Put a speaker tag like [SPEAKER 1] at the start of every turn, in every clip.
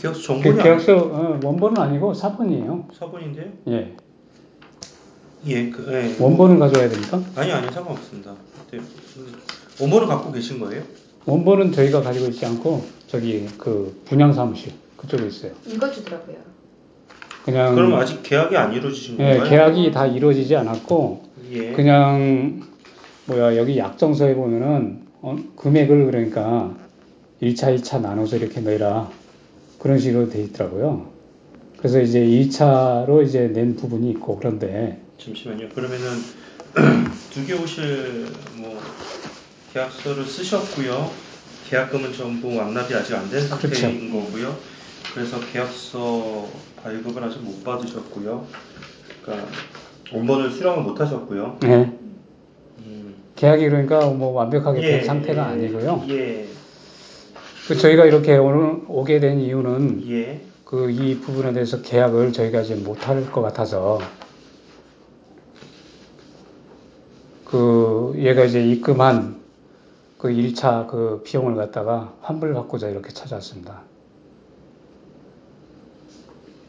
[SPEAKER 1] 계약서
[SPEAKER 2] 그
[SPEAKER 1] 정본이
[SPEAKER 2] 계약서 어, 원본은 아니고 사본이에요.
[SPEAKER 1] 사본인데요?
[SPEAKER 2] 예.
[SPEAKER 1] 예, 그, 예.
[SPEAKER 2] 원본을 가져와야 됩니까?
[SPEAKER 1] 아니 아니 상관없습니다. 네, 음, 원본을 갖고 계신 거예요?
[SPEAKER 2] 원본은 저희가 가지고 있지 않고 저기 그 분양 사무실 그쪽에 있어요.
[SPEAKER 3] 읽어주더라고요.
[SPEAKER 2] 그냥
[SPEAKER 1] 그럼 아직 계약이 안 이루어지신
[SPEAKER 2] 예,
[SPEAKER 1] 건가요?
[SPEAKER 2] 계약이 다 이루어지지 않았고
[SPEAKER 1] 예.
[SPEAKER 2] 그냥 뭐야 여기 약정서에 보면은 어, 금액을 그러니까 1차, 2차 나눠서 이렇게 내라 그런 식으로 돼 있더라고요. 그래서 이제 2차로 이제 낸 부분이 있고 그런데
[SPEAKER 1] 잠시만요. 그러면은 두 개 오실 뭐 계약서를 쓰셨고요. 계약금은 전부 완납이 아직 안된
[SPEAKER 2] 그렇죠.
[SPEAKER 1] 상태인 거고요. 그래서 계약서 발급을 아직 못 받으셨고요. 그러니까 원본을 수령을 못 하셨고요.
[SPEAKER 2] 예,
[SPEAKER 1] 음,
[SPEAKER 2] 계약이 그러니까 뭐 완벽하게 된
[SPEAKER 1] 예,
[SPEAKER 2] 상태가
[SPEAKER 1] 예,
[SPEAKER 2] 아니고요.
[SPEAKER 1] 예,
[SPEAKER 2] 그 저희가 이렇게 오늘 오게 된 이유는
[SPEAKER 1] 예.
[SPEAKER 2] 그 이 부분에 대해서 계약을 저희가 이제 못할 것 같아서 그 얘가 이제 입금한 그 1차 그 비용을 갖다가 환불받고자 이렇게 찾아왔습니다.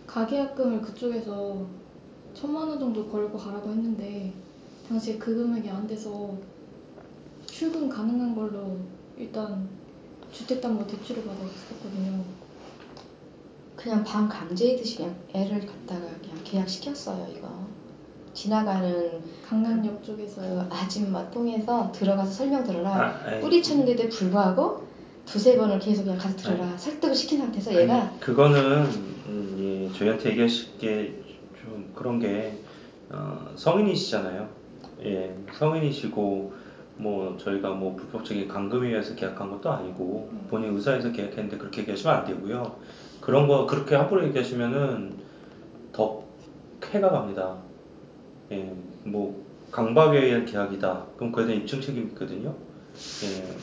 [SPEAKER 4] 가계약금을 그쪽에서 천만 원 정도 걸고 가라고 했는데 당시에 그 금액이 안 돼서 출금 가능한 걸로 일단 주택담보 대출을 받았었거든요.
[SPEAKER 3] 그냥 방 강제이듯이 그냥 애를 갖다가 그냥 계약시켰어요 이거. 지나가는
[SPEAKER 4] 강남역
[SPEAKER 3] 그
[SPEAKER 4] 쪽에서요.
[SPEAKER 3] 아줌마 통해서 들어가서 설명 들어라.
[SPEAKER 1] 아, 아니,
[SPEAKER 3] 뿌리쳤는데도 불구하고 두세 번을 계속 그냥 가서 들어라. 설득을 시킨 상태에서 얘가
[SPEAKER 1] 아니, 그거는 음, 예, 저희한테 얘기하실 게 좀 그런 게 어, 성인이시잖아요. 예, 성인이시고 뭐 저희가 뭐 불법적인 감금에 의해서 계약한 것도 아니고
[SPEAKER 4] 음.
[SPEAKER 1] 본인 의사에서 계약했는데 그렇게 얘기하시면 안 되고요. 그런 거 그렇게 함부로 얘기하시면은 더 해가 갑니다. 예, 뭐 강박에 의한 계약이다. 그럼 그에 대한 입증 책임이 있거든요. 예,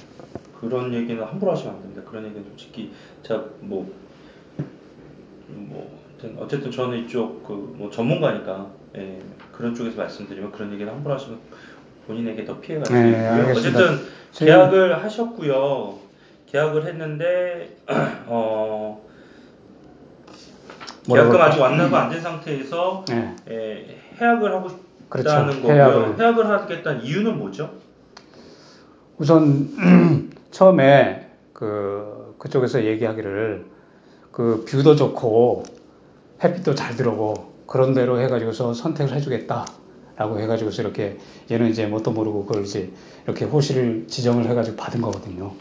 [SPEAKER 1] 그런 얘기는 함부로 하시면 안 됩니다. 그런 얘기는 솔직히 제가 뭐, 뭐 어쨌든- 어쨌든 저는 이쪽 그 뭐 전문가니까 예, 그런 쪽에서 말씀드리면 그런 얘기는 함부로 하시면 본인에게 더 피해가
[SPEAKER 2] 네. 알겠습니다.
[SPEAKER 1] 어쨌든 계약을 하셨고요. 계약을 했는데 어, 계약금? 아직 완납이 안 된 상태에서
[SPEAKER 2] 예,
[SPEAKER 1] 예, 해약을 하고
[SPEAKER 2] 그렇죠.
[SPEAKER 1] 싶다는 거고요.
[SPEAKER 2] 해약을.
[SPEAKER 1] 해약을 하겠다는 이유는 뭐죠?
[SPEAKER 2] 우선 처음에 그 그쪽에서 얘기하기를 그 뷰도 좋고 햇빛도 잘 들어오고 그런 대로 해가지고서 선택을 해주겠다 라고 해가지고서 이렇게 얘는 이제 뭣도 모르고 그걸 이제 이렇게 호실을 지정을 해가지고 받은 거거든요.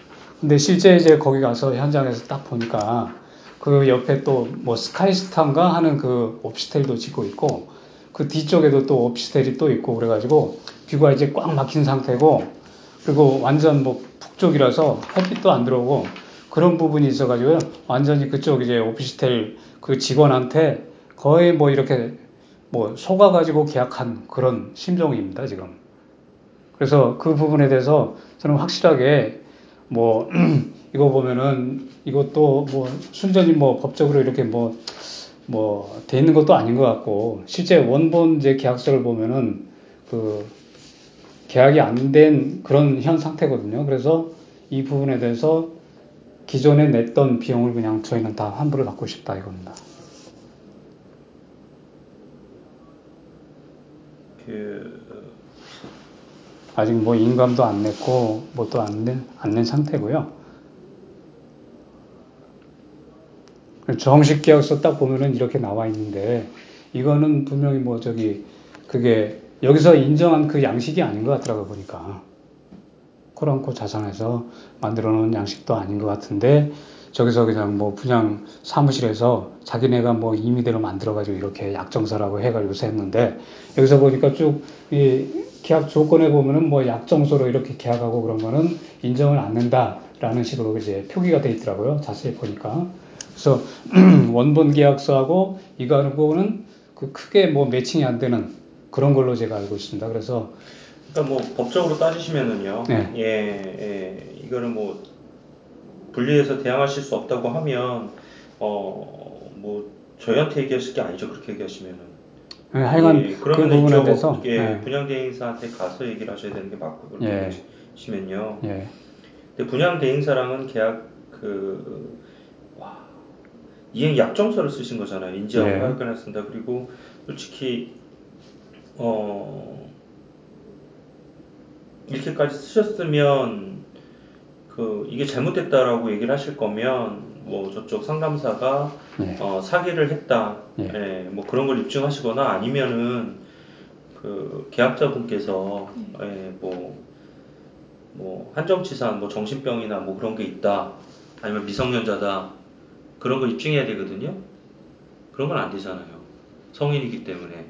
[SPEAKER 2] 근데 실제 이제 거기 가서 현장에서 딱 보니까 그 옆에 또 뭐 스카이스타인가 하는 그 오피스텔도 짓고 있고 그 뒤쪽에도 또 오피스텔이 또 있고 그래가지고 뷰가 이제 꽉 막힌 상태고 그리고 완전 뭐 북쪽이라서 햇빛도 안 들어오고 그런 부분이 있어가지고 완전히 그쪽 이제 오피스텔 그 직원한테 거의 뭐 이렇게 뭐 속아가지고 계약한 그런 심정입니다 지금. 그래서 그 부분에 대해서 저는 확실하게 뭐 이거 보면은 이것도 뭐 순전히 뭐 법적으로 이렇게 뭐 뭐 돼 있는 것도 아닌 것 같고 실제 원본 이제 계약서를 보면은 그 계약이 안 된 그런 현 상태거든요. 그래서 이 부분에 대해서 기존에 냈던 비용을 그냥 저희는 다 환불을 받고 싶다 이겁니다.
[SPEAKER 1] 그
[SPEAKER 2] 아직 뭐 인감도 안 냈고 뭐도 안낸 상태고요. 정식 계약서 딱 보면은 이렇게 나와 있는데 이거는 분명히 뭐 저기 그게 여기서 인정한 그 양식이 아닌 것 같더라고 보니까 코랑코 자산에서 만들어 놓은 양식도 아닌 것 같은데 저기서 그냥 뭐 분양 사무실에서 자기네가 뭐 임의대로 만들어가지고 이렇게 약정서라고 해가지고서 했는데 여기서 보니까 쭉 이 계약 조건에 보면은 뭐 약정서로 이렇게 계약하고 그런 거는 인정을 않는다라는 식으로 이제 표기가 돼 있더라고요. 자세히 보니까. 그래서 원본 계약서하고 이거하고는 그 크게 뭐 매칭이 안 되는 그런 걸로 제가 알고 있습니다. 그래서
[SPEAKER 1] 그러니까 뭐 법적으로 따지시면은요.
[SPEAKER 2] 네.
[SPEAKER 1] 예, 예, 이거를 뭐 분리해서 대항하실 수 없다고 하면 어, 뭐 저희한테 얘기하실 게 아니죠. 그렇게 얘기하시면은.
[SPEAKER 2] 예, 하여간
[SPEAKER 1] 예,
[SPEAKER 2] 그 부분에 대해서
[SPEAKER 1] 예,
[SPEAKER 2] 예,
[SPEAKER 1] 분양 대행사한테 가서 얘기를 하셔야 되는 게 맞고 그렇게
[SPEAKER 2] 예.
[SPEAKER 1] 하시면요.
[SPEAKER 2] 예,
[SPEAKER 1] 근데 분양 대행사랑은 계약 그 와, 이행 약정서를 쓰신 거잖아요. 인지하고
[SPEAKER 2] 네.
[SPEAKER 1] 하여간에 쓴다. 그리고 솔직히 어 이렇게까지 쓰셨으면 그 이게 잘못됐다라고 얘기를 하실 거면 뭐 저쪽 상담사가
[SPEAKER 2] 네.
[SPEAKER 1] 어, 사기를 했다.
[SPEAKER 2] 네.
[SPEAKER 1] 예, 뭐 그런 걸 입증하시거나 아니면은 그 계약자분께서 예, 뭐, 뭐 한정치산, 뭐 정신병이나 뭐 그런 게 있다. 아니면 미성년자다. 그런 걸 입증해야 되거든요. 그런 건 안 되잖아요. 성인이기 때문에.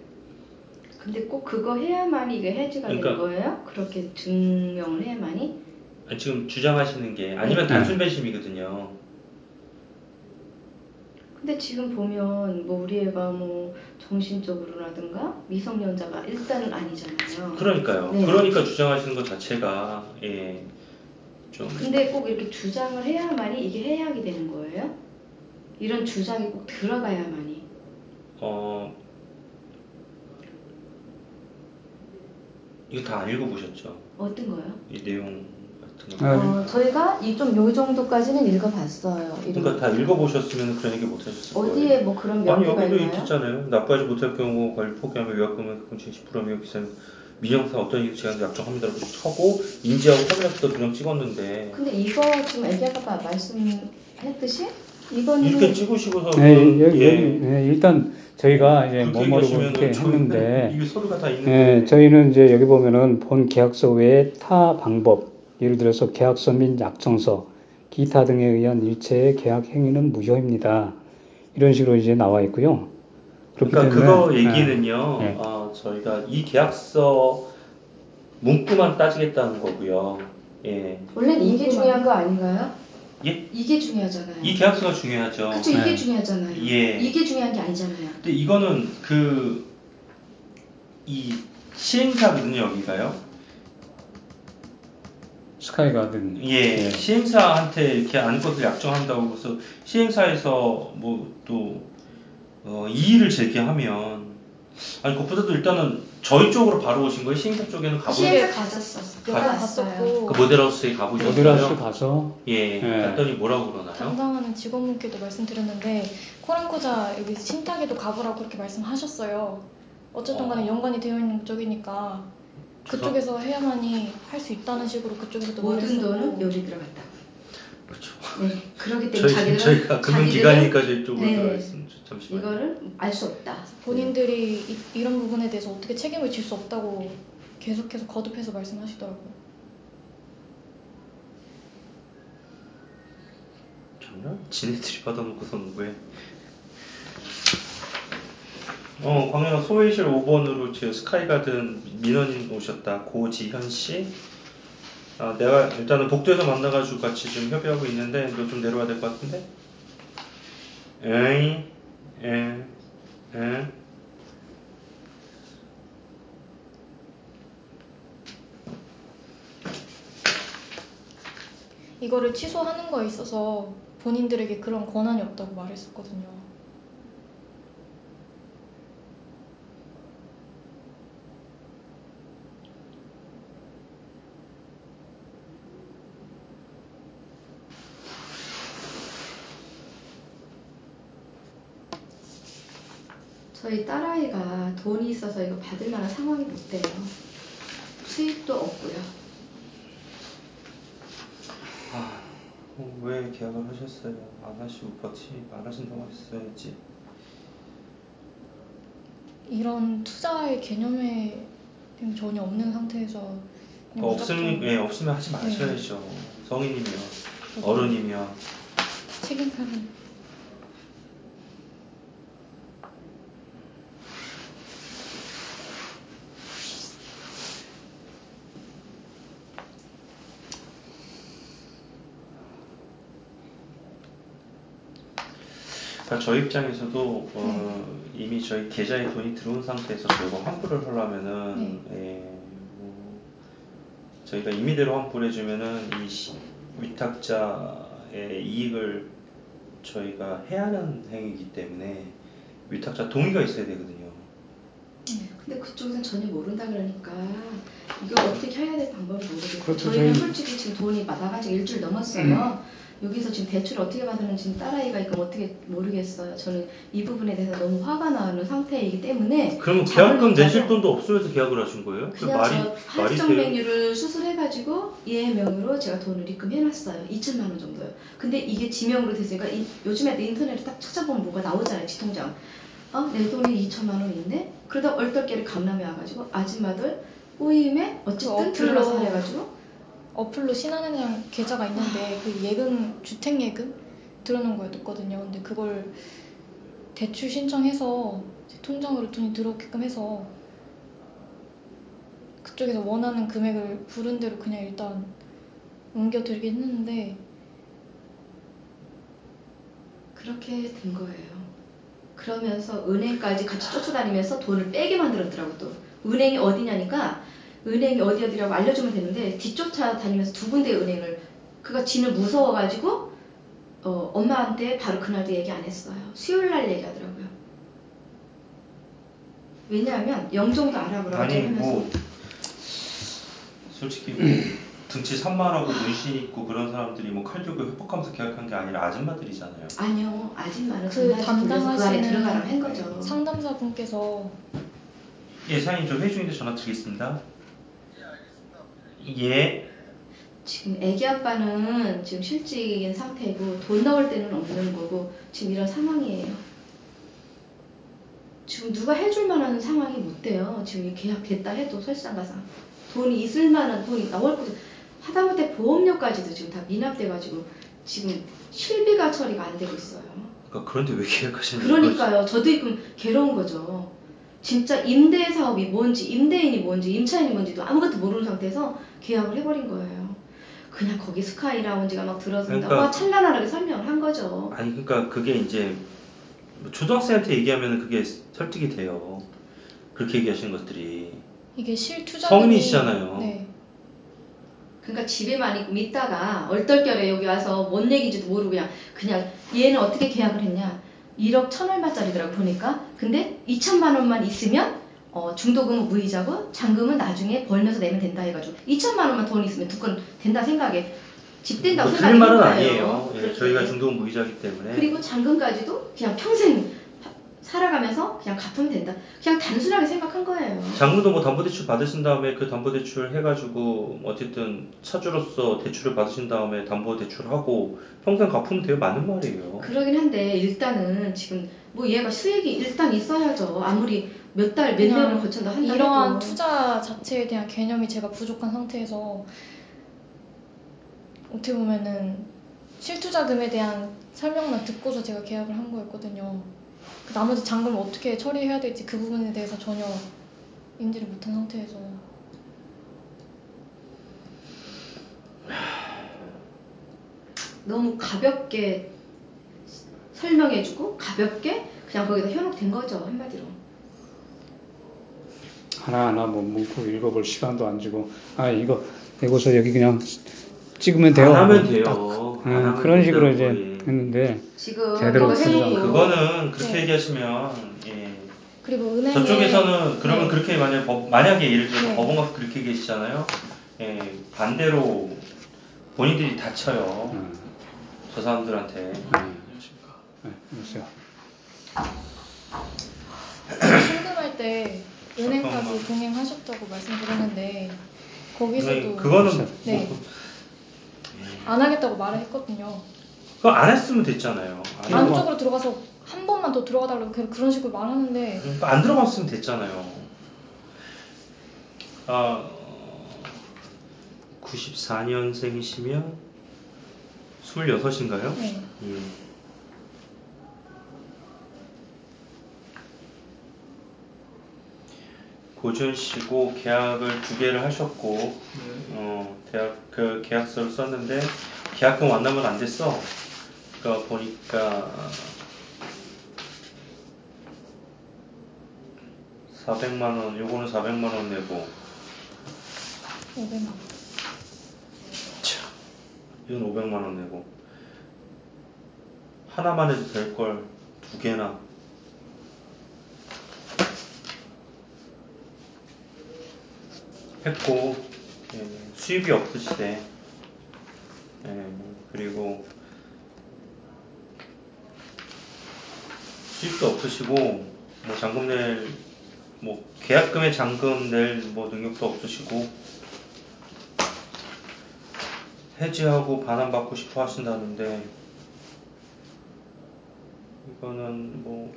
[SPEAKER 3] 근데 꼭 그거 해야만이 이게 해지가 되는
[SPEAKER 1] 그러니까-
[SPEAKER 3] 거예요? 그렇게 증명을 해야만이?
[SPEAKER 1] 지금 주장하시는 게 아니면
[SPEAKER 2] 네.
[SPEAKER 1] 단순 배심이거든요.
[SPEAKER 3] 근데 지금 보면 뭐 우리 애가 뭐 정신적으로라든가 미성년자가 일단은 아니잖아요.
[SPEAKER 1] 그러니까요.
[SPEAKER 3] 네.
[SPEAKER 1] 그러니까 주장하시는 것 자체가 예, 좀
[SPEAKER 3] 근데 꼭 이렇게 주장을 해야만이 이게 해약이 되는 거예요? 이런 주장이 꼭 들어가야만이.
[SPEAKER 1] 어, 이거 다안 읽어보셨죠?
[SPEAKER 3] 어떤 거요?
[SPEAKER 1] 이 내용
[SPEAKER 3] 어, 저희가 이 좀 요 정도까지는 읽어봤어요. 이런
[SPEAKER 1] 그러니까
[SPEAKER 3] 거.
[SPEAKER 1] 다 읽어보셨으면 그런 얘기 못 하셨을 거예요.
[SPEAKER 3] 어디에 뭐 그런
[SPEAKER 1] 아니
[SPEAKER 3] 명부가
[SPEAKER 1] 여기도
[SPEAKER 3] 있나요?
[SPEAKER 1] 있잖아요. 나빠하지 못할 경우 관리 포기하면 위약금은 그건 70% 위약 기사는 민영사 어떤 이익 제한 약정합니다. 이렇게 하고 인지하고 확인해서 그냥 찍었는데
[SPEAKER 3] 근데 이거 지금 애기 아까 말씀했듯이 이거는
[SPEAKER 1] 이렇게 찍으시고서
[SPEAKER 2] 네, 여기,
[SPEAKER 1] 예.
[SPEAKER 2] 여기, 예, 일단 저희가 이제 뭐뭐로 이렇게 했는데
[SPEAKER 1] 이게 서류가 다 있는데
[SPEAKER 2] 예, 저희는 이제 여기 보면은 본 계약서 외에 타 방법, 예를 들어서 계약서 및 약정서, 기타 등에 의한 일체의 계약 행위는 무효입니다. 이런 식으로 이제 나와 있고요.
[SPEAKER 1] 그러니까
[SPEAKER 2] 때문에
[SPEAKER 1] 그거
[SPEAKER 2] 예,
[SPEAKER 1] 얘기는요.
[SPEAKER 2] 예.
[SPEAKER 1] 어, 저희가 이 계약서 문구만 따지겠다는 거고요. 예.
[SPEAKER 3] 원래는 이게 중요한 거 아닌가요?
[SPEAKER 1] 예?
[SPEAKER 3] 이게 중요하잖아요.
[SPEAKER 1] 이 계약서가 중요하죠.
[SPEAKER 3] 그쵸 이게
[SPEAKER 2] 네.
[SPEAKER 3] 중요하잖아요.
[SPEAKER 1] 예.
[SPEAKER 3] 이게 중요한 게 아니잖아요.
[SPEAKER 1] 근데 이거는 그 이 시행사거든요 여기가요.
[SPEAKER 2] 스카이 가든
[SPEAKER 1] 예, 시행사한테 이렇게 아는 것을 약정한다고 해서 시행사에서 뭐또 어, 이의를 제기하면 아니 그것보다도 일단은 저희 쪽으로 바로 오신 거예요. 시행사 쪽에는 가보
[SPEAKER 3] 시행사 가졌어.
[SPEAKER 4] 여러 번
[SPEAKER 3] 갔어요.
[SPEAKER 4] 갔었고
[SPEAKER 1] 그 모델하우스에 가보셨어요?
[SPEAKER 2] 모델하우스 가서
[SPEAKER 1] 예,
[SPEAKER 2] 예.
[SPEAKER 1] 갔더니 뭐라고 그러나요?
[SPEAKER 4] 담당하는 직원분께도 말씀드렸는데 코랑코자 여기 신탁에도 가보라고 그렇게 말씀하셨어요. 어쨌든 간에
[SPEAKER 1] 어.
[SPEAKER 4] 연관이 되어 있는 쪽이니까 그쪽에서 해야만이 할 수 있다는 식으로 그쪽에서도
[SPEAKER 3] 모든
[SPEAKER 4] 말했었고
[SPEAKER 3] 돈은 여기 들어갔다.
[SPEAKER 1] 그렇죠.
[SPEAKER 3] 네. 그렇기 때문에
[SPEAKER 1] 저희
[SPEAKER 3] 자기들은
[SPEAKER 1] 저희가 금융기관이니까 저희 쪽으로
[SPEAKER 3] 네.
[SPEAKER 1] 들어가 있습니다. 잠시만요.
[SPEAKER 3] 이거를 알 수 없다.
[SPEAKER 4] 본인들이 이, 런 부분에 대해서 어떻게 책임을 질 수 없다고 계속해서 거듭해서 말씀하시더라고요.
[SPEAKER 1] 정말 지네들이 받아놓고서는 왜? 어, 광현아 소외실 5번으로 제 스카이가든 민원인 오셨다. 고지현 씨. 아, 내가 일단은 복도에서 만나가지고 같이 좀 협의하고 있는데 너 좀 내려와야 될 것 같은데? 에이, 에, 에.
[SPEAKER 4] 이거를 취소하는 거에 있어서 본인들에게 그런 권한이 없다고 말했었거든요.
[SPEAKER 3] 저희 딸아이가 돈이 있어서 이거 받을 만한 상황이 못 돼요. 수입도 없고요.
[SPEAKER 1] 아, 어, 왜 계약을 하셨어요? 안 하시고 버티, 안 하신다고 했어야지.
[SPEAKER 4] 이런 투자의 개념에 전혀 없는 상태에서 그냥
[SPEAKER 1] 어,
[SPEAKER 4] 무작정
[SPEAKER 1] 없으면, 예, 없으면 하지 마셔야죠. 성인이면, 어른이면.
[SPEAKER 4] 책임감은
[SPEAKER 1] 저희 입장에서도 어, 이미 저희 계좌에 돈이 들어온 상태에서 저희가 환불을 하려면은 예, 뭐 저희가 임의대로 환불해 주면은 이 시- 위탁자의 이익을 저희가 해야 하는 행위이기 때문에 위탁자 동의가 있어야 되거든요.
[SPEAKER 3] 근데 그쪽에선 전혀 모른다 그러니까 이거 어떻게 해야 될 방법을 모르겠어요.
[SPEAKER 2] 그렇죠.
[SPEAKER 3] 저희는
[SPEAKER 2] 저희-
[SPEAKER 3] 솔직히 지금 돈이 지 일주일 넘었어요. 여기서 지금 대출 어떻게 받았는지 지금 딸아이가 이거 어떻게 모르겠어요. 저는 이 부분에 대해서 너무 화가 나는 상태이기 때문에
[SPEAKER 1] 그러면
[SPEAKER 3] 잠을
[SPEAKER 1] 계약금 내실 돈도 없으면서 계약을 하신 거예요? 그
[SPEAKER 3] 그냥
[SPEAKER 1] 말이
[SPEAKER 3] 저? 맹류를 수술해가지고 얘 명의로 제가 돈을 입금해놨어요. 2천만 원 정도요. 근데 이게 지명으로 됐으니까 이- 요즘에 인터넷에 딱 찾아보면 뭐가 나오잖아요. 지통장. 어? 내 돈이 2천만 원 있네? 그러다 얼떨결에 강남에 와가지고 아줌마들 꼬임에 어쨌든
[SPEAKER 4] 그 어플로-
[SPEAKER 3] 들어가서 해가지고
[SPEAKER 4] 어플로 신한은행 계좌가 있는데 그 예금 주택 예금 들어놓은 거에 넣거든요. 근데 그걸 대출 신청해서 제 통장으로 돈이 들어오게끔 해서 그쪽에서 원하는 금액을 부른 대로 그냥 일단 옮겨드리긴 했는데
[SPEAKER 3] 그렇게 된 거예요. 그러면서 은행까지 같이 쫓아다니면서 돈을 빼게 만들었더라고 또. 은행이 어디냐니까 은행이 어디 어디라고 알려주면 되는데 뒤쫓아 다니면서 두 군데 은행을 그가 지는 무서워가지고 어, 엄마한테 바로 그날도 얘기 안 했어요. 수요일 날 얘기하더라고요. 왜냐하면 영종도 알아보라고
[SPEAKER 1] 아니
[SPEAKER 3] 하면서
[SPEAKER 1] 뭐 솔직히 뭐 등치 산만하고 문신 있고 그런 사람들이 뭐칼 들고 협박하면서 계약한 게 아니라 아줌마들이잖아요.
[SPEAKER 3] 아니요 아줌마는 그그
[SPEAKER 4] 담당하시는
[SPEAKER 3] 들어가라고 한 거죠.
[SPEAKER 4] 상담사 분께서
[SPEAKER 1] 예, 사장님 저 회의 중인데 전화 드리겠습니다. 예.
[SPEAKER 3] 지금 애기 아빠는 지금 실직인 상태고 돈 나올 때는 없는 거고 지금 이런 상황이에요. 지금 누가 해줄 만한 상황이 못 돼요. 지금 이 계약 됐다 해도 설상가상 돈이 있을 만한 돈이 나올 거 하다못해 보험료까지도 지금 다 미납돼가지고 지금 실비가 처리가 안 되고 있어요.
[SPEAKER 1] 그러니까 그런데 왜 계약하시는
[SPEAKER 3] 그러니까요. 저도 지금 괴로운 거죠. 진짜 임대 사업이 뭔지, 임대인이 뭔지, 임차인이 뭔지도 아무것도 모르는 상태에서 계약을 해버린 거예요. 그냥 거기 스카이 라운지가 막 들어선다고
[SPEAKER 1] 그러니까-
[SPEAKER 3] 막 찬란하게 설명을 한 거죠.
[SPEAKER 1] 아니 그러니까 그게 이제 뭐 초등학생한테 얘기하면 그게 설득이 돼요. 그렇게 얘기하시는 것들이
[SPEAKER 4] 이게 실투자금이
[SPEAKER 1] 성인이시잖아요.
[SPEAKER 4] 네.
[SPEAKER 3] 그러니까 집에만 있고 있다가 얼떨결에 여기 와서 뭔 얘기인지도 모르고 그냥 그냥 얘는 어떻게 계약을 했냐 1억 천 얼마짜리더라고 보니까 근데 2천만 원만 있으면 어, 중도금은 무이자고 잔금은 나중에 벌면서 내면 된다 해가지고 2천만 원만 돈 있으면 두 건 된다 생각에 집 된다고
[SPEAKER 1] 뭐
[SPEAKER 3] 생각이
[SPEAKER 1] 틀린 말은
[SPEAKER 3] 거예요.
[SPEAKER 1] 아니에요. 예. 저희가 중동 무이자기 때문에
[SPEAKER 3] 그리고 잔금까지도 그냥 평생 하- 살아가면서 그냥 갚으면 된다. 그냥 단순하게 생각한 거예요.
[SPEAKER 1] 장문도 뭐 담보대출 받으신 다음에 그 담보대출 해가지고 어쨌든 차주로서 대출을 받으신 다음에 담보대출하고 평생 갚으면 돼요. 맞는 말이에요.
[SPEAKER 3] 그러긴 한데 일단은 지금 뭐 얘가 수익이 일단 있어야죠. 아무리 몇 달 몇
[SPEAKER 4] 그냥
[SPEAKER 3] 년을 거친다 한다
[SPEAKER 4] 이러한
[SPEAKER 3] 해도
[SPEAKER 4] 투자 자체에 대한 개념이 제가 부족한 상태에서 어떻게 보면은 실투자금에 대한 설명만 듣고서 제가 계약을 한 거였거든요. 그 나머지 잔금을 어떻게 처리해야 될지 그 부분에 대해서 전혀 인지를 못한 상태에서
[SPEAKER 3] 너무 가볍게 설명해주고 가볍게 그냥 거기다 현혹된 거죠 한마디로.
[SPEAKER 2] 하나하나 뭐 문구 읽어볼 시간도 안 주고 아 이거 이거서 여기 그냥 찍으면 돼요.
[SPEAKER 1] 안 하면 돼요.
[SPEAKER 2] 딱,
[SPEAKER 1] 안
[SPEAKER 2] 음,
[SPEAKER 1] 하면
[SPEAKER 2] 그런 식으로 이제. 했는데
[SPEAKER 3] 지금
[SPEAKER 2] 제대로 않고.
[SPEAKER 1] 그거는 그렇게
[SPEAKER 4] 네.
[SPEAKER 1] 얘기하시면 예.
[SPEAKER 4] 그리고 은행에
[SPEAKER 1] 저쪽에서는 그러면
[SPEAKER 4] 네.
[SPEAKER 1] 그렇게 만약 법, 만약에 예를 들어서
[SPEAKER 4] 네.
[SPEAKER 1] 법원 가서 그렇게 계시잖아요. 예, 반대로 본인들이 다쳐요.
[SPEAKER 2] 음,
[SPEAKER 1] 저 사람들한테.
[SPEAKER 2] 음. 네.
[SPEAKER 4] 출금할 때 은행까지
[SPEAKER 1] 잠깐만.
[SPEAKER 4] 동행하셨다고 말씀드렸는데 거기서도
[SPEAKER 1] 네, 그거는
[SPEAKER 4] 네.
[SPEAKER 1] 뭐,
[SPEAKER 4] 안 하겠다고 말을 했거든요.
[SPEAKER 1] 그거 안 했으면 됐잖아요. 안,
[SPEAKER 4] 안쪽으로 들어가서 한 번만 더 들어가 달라고 그- 그런 식으로 말하는데
[SPEAKER 1] 그러니까 안 들어갔으면 됐잖아요. 아, 94년생이시면 26인가요?
[SPEAKER 4] 네.
[SPEAKER 1] 예. 고준 씨고 계약을 두 개를 하셨고 어 대학 그 계약서를 썼는데 계약금 완납은 안 됐어. 그러니까 보니까 400만 원, 요거는 400만 원 내고.
[SPEAKER 4] 500만
[SPEAKER 1] 참, 이건 500만 원 내고. 하나만 해도 될 걸 두 개나. 했고 예, 수입이 없으시대. 예, 그리고 수입도 없으시고 뭐 잔금 낼 뭐 계약금에 잔금 낼 뭐 능력도 없으시고 해지하고 반환받고 싶어 하신다는데 이거는 뭐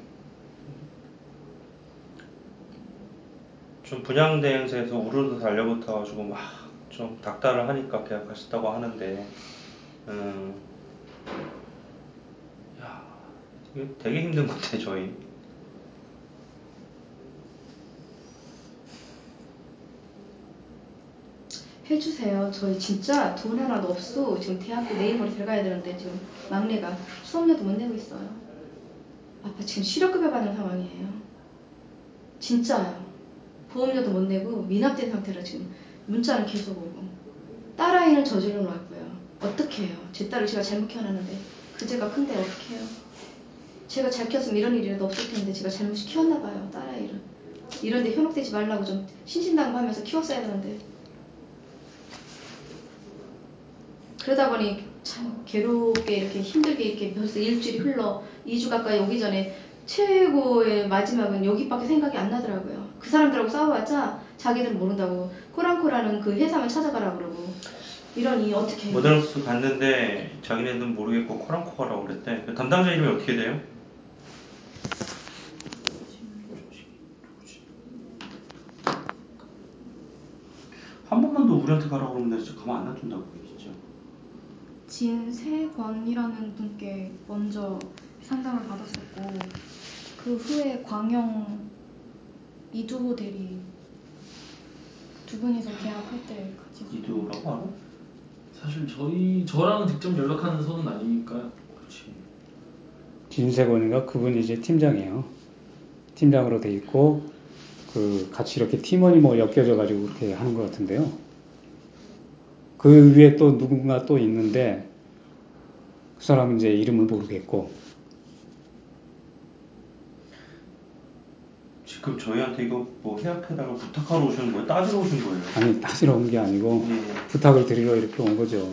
[SPEAKER 1] 좀 분양대행사에서 우르르 달려붙어가지고 막 좀 닥달을 하니까 계약하셨다고 하는데 음, 야 이게 되게 힘든 건데 저희
[SPEAKER 3] 해주세요. 저희 진짜 돈 하나도 없어. 지금 대학교 모레 들어가야 되는데 지금 막내가 수업료도 못 내고 있어요. 아빠 지금 실업급여 받는 상황이에요. 진짜요. 보험료도 못 내고 미납된 상태로 지금 문자는 계속 오고 딸아이는 저질러 놨고요. 어떻게 해요? 제 딸을 제가 잘못 키워놨는데 그 죄가 큰데 어떻게 해요? 제가 잘 키웠으면 이런 일이라도 없을 텐데 제가 잘못 키웠나 봐요. 딸아이를. 이런데 현혹되지 말라고 좀 신신당부하면서 키웠어야 되는데 그러다 보니 참 괴롭게 이렇게 힘들게 이렇게 벌써 일주일이 흘러 2주 가까이 오기 전에 최고의 마지막은 여기밖에 생각이 안 나더라고요. 그 사람들하고 싸워봤자 자기들은 모른다고 코랑코라는 그 회사만 찾아가라 그러고 이러니 어떻게 해요?
[SPEAKER 1] 모델하우스 갔는데 자기네는 모르겠고 코랑코가라고 그랬대 그 담당자 이름이 어떻게 돼요? 한 번만 더 우리한테 가라고 그러면 내가 진짜 가만 안 놔둔다고 진짜
[SPEAKER 4] 진세권이라는 분께 먼저 상담을 받았었고 그 후에 광영 이두호 대리 두 분이서 계약할 때 같이
[SPEAKER 1] 이두라고 알아?
[SPEAKER 5] 사실 저희 저랑 직접 연락하는 선은 아니니까.
[SPEAKER 1] 그렇지
[SPEAKER 2] 진세권인가 그분이 이제 팀장이에요. 팀장으로 돼 있고 그 같이 이렇게 팀원이 뭐 엮여져 가지고 그렇게 하는 것 같은데요. 그 위에 또 누군가 또 있는데 그 사람은 이제 이름을 모르겠고
[SPEAKER 1] 지금 저희한테 이거 뭐 해약해달라고 부탁하러 오신 거예요? 따지러 오신 거예요?
[SPEAKER 2] 아니 따지러 온 게 아니고
[SPEAKER 1] 예.
[SPEAKER 2] 부탁을 드리러 이렇게 온 거죠.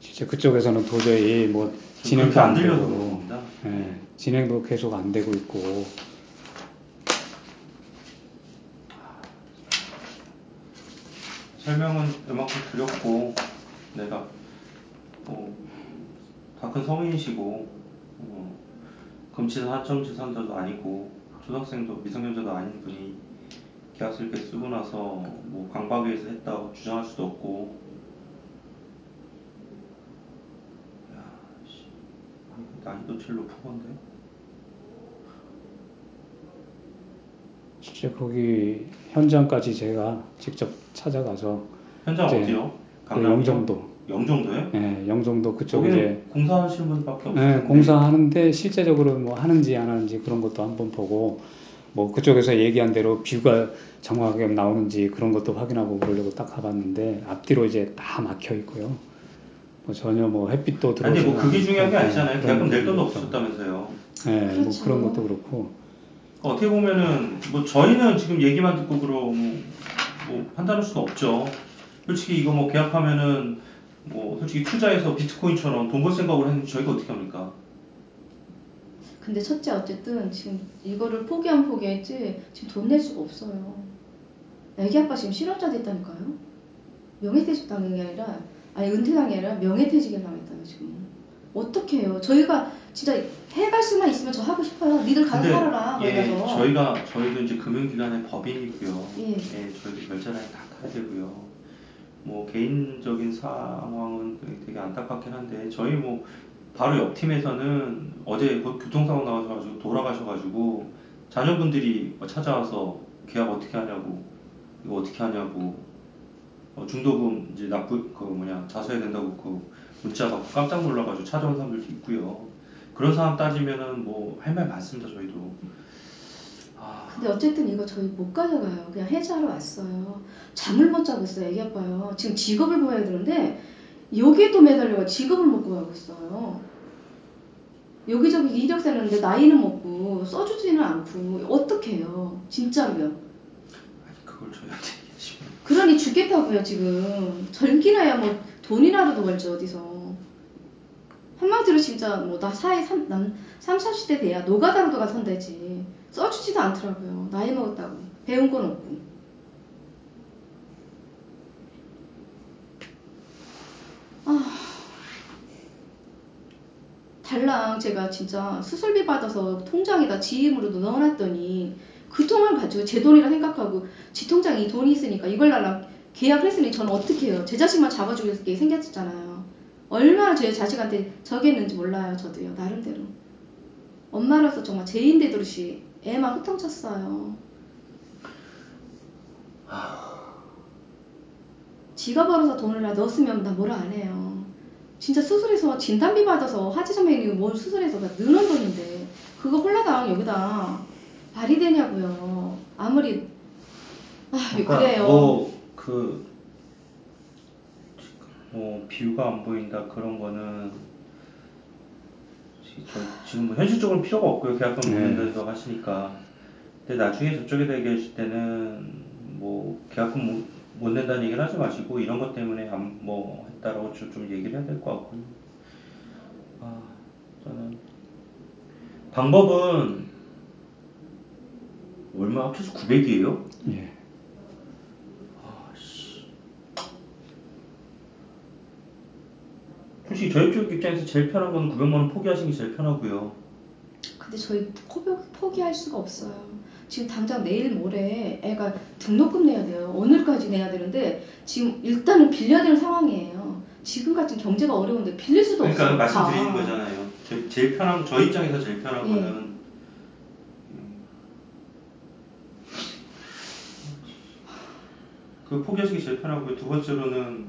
[SPEAKER 2] 진짜 그쪽에서는 도저히 뭐 진행도
[SPEAKER 1] 안
[SPEAKER 2] 안 되고. 예, 진행도 계속 안 되고 있고
[SPEAKER 1] 설명은 이만큼 드렸고 내가 다큰 성인이시고 어, 금치산 하점치산자도 아니고 초등학생도 미성년자도 아닌 분이 계약서 이렇게 쓰고 나서 뭐 강박위에서 했다고 주장할 수도 없고 야, 씨. 아니, 난이도 제일 높은 건데
[SPEAKER 2] 진짜 거기 현장까지 제가 직접 찾아가서
[SPEAKER 1] 현장
[SPEAKER 2] 이제
[SPEAKER 1] 어디요?
[SPEAKER 2] 그
[SPEAKER 1] 강남이요?
[SPEAKER 2] 영종도
[SPEAKER 1] 영종도요?
[SPEAKER 2] 예, 영종도 그쪽에 이제
[SPEAKER 1] 거기는 공사하시는 분밖에
[SPEAKER 2] 예,
[SPEAKER 1] 텐데
[SPEAKER 2] 공사하는데 실제적으로 뭐 하는지 안 하는지 그런 것도 한번 보고 뭐 그쪽에서 얘기한 대로 뷰가 정확하게 나오는지 그런 것도 확인하고 그러려고 딱 가봤는데 앞뒤로 이제 다 막혀 있고요. 뭐 전혀 뭐 햇빛도 들어오지
[SPEAKER 1] 아니 뭐 그게 중요한 게
[SPEAKER 2] 예,
[SPEAKER 1] 아니잖아요.
[SPEAKER 2] 그런
[SPEAKER 1] 계약금 낼 돈도
[SPEAKER 2] 것도
[SPEAKER 1] 없었다면서요.
[SPEAKER 2] 예, 뭐
[SPEAKER 3] 그렇죠.
[SPEAKER 2] 그런 것도 그렇고
[SPEAKER 1] 어떻게 보면은 뭐 저희는 지금 얘기만 듣고 그럼 뭐 판단할 수가 없죠. 솔직히 이거 뭐 계약하면은 뭐 솔직히 투자해서 비트코인처럼 돈 벌 생각을 했는데 저희가 어떻게 합니까?
[SPEAKER 3] 근데 첫째 어쨌든 지금 이거를 포기하면 포기했지 지금 돈 낼 수가 없어요. 애기 아빠 지금 실업자 됐다니까요. 명예퇴직 당한 게 아니라 아니 은퇴당한 게 아니라 명예퇴직을 당했다며 지금. 어떻게 해요? 저희가 진짜 해갈 수만 있으면 저 하고 싶어요. 니들 가서 살아라.
[SPEAKER 1] 예,
[SPEAKER 3] 가서.
[SPEAKER 1] 저희가 저희도 이제 금융기관의 법인이고요.
[SPEAKER 3] 예.
[SPEAKER 1] 저희도 결제라인 다 타야 되고요. 뭐 개인적인 상황은 되게 안타깝긴 한데 저희 뭐 바로 옆 팀에서는 어제 그 교통사고 나가셔가지고 돌아가셔가지고 자녀분들이 뭐 찾아와서 계약 어떻게 하냐고 이거 어떻게 하냐고 어, 중도금 이제 납부 그 뭐냐 자수해야 된다고 그 문자 받고 깜짝 놀라가지고 찾아온 사람들도 있고요. 그런 상황 따지면은 뭐 할 말 많습니다 저희도. 아,
[SPEAKER 3] 근데 어쨌든 이거 저희 못 가져가요. 그냥 해지하러 왔어요. 잠을 못 자고 있어요. 애기 아빠요. 지금 직업을 구해야 되는데 여기에도 매달려가 직업을 못 구하고 있어요. 여기저기 이력서 냈는데 나이는 먹고 써주지는 않고 어떻게 해요? 진짜로요.
[SPEAKER 1] 아니 그걸 저희한테
[SPEAKER 3] 그러니 죽겠다고요 지금. 젊기나야 뭐 돈이라도 벌지 어디서. 한마디로 진짜 뭐 나 사회 3, 남, 3, 40대 돼야 노가다로도 가 선대지. 써주지도 않더라고요. 나이 먹었다고. 배운 건 없고. 아. 달랑 제가 진짜 수술비 받아서 통장에다 지임으로도 넣어놨더니 그 통을 가지고 제 돈이라 생각하고 지 통장에 이 돈이 있으니까 이걸 달랑 계약을 했으니 저는 어떻게 해요? 제 자식만 잡아주게 생겼잖아요. 얼마나 제 자식한테 저겠는지 몰라요. 저도요. 나름대로. 엄마로서 정말 죄인 되듯이 애만 호통쳤어요. 지가 벌어서 돈을 나 넣었으면 나 뭐라 안 해요. 진짜 수술해서 진단비 받아서 하지 선배님 뭘 수술해서 다 넣는 돈인데 그거 홀라당 여기다 말이 되냐고요. 아무리 아
[SPEAKER 1] 그러니까
[SPEAKER 3] 그래요.
[SPEAKER 1] 뭐그 뭐 비유가 안 보인다 그런 거는 지- 저, 지금 뭐 현실적으로 필요가 없고요 계약금 못
[SPEAKER 2] 네.
[SPEAKER 1] 낸다고 하시니까 근데 나중에 저쪽에다 얘기하실 때는 뭐 계약금 못, 못 낸다는 얘기는 하지 마시고 이런 것 때문에 안, 뭐 했다라고 좀, 좀 얘기를 해야 될 것 같고요 아 저는 방법은 얼마 합쳐서 900이에요?
[SPEAKER 2] 예.
[SPEAKER 1] 솔직히 저희 쪽 입장에서 제일 편한 거는 900만 원 포기하시는 게 제일 편하고요.
[SPEAKER 3] 근데 저희 포기, 포기할 수가 없어요. 지금 당장 내일 모레 애가 등록금 내야 돼요. 오늘까지 내야 되는데 지금 일단은 빌려야 되는 상황이에요. 지금 같은 경제가 어려운데 빌릴 수도
[SPEAKER 1] 그러니까
[SPEAKER 3] 없어요.
[SPEAKER 1] 말씀드리는
[SPEAKER 3] 다.
[SPEAKER 1] 거잖아요. 제, 제일 편한 저 입장에서 제일 편한
[SPEAKER 3] 예.
[SPEAKER 1] 거는 음, 그 포기하시기 제일 편하고요. 두 번째로는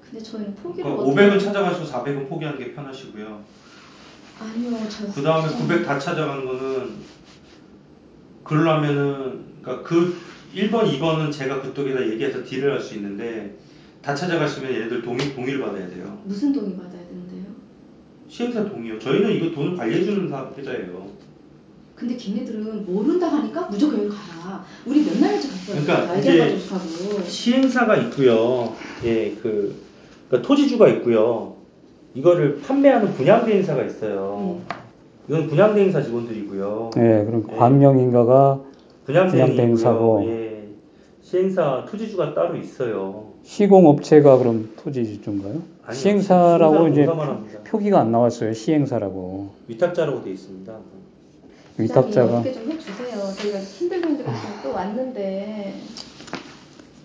[SPEAKER 3] 근데 저희는 포기를
[SPEAKER 1] 그러니까
[SPEAKER 3] 어떻게
[SPEAKER 1] 500은 찾아가시고 400은 포기하는 게 편하시고요.
[SPEAKER 3] 아니요. 저
[SPEAKER 1] 그 다음에 900 다 찾아가는 거는 그러려면은 그러니까 그 1번, 2번은 제가 그쪽에다 얘기해서 딜을 할 수 있는데 다 찾아가시면 얘네들 동의, 동의를 받아야 돼요.
[SPEAKER 3] 무슨 동의 받아야 되는데요?
[SPEAKER 1] 시행사 동의요. 저희는 이거 돈을 관리해주는 사- 회사예요.
[SPEAKER 3] 근데 걔네들은 모른다 하니까 무조건 여기 가라. 우리 몇 날째 갔어요.
[SPEAKER 1] 그러니까 이제
[SPEAKER 3] 하고.
[SPEAKER 1] 시행사가 있고요. 예, 그 그러니까 토지주가 있고요. 이거를 판매하는 분양대 행사가 있어요.
[SPEAKER 3] 음.
[SPEAKER 1] 이건 분양대 행사 직원들이고요.
[SPEAKER 2] 예, 그럼
[SPEAKER 1] 예.
[SPEAKER 2] 광명인가가
[SPEAKER 1] 분양대행이고요.
[SPEAKER 2] 분양대 행사고.
[SPEAKER 1] 예. 시행사 토지주가 따로 있어요.
[SPEAKER 2] 시공업체가 그럼 토지주인가요?
[SPEAKER 1] 아니요.
[SPEAKER 2] 시행사라고 이제
[SPEAKER 1] 합니다.
[SPEAKER 2] 표기가 안 나왔어요. 시행사라고.
[SPEAKER 1] 위탁자라고 돼 있습니다.
[SPEAKER 2] 위탁자가
[SPEAKER 3] 어떻게 좀 해주세요. 저희가 힘들고 힘들고 지금 또 왔는데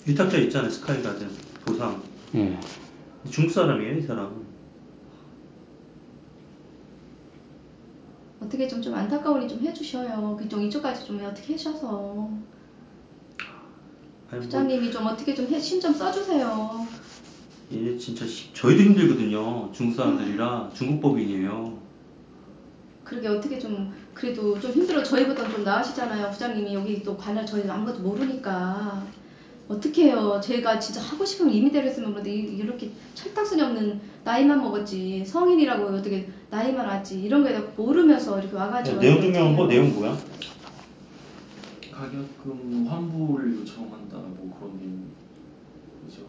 [SPEAKER 1] 위탁자 있잖아요. 스카이가든 보상.
[SPEAKER 2] 예.
[SPEAKER 1] 중국 사람이에요, 이 사람.
[SPEAKER 3] 어떻게 좀, 좀 안타까우니 좀 해주셔요. 그쪽 이쪽까지 좀 어떻게 해셔서
[SPEAKER 1] 아니, 뭐,
[SPEAKER 3] 부장님이 좀 어떻게 좀힘좀 써주세요.
[SPEAKER 1] 얘 진짜 시- 저희도 힘들거든요. 중국 사람들이라 중국 법인이에요.
[SPEAKER 3] 그러게 어떻게 좀 그래도 좀 힘들어 저희보다 좀 나으시잖아요. 부장님이 여기 또 관할 저희 아무것도 모르니까 어떻게 해요. 제가 진짜 하고 싶으면 이미대로 했으면 이- 이렇게 철딱선이 없는 나이만 먹었지 성인이라고 어떻게 나이만 왔지 이런 거에 대해 모르면서 이렇게 와가지고
[SPEAKER 1] 야, 내용 증명은 뭐
[SPEAKER 3] 어떡해요.
[SPEAKER 1] 내용 뭐야?
[SPEAKER 5] 가격금 환불 요청한다 뭐 그런 내용이죠.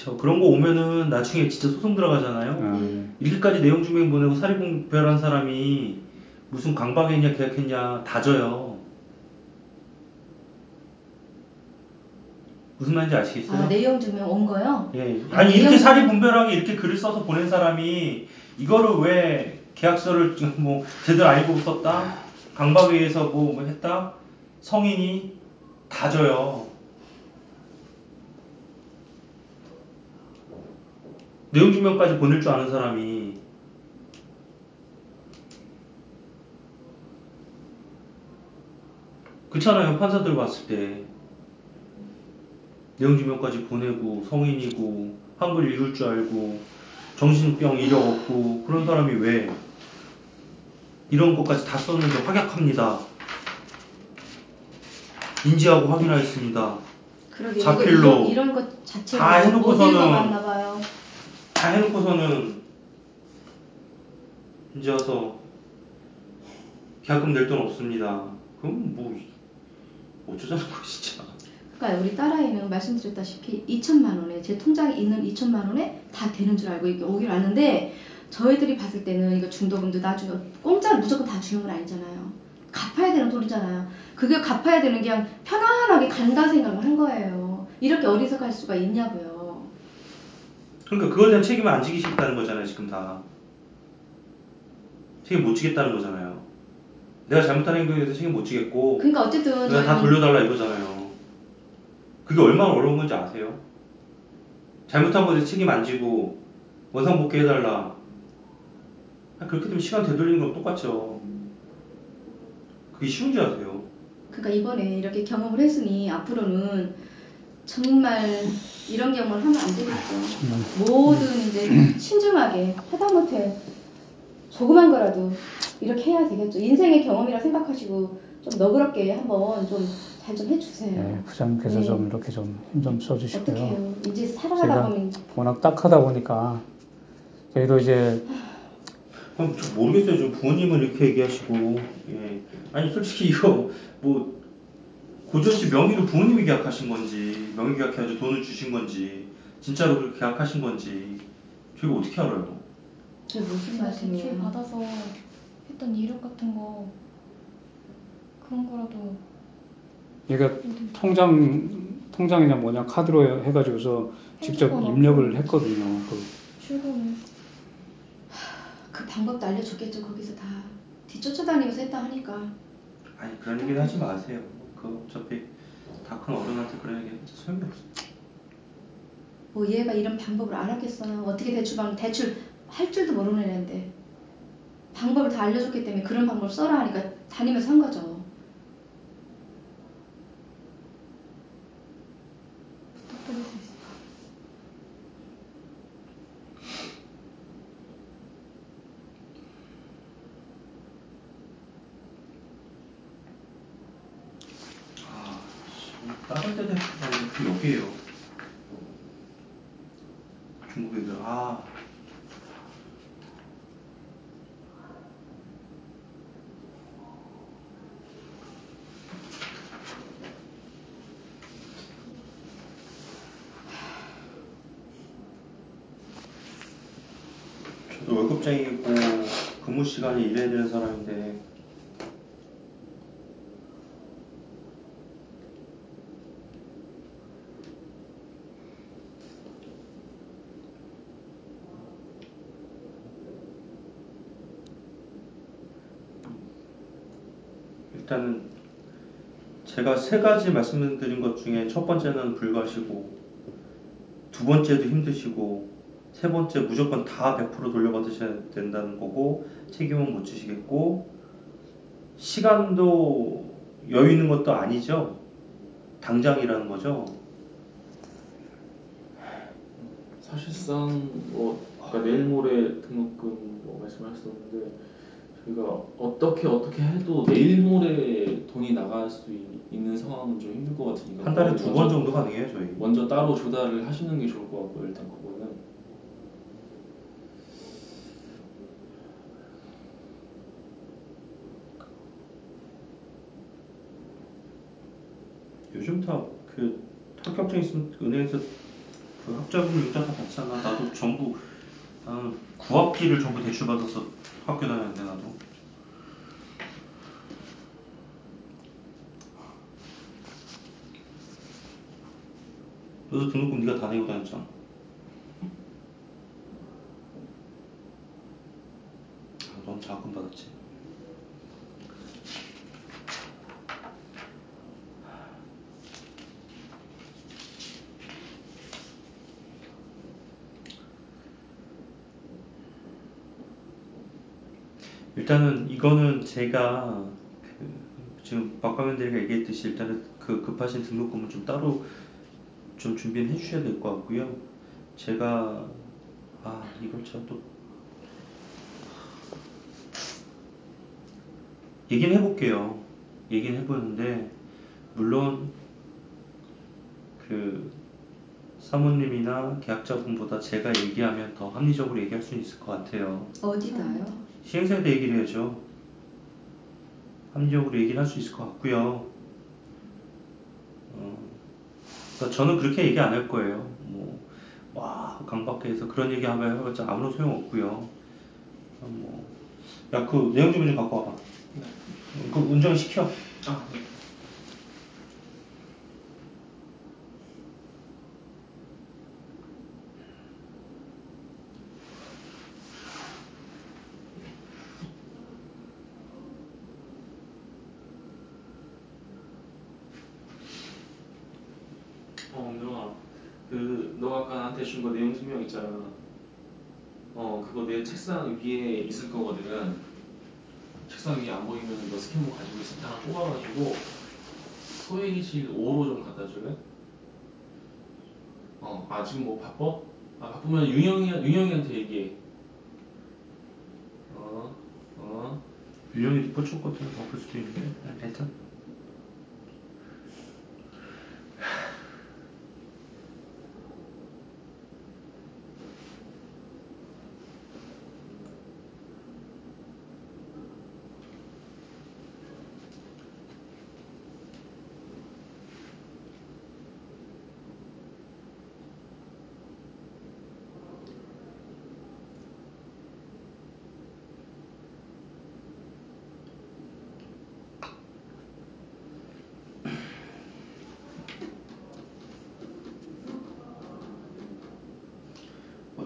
[SPEAKER 1] 그쵸. 그런 거 오면은 나중에 진짜 소송 들어가잖아요.
[SPEAKER 2] 아,
[SPEAKER 1] 이렇게까지 내용 증명 보내고 사립공별한 사람이 무슨 강박했냐 계약했냐 다 져요. 무슨 말인지 아시겠어요?
[SPEAKER 3] 아 내용 증명 온 거요?
[SPEAKER 1] 예.
[SPEAKER 3] 아,
[SPEAKER 1] 아니 이렇게
[SPEAKER 3] 내용
[SPEAKER 1] 사리 분별하게 이렇게 글을 써서 보낸 사람이 이거를 왜 계약서를 지금 뭐 제대로 알고 썼다 강박에 의해서 뭐, 뭐 했다 성인이 다 져요. 내용 증명까지 보낼 줄 아는 사람이 그렇잖아요 판사들 봤을 때 내용 증명까지 보내고 성인이고 한글 읽을 줄 알고 정신병 이력 없고 그런 사람이 왜 이런 것까지 다 썼는데 확약합니다. 인지하고 확인하였습니다.
[SPEAKER 3] 그러게
[SPEAKER 1] 자필로
[SPEAKER 3] 이거, 이런, 이런 것 자체를 다못
[SPEAKER 1] 해놓고서는-. 다 해놓고서는 이제 와서 계약금 낼 돈 없습니다. 그럼 뭐 어쩌자는 거야 진짜.
[SPEAKER 3] 그러니까 우리 딸아이는 말씀드렸다시피 2천만 원에 제 통장에 있는 2천만 원에 다 되는 줄 알고 이렇게 오기로 왔는데 저희들이 봤을 때는 이거 중도금도 나중에 공짜로 무조건 다 주는 건 아니잖아요. 갚아야 되는 돈이잖아요. 그게 갚아야 되는 게 그냥 편안하게 간다 생각을 한 거예요. 이렇게 어리석할 수가 있냐고요.
[SPEAKER 1] 그러니까 그거에 대한 책임을 안 지기시겠다는 거잖아요 지금 다. 책임 못 지겠다는 거잖아요. 내가 잘못한 행동에 대해서 책임 못 지겠고
[SPEAKER 3] 그러니까 어쨌든
[SPEAKER 1] 내가 다 돌려달라 이거잖아요. 그게 얼마나 어려운 건지 아세요? 잘못한 거에 대해서 책임 안 지고 원상복귀 해달라. 아, 그렇게 되면 시간 되돌리는 건 똑같죠. 그게 쉬운지 아세요?
[SPEAKER 3] 그러니까 이번에 이렇게 경험을 했으니 앞으로는 정말 이런 경험을 하면 안 되겠죠. 모든 이제 신중하게 하다못해 조그만 거라도 이렇게 해야 되겠죠. 인생의 경험이라 생각하시고 좀 너그럽게 한번 좀 잘 좀 해주세요.
[SPEAKER 2] 네, 부장님께서
[SPEAKER 3] 네.
[SPEAKER 2] 좀 이렇게 좀 힘좀 써주시고요.
[SPEAKER 3] 어떡해요. 이제 살아가다
[SPEAKER 2] 제가
[SPEAKER 3] 보면
[SPEAKER 2] 워낙 딱하다 보니까 저희도 이제
[SPEAKER 1] 그럼 저 모르겠어요. 좀 부모님은 이렇게 얘기하시고, 예. 아니, 솔직히 이거, 뭐, 고지원 씨 명의로 부모님이 계약하신 건지, 명의 계약해가지고 돈을 주신 건지, 진짜로 그렇게 계약하신 건지, 저희가 어떻게 알아요?
[SPEAKER 3] 그게 무슨
[SPEAKER 4] 대출
[SPEAKER 3] 말씀이에요?
[SPEAKER 4] 받아서 했던 이력 같은 거 그런 거라도
[SPEAKER 2] 얘가 통장 통장이냐 뭐냐 카드로 해가지고서 직접
[SPEAKER 4] 핸드폰
[SPEAKER 2] 입력을 했거든요. 그
[SPEAKER 4] 출금을
[SPEAKER 3] 그 방법도 알려줬겠죠. 거기서 다 뒤쫓아다니면서 했다 하니까.
[SPEAKER 1] 아니, 그런 얘기는 하지 마세요. 그, 어차피, 다 큰 어른한테 그런 얘기 진짜 소용이 없어요.
[SPEAKER 3] 뭐 얘가 이런 방법을 알았겠어요. 어떻게 대출 방 대출 할 줄도 모르는 애인데 방법을 다 알려줬기 때문에 그런 방법을 써라 하니까 다니면서 한 거죠.
[SPEAKER 4] 부탁드릴 수 있어요.
[SPEAKER 1] 아, 씨, 다른 데 대학교가 그 여기에요. 중국 애들, 아. 저도 월급쟁이고 근무 시간에 일해야 되는 사람인데. 일단은 제가 세 가지 말씀드린 것 중에 첫 번째는 불가시고 두 번째도 힘드시고 세 번째 무조건 다 100% 돌려받으셔야 된다는 거고 책임은 못 지시겠고 시간도 여유 있는 것도 아니죠. 당장이라는 거죠.
[SPEAKER 5] 사실상 뭐 아까 내일 모레 등록금 뭐 말씀하셨었는데 저희가 어떻게 어떻게 해도 내일 모레 돈이 나갈 수 있- 있는 상황은 좀 힘들 것 같으니까
[SPEAKER 1] 한 달에 두 번 정도 가능해요 저희.
[SPEAKER 5] 먼저 따로 조달을 하시는 게 좋을 것 같고요 일단 그거는
[SPEAKER 1] 요즘 다 그 합격증 있으면 은행에서 그 학자금 융자 다 받잖아. 나도 전부 나는 구학비를 전부 대출 받아서 학교 다녔는데 나도. 너도 등록금 네가 다 내고 다녔잖아. 아, 넌 자금 받았지. 일단은 이거는 제가 그 지금 박광현 대리가 얘기했듯이 일단은 그 급하신 등록금은 좀 따로 좀 준비를 해주셔야 될 것 같고요. 제가 아 이걸 제가 또 얘기는 해볼게요. 얘기는 해보는데 물론 그 사모님이나 계약자분보다 제가 얘기하면 더 합리적으로 얘기할 수 있을 것 같아요.
[SPEAKER 3] 어디다요?
[SPEAKER 1] 시행사에다 얘기를 해야죠. 합리적으로 얘기를 할 수 있을 것 같고요. 어, 그러니까 저는 그렇게 얘기 안 할 거예요. 뭐, 와, 강박회에서 그런 얘기 하면 해봤자 아무런 소용 없고요. 어, 뭐, 야, 그 내용 좀 좀 갖고 와봐. 그 운전 시켜.
[SPEAKER 5] 아, 네. 어, 은정아, 그 너가 아까 나한테 준 거 내용 증명 있잖아. 어, 그거 내 책상 위에 있을 거거든. 책상 위에 안 보이면 너 스캔북 가지고 있을 때 하나 뽑아가지고 소회의실 5로 좀 갖다 줄래? 어, 아 지금 뭐 바빠? 아 바쁘면 윤영이 윤영이한테 얘기해. 어, 어.
[SPEAKER 1] 윤영이 리포트 같은 거 바쁠 수도 있는데. 아, 괜찮아.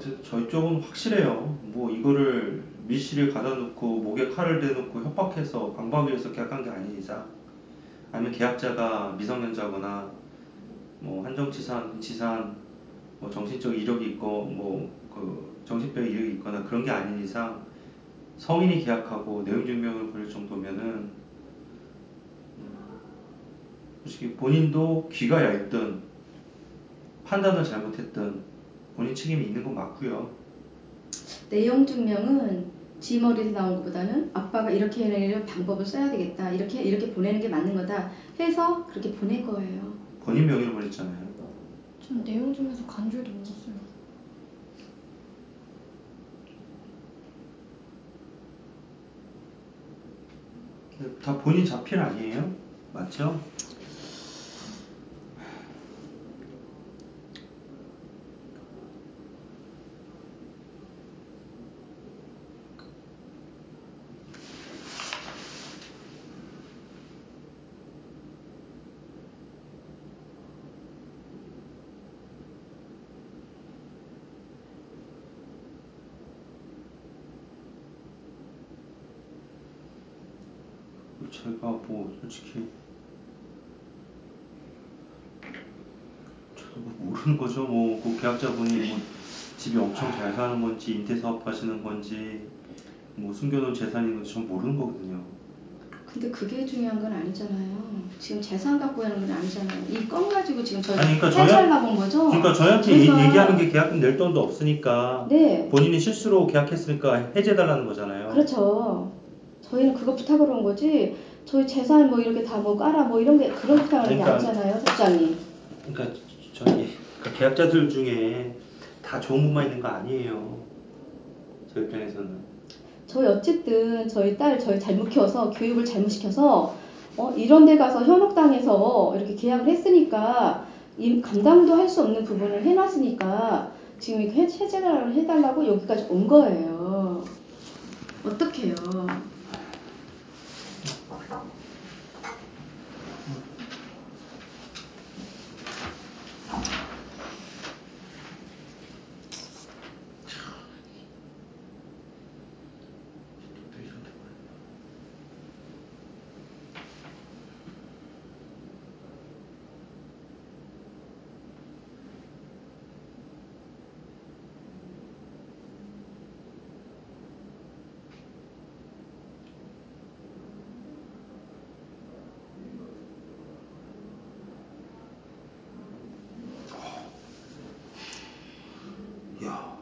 [SPEAKER 1] 어쨌든 저희 쪽은 확실해요. 뭐 이거를 밀실에 가다 놓고 목에 칼을 대놓고 협박해서 강박위해서 계약한 게 아닌 이상 아니면 계약자가 미성년자거나 뭐 한정치산, 근치산 뭐 정신적 이력이 있고 뭐 그 정신병 이력이 있거나 그런 게 아닌 이상 성인이 계약하고 내용 증명을 보낼 정도면은 음, 솔직히 본인도 귀가 얇든 판단을 잘못했든 본인 책임이 있는 건 맞고요.
[SPEAKER 3] 내용 증명은 지 머리에서 나온 것보다는 아빠가 이렇게 해내는 방법을 써야 되겠다. 이렇게 이렇게 보내는 게 맞는 거다. 해서 그렇게 보낸 거예요.
[SPEAKER 1] 본인 명의로 보냈잖아요.
[SPEAKER 4] 전 내용 중에서 간 줄도 몰랐어요.
[SPEAKER 1] 다 본인 자필 아니에요? 맞죠? 제가 뭐 솔직히 저도 뭐 모르는 거죠. 뭐 그 계약자분이 뭐 집이 엄청 잘 사는 건지 임대 사업 하시는 건지 뭐 숨겨놓은 재산인 건지 전 모르는 거거든요.
[SPEAKER 3] 근데 그게 중요한 건 아니잖아요. 지금 재산 갖고 하는 건 아니잖아요. 이 건 가지고 지금 저
[SPEAKER 1] 아니, 그러니까 저희-
[SPEAKER 3] 해찰 나본 거죠?
[SPEAKER 1] 그러니까 저희한테 얘- 얘기하는 게 계약금 낼 돈도 없으니까
[SPEAKER 3] 네,
[SPEAKER 1] 본인이 실수로 계약했으니까 해제해달라는 거잖아요.
[SPEAKER 3] 그렇죠. 저희는 그거 부탁으로 온 거지. 저희 재산 뭐 이렇게 다 뭐 깔아 뭐 이런 게 그런 게
[SPEAKER 1] 그러니까-
[SPEAKER 3] 아니잖아요, 소장님.
[SPEAKER 1] 그러니까 저희 그 계약자들 중에 다 좋은 분만 있는 거 아니에요. 저희 입장에서는.
[SPEAKER 3] 저희 어쨌든 저희 딸 저희 잘못 키워서 교육을 잘못 시켜서 어, 이런 데 가서 현혹당해서 이렇게 계약을 했으니까 이 감당도 할 수 없는 부분을 해놨으니까 지금 이렇게 해- 해제를 해달라고 여기까지 온 거예요. 어떡해요.
[SPEAKER 1] 이야.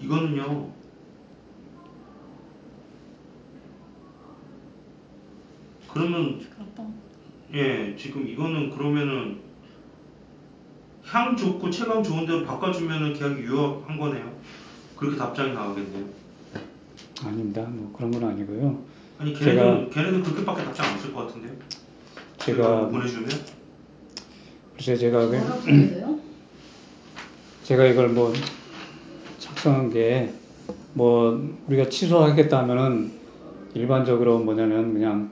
[SPEAKER 1] 이거는요. 그러면
[SPEAKER 4] 아빠
[SPEAKER 1] 예 지금 이거는 그러면은 향 좋고 체감 좋은 대로 바꿔주면은 계약이 유효한 거네요. 그렇게 답장이 나오겠네요.
[SPEAKER 2] 아닙니다. 뭐 그런 건 아니고요.
[SPEAKER 1] 아니 걔네들
[SPEAKER 2] 제가-
[SPEAKER 1] 걔네들 그렇게밖에 답장 안 쓸 것 같은데요?
[SPEAKER 2] 제가
[SPEAKER 1] 보내주면
[SPEAKER 2] 글쎄 제가 그-? 제가 이걸 뭐 작성한 게 뭐 우리가 취소하겠다 하면은 일반적으로 뭐냐면 그냥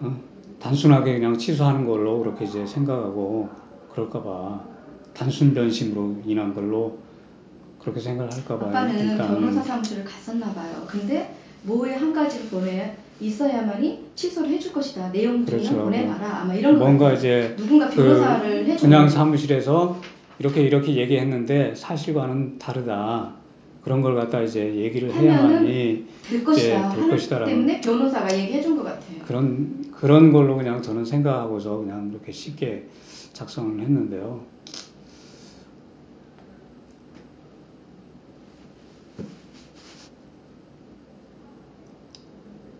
[SPEAKER 2] 어? 단순하게 그냥 취소하는 걸로 그렇게 이제 생각하고 그럴까봐 단순 변심으로 인한 걸로 그렇게 생각을 할까봐
[SPEAKER 3] 아빠는 변호사 사무실을 갔었나 봐요. 근데 뭐에 한 가지를 보내 있어야만이 취소를 해줄 것이다. 내용
[SPEAKER 2] 그렇죠.
[SPEAKER 3] 보내봐라. 아마 이런 거
[SPEAKER 2] 뭔가. 이제
[SPEAKER 3] 누군가
[SPEAKER 2] 그
[SPEAKER 3] 변호사를 해주는
[SPEAKER 2] 분양
[SPEAKER 3] 거죠.
[SPEAKER 2] 사무실에서 이렇게 이렇게 얘기했는데 사실과는 다르다 그런 걸 갖다 이제 얘기를 해야만이
[SPEAKER 3] 될 것이다.
[SPEAKER 2] 예, 될 것이다라는
[SPEAKER 3] 때문에 변호사가 얘기해 준 것 같아요.
[SPEAKER 2] 그런 그런 걸로 그냥 저는 생각하고서 그냥 이렇게 쉽게 작성을 했는데요.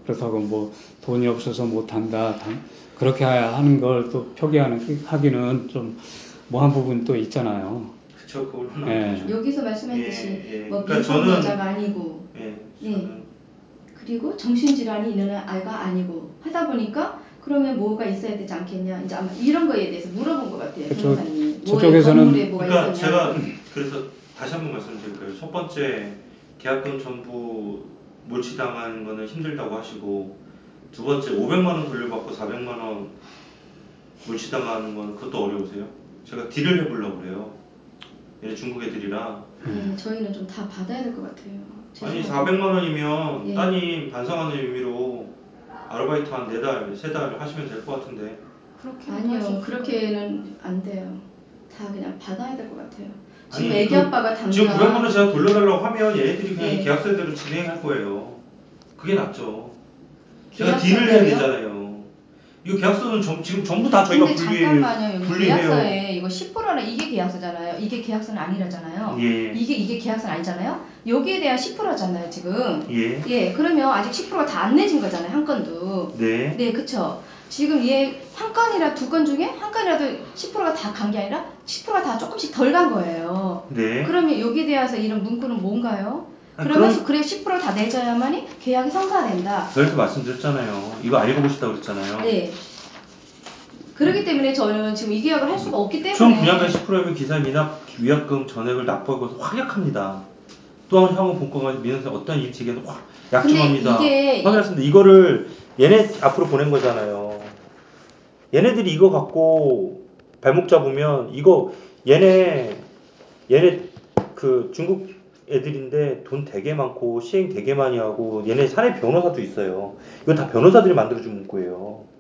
[SPEAKER 2] 그렇다고 뭐 돈이 없어서 못한다 단- 그렇게 하는 걸 또 표기하는 하기는 좀 뭐한 부분 또 있잖아요.
[SPEAKER 1] 그쵸 그걸 하나
[SPEAKER 2] 예.
[SPEAKER 3] 여기서 말씀했듯이
[SPEAKER 1] 예, 예.
[SPEAKER 3] 뭐
[SPEAKER 1] 그러니까 저는-
[SPEAKER 3] 여자가 아니고
[SPEAKER 1] 예,
[SPEAKER 3] 예.
[SPEAKER 1] 저는
[SPEAKER 3] 그리고 정신질환이 있는 아이가 아니고 하다 보니까 그러면 뭐가 있어야 되지 않겠냐 이제 아마 이런 거에 대해서 물어본 것 같아요
[SPEAKER 2] 그쵸.
[SPEAKER 3] 변호사님이 뭐에
[SPEAKER 2] 저쪽에서는-
[SPEAKER 1] 그러니까
[SPEAKER 3] 있었냐
[SPEAKER 1] 제가 그래서 다시 한번 말씀드릴게요. 첫 번째 계약금 전부 몰치당하는 거는 힘들다고 하시고 두 번째 500만 원 돌려받고 400만 원 몰치당하는 건 그것도 어려우세요? 제가 딜을 해보려고 그래요. 얘네 중국 애들이랑
[SPEAKER 3] 네, 저희는 좀 다 받아야 될 것 같아요
[SPEAKER 1] 아니
[SPEAKER 3] 죄송합니다.
[SPEAKER 1] 400만 원이면
[SPEAKER 3] 예.
[SPEAKER 1] 따님 반성하는 의미로 아르바이트 한 4달, 3달 하시면 될 것 같은데
[SPEAKER 4] 그렇게
[SPEAKER 3] 아니요 그렇게는 안 돼요 다 그냥 받아야 될 것 같아요 지금
[SPEAKER 1] 아니,
[SPEAKER 3] 애기
[SPEAKER 1] 그-
[SPEAKER 3] 아빠가 당장
[SPEAKER 1] 지금 900만 원 제가 돌려달라고 하면 얘네들이 그냥
[SPEAKER 3] 네.
[SPEAKER 1] 계약서대로 진행할 거예요. 그게 낫죠. 제가 딜을 해야? 되잖아요. 이거 계약서는 전- 지금 전부 다 저희가 분리
[SPEAKER 3] 잠깐만요
[SPEAKER 1] 분리해요.
[SPEAKER 3] 계약서에 이거 10%는 이게 계약서잖아요 이게 계약서는 아니라잖아요
[SPEAKER 1] 예.
[SPEAKER 3] 이게 이게 계약서는 아니잖아요 여기에 대한 10%잖아요 지금
[SPEAKER 1] 예.
[SPEAKER 3] 예 그러면 아직 10%가 다 안 내진 거잖아요 한 건도
[SPEAKER 1] 네.
[SPEAKER 3] 네 그쵸 지금 얘 한 건이라 두 건 중에 한 건이라도 10%가 다 간 게 아니라 10%가 다 조금씩 덜 간 거예요
[SPEAKER 1] 네.
[SPEAKER 3] 그러면 여기에 대해서 이런 문구는 뭔가요?
[SPEAKER 1] 아,
[SPEAKER 3] 그러면서 그래 10%다 내줘야만이 계약이 성사된다
[SPEAKER 1] 그래서 말씀드렸잖아요. 이거 안 읽어보시다고 그랬잖아요.
[SPEAKER 3] 네 그렇기 때문에 저는 지금 이 계약을 할 수가 없기 때문에
[SPEAKER 1] 총 분양가 10%면 기사 미납 위약금 전액을 납부하고 확약합니다. 또한 향후 본건과 민원세 어떤 확 약정합니다.
[SPEAKER 3] 이게
[SPEAKER 1] 확인했습니다. 이거를 얘네 앞으로 보낸 거잖아요. 얘네들이 이거 갖고 발목 잡으면 이거 얘네 얘네 그 중국 애들인데 돈 되게 많고 시행 되게 많이 하고 얘네 사내 변호사도 있어요. 이거 다 변호사들이 만들어준 문구예요.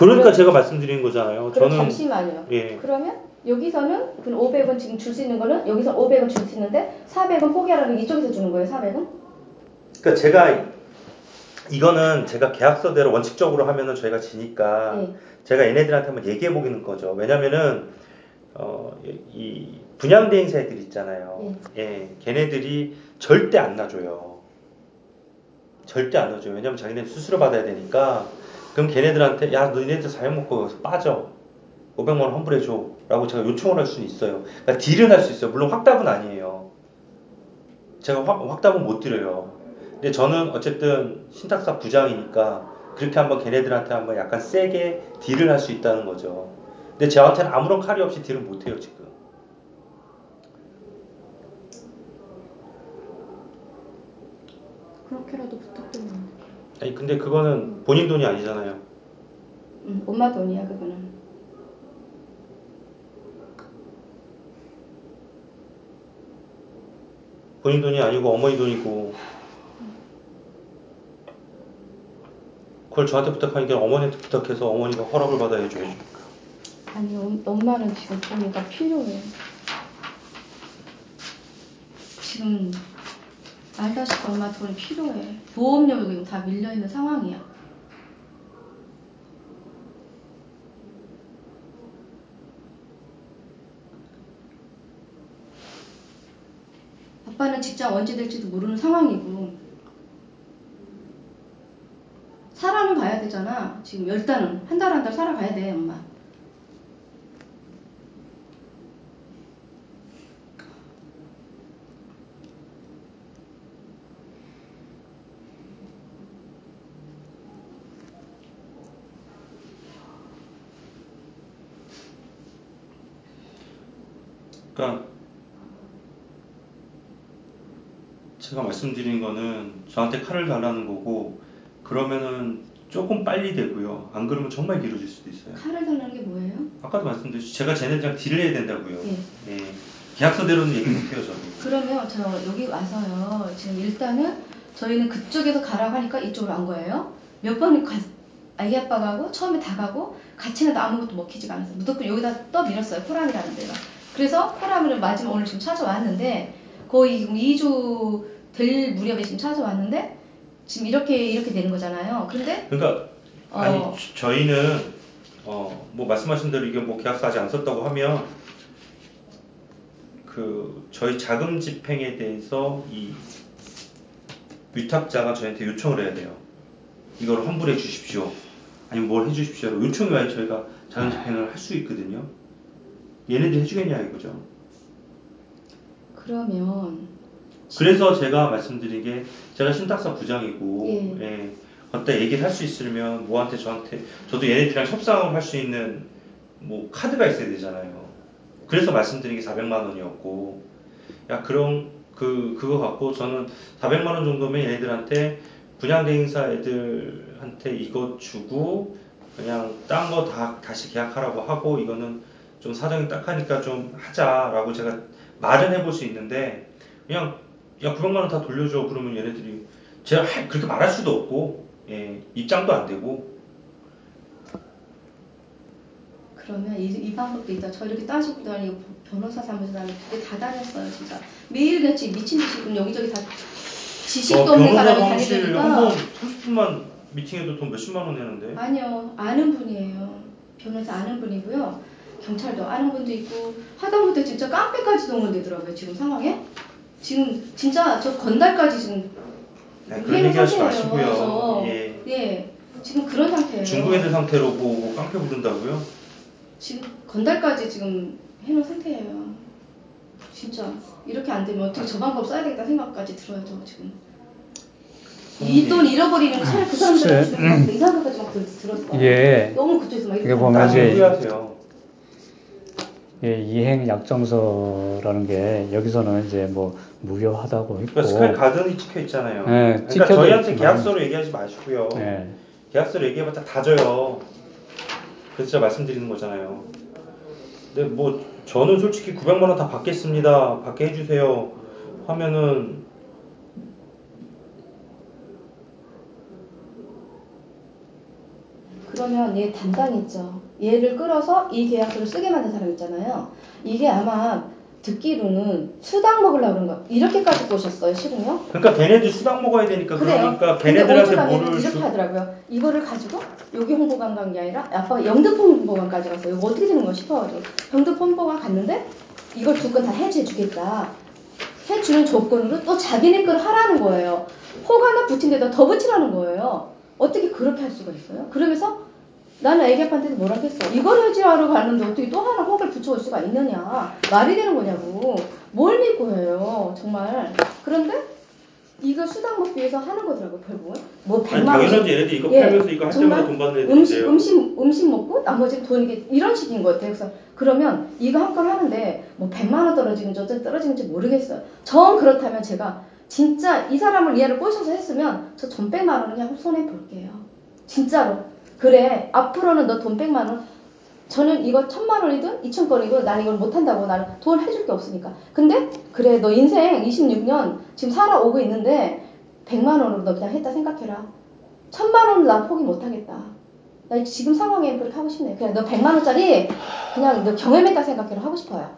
[SPEAKER 1] 그러니까 제가 말씀드리는 거잖아요. 저는
[SPEAKER 3] 잠시만요
[SPEAKER 1] 예.
[SPEAKER 3] 그러면 여기서는 그 500원 지금 줄 수 있는 거는 여기서 500원 줄 수 있는데 400원 포기하라는 게 이쪽에서 주는 거예요 400원?
[SPEAKER 1] 그러니까 제가 이거는 제가 계약서대로 원칙적으로 하면은 저희가 지니까
[SPEAKER 3] 네.
[SPEAKER 1] 제가 얘네들한테 한번 얘기해 보기는 거죠. 왜냐면은 어, 이 분양 대 행사들 있잖아요. 예, 걔네들이 절대 안 놔줘요. 절대 안 놔줘요. 왜냐면 자기네 수수료 받아야 되니까. 그럼 걔네들한테 야 너희네들 사용 먹고 빠져. 500만 원 환불해 줘 라고 제가 요청을 할 수는 있어요. 그러니까 딜은 할 수 있어요. 물론 확답은 아니에요. 제가 확, 확답은 못 드려요. 근데 저는 어쨌든 신탁사 부장이니까 그렇게 한번 걔네들한테 한번 약간 세게 딜을 할 수 있다는 거죠. 근데 저한테는 아무런 칼이 없이 딜을 못 해요 지금.
[SPEAKER 4] 그렇게라도.
[SPEAKER 1] 아니 근데 그거는 본인 돈이 아니잖아요.
[SPEAKER 3] 응, 엄마 돈이야 그거는
[SPEAKER 1] 본인 돈이 아니고 어머니 돈이고. 그걸 저한테 부탁하니까 어머니한테 부탁해서 어머니가 허락을 받아야 줘야죠.
[SPEAKER 3] 아니 엄- 엄마는 지금 돈이 다 필요해 지금 알다시피 엄마 돈이 필요해. 보험료도 다 밀려있는 상황이야. 아빠는 직장 언제 될지도 모르는 상황이고 살아는 가야 되잖아. 지금 일단은 한 달 한 달 살아가야 돼 엄마
[SPEAKER 1] 그러니까 제가 말씀드린 거는 저한테 칼을 달라는 거고 그러면은 조금 빨리 되고요. 안 그러면 정말 길어질 수도 있어요.
[SPEAKER 3] 칼을 달라는 게 뭐예요?
[SPEAKER 1] 아까도 말씀드렸죠. 제가 쟤네들이랑 딜을 해야 된다고요.
[SPEAKER 3] 예.
[SPEAKER 1] 예. 계약서대로는 얘기 못해요, 저도.
[SPEAKER 3] 그러면 저 여기 와서요. 지금 일단은 저희는 그쪽에서 가라고 하니까 이쪽으로 안 거예요. 몇 번 아기 아빠가 하고 처음에 다 가고 같이 는데 아무것도 먹히지가 않았어요. 무조건 여기다 떠 밀었어요. 포람이라는 데가. 그래서 포람을 마지막 오늘 지금 찾아왔는데 거의 2주 될 무렵에 지금 찾아왔는데 지금 이렇게 이렇게 되는 거잖아요. 그런데
[SPEAKER 1] 그러니까
[SPEAKER 3] 어.
[SPEAKER 1] 아니 저- 저희는 어 뭐 말씀하신 대로 이게 뭐 계약서 아직 안 썼다고 하면 그 저희 자금 집행에 대해서 이 위탁자가 저희한테 요청을 해야 돼요. 이걸 환불해 주십시오. 아니면 뭘 해 주십시오. 요청이 와야 저희가 자금 집행을 할 수 있거든요. 얘네들 해주겠냐 이거죠.
[SPEAKER 3] 그러면
[SPEAKER 1] 그래서 제가 말씀드린 게 제가 신탁사 부장이고
[SPEAKER 3] 예.
[SPEAKER 1] 예, 그때 얘기를 할 수 있으면 뭐한테 저한테 저도 얘네들이랑 협상을 할 수 있는 뭐 카드가 있어야 되잖아요. 그래서 말씀드린 게 400만 원이었고 야 그럼 그 그거 갖고 저는 400만 원 정도면 얘네들한테 분양대행사 애들한테 이거 주고 그냥 딴 거 다 다시 계약하라고 하고 이거는 좀 사정이 딱하니까 좀 하자라고 제가 말은 해볼 수 있는데 그냥 야 900만 원 다 돌려줘 그러면 얘네들이 제가 할- 그렇게 말할 수도 없고 예, 입장도 안 되고
[SPEAKER 3] 그러면 이, 이 방법도 있다. 저 이렇게 따지고 다니고 변호사 사무소 다니고 그게 다 다녔어요, 진짜. 매일같이 미친 듯이 그럼 여기저기 다 지식도
[SPEAKER 1] 어,
[SPEAKER 3] 없는 사람이
[SPEAKER 1] 사무실
[SPEAKER 3] 다니니까
[SPEAKER 1] 한번 30분만 미팅해도 돈 몇십만 원 내는데
[SPEAKER 3] 아니요, 아는 분이에요. 변호사 아는 분이고요. 경찰도 아는 분도 있고 하다못해 진짜 깡패까지 동원되더라고요. 지금 상황에. 지금 진짜 저 건달까지 지금
[SPEAKER 1] 네, 그런 얘기 하지
[SPEAKER 3] 상태예요.
[SPEAKER 1] 마시고요.
[SPEAKER 3] 그래서
[SPEAKER 1] 예.
[SPEAKER 3] 예, 지금 그런 상태예요.
[SPEAKER 1] 중국 애들 상태로 뭐, 뭐 깡패 부른다고요?
[SPEAKER 3] 지금 건달까지 지금 해놓은 상태예요. 진짜 이렇게 안 되면 어떻게 저 방법 써야 되겠다 생각까지 들어요. 저 지금. 이 돈 잃어버리면 차라리 그 사람들
[SPEAKER 2] 글쎄,
[SPEAKER 3] 주변에 막 이상한 것까지 막 들- 들었어.
[SPEAKER 2] 이게
[SPEAKER 3] 너무 그쪽에서 막
[SPEAKER 2] 이게
[SPEAKER 3] 이렇게
[SPEAKER 2] 보면
[SPEAKER 1] 나중에
[SPEAKER 2] 이제-
[SPEAKER 1] 후회하세요.
[SPEAKER 2] 예, 이행 약정서라는 게 여기서는 이제 뭐 무효하다고 했고
[SPEAKER 1] 그러니까 스카이 가든이 찍혀 있잖아요.
[SPEAKER 2] 네,
[SPEAKER 1] 그러니까 저희한테
[SPEAKER 2] 있지만.
[SPEAKER 1] 계약서로 얘기하지 마시고요.
[SPEAKER 2] 예,
[SPEAKER 1] 계약서로 얘기해봤자 다 져요. 그래서 제가 말씀드리는 거잖아요. 근데 뭐 저는 솔직히 900만 원 다 받겠습니다. 받게 해주세요. 하면은
[SPEAKER 3] 그러면 얘 담당 있죠. 얘를 끌어서 이 계약서를 쓰게 만든 사람 있잖아요. 이게 아마 듣기로는 수당 먹으려고 그런 거. 이렇게까지 꼬셨어요, 실은요?
[SPEAKER 1] 그러니까 걔네들 수당 먹어야 되니까
[SPEAKER 3] 그래요.
[SPEAKER 1] 그러니까 걔네들한테 뭐를
[SPEAKER 3] 이렇게
[SPEAKER 1] 주...
[SPEAKER 3] 하더라고요. 이거를 가지고 여기 홍보관 간게 아니라 아빠가 영등포 홍보관까지 갔어요. 이거 어떻게 되는 거야 싶어가지고 영등포 홍보관 갔는데 이걸 두 건 다 해지해 주겠다. 해주는 조건으로 또 자기네 걸 하라는 거예요. 혹 하나 붙인 데다 더 붙이라는 거예요. 어떻게 그렇게 할 수가 있어요? 그러면서 나는 애기 아빠한테도 뭐라 했어. 이걸 해지하러 가는데 어떻게 또 하나 혹을 붙여올 수가 있느냐. 말이 되는 거냐고. 뭘 믿고 해요. 정말. 그런데 이거 수당 먹기 위해서 하는 거더라고요, 결국은. 뭐
[SPEAKER 1] 아니
[SPEAKER 3] 100만 원.
[SPEAKER 1] 당연하지 얘네들 이거
[SPEAKER 3] 예,
[SPEAKER 1] 팔면서 이거 할 때마다
[SPEAKER 3] 정말
[SPEAKER 1] 돈 받는
[SPEAKER 3] 음식,
[SPEAKER 1] 애들인데요.
[SPEAKER 3] 음식, 음식 먹고 나머지는 돈 이게 이런 식인 것 같아요. 그래서 그러면 이거 한 건 하는데 뭐 100만 원 떨어지는지 어떻게 떨어지는지 모르겠어요. 정 그렇다면 제가 진짜 이 사람을 이해를 꼬셔서 했으면 저돈 100만 원은 그냥 손해 볼게요. 진짜로. 그래 앞으로는 너돈 100만 원 저는 이거 천만 원이든 이천 건이든 난 이걸 못한다고 나는 돈 해줄 게 없으니까. 근데 그래 너 인생 26년 지금 살아오고 있는데 100만 원으로 너 그냥 했다 생각해라. 천만 원은 나 포기 못하겠다. 나 지금 상황에 그렇게 하고 싶네. 그냥 너 100만 원짜리 그냥 너 경험했다 생각해라 하고 싶어요.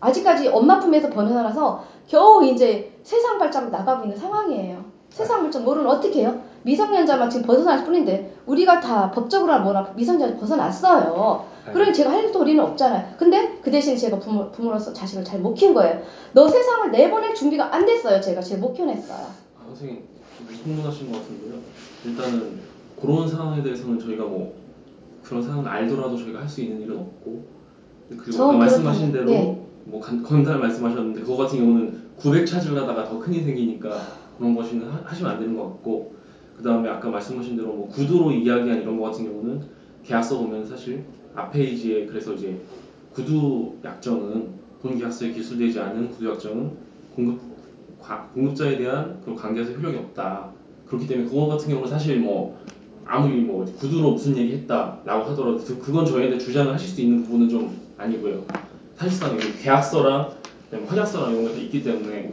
[SPEAKER 3] 아직까지 엄마 품에서 벗어나서 겨우 이제 세상 발자국 나가고 있는 상황이에요. 세상 발자국 모르는 어떻게 해요? 미성년자만 지금 벗어날 뿐인데 우리가 다 법적으로 뭐나 미성년자 벗어났어요. 그러니 제가 할 도리는 없잖아요. 근데 그 대신 제가 부모, 부모로서 자식을 잘 못 키운 거예요. 너 세상을 내보낼 준비가 안 됐어요. 제가 제일 못 키워냈어요.
[SPEAKER 5] 아, 선생님 좀 미성분하신 것 같은데요. 일단은 그런 상황에 대해서는 저희가 뭐 그런 상황을 알더라도 저희가 할 수 있는 일은 없고 그리고
[SPEAKER 3] 저
[SPEAKER 5] 아까 말씀하신 대로
[SPEAKER 3] 네.
[SPEAKER 5] 뭐 간- 건달 말씀하셨는데 그거 같은 경우는 900 차지하다가 더 큰 일 생기니까 그런 것이는 하- 하시면 안 되는 것 같고 그 다음에 아까 말씀하신 대로 뭐 구두로 이야기한 이런 거 같은 경우는 계약서 보면 사실 앞 페이지에 그래서 이제 구두 약정은 본 계약서에 기술되지 않은 구두 약정은 공급 과- 공급자에 대한 그런 관계에서 효력이 없다. 그렇기 때문에 그거 같은 경우는 사실 뭐 아무리 뭐 구두로 무슨 얘기 했다라고 하더라도 그- 그건 저희한테 주장을 하실 수 있는 부분은 좀 아니고요. 사실상 계약서랑 확약서랑 이런 것도 있기 때문에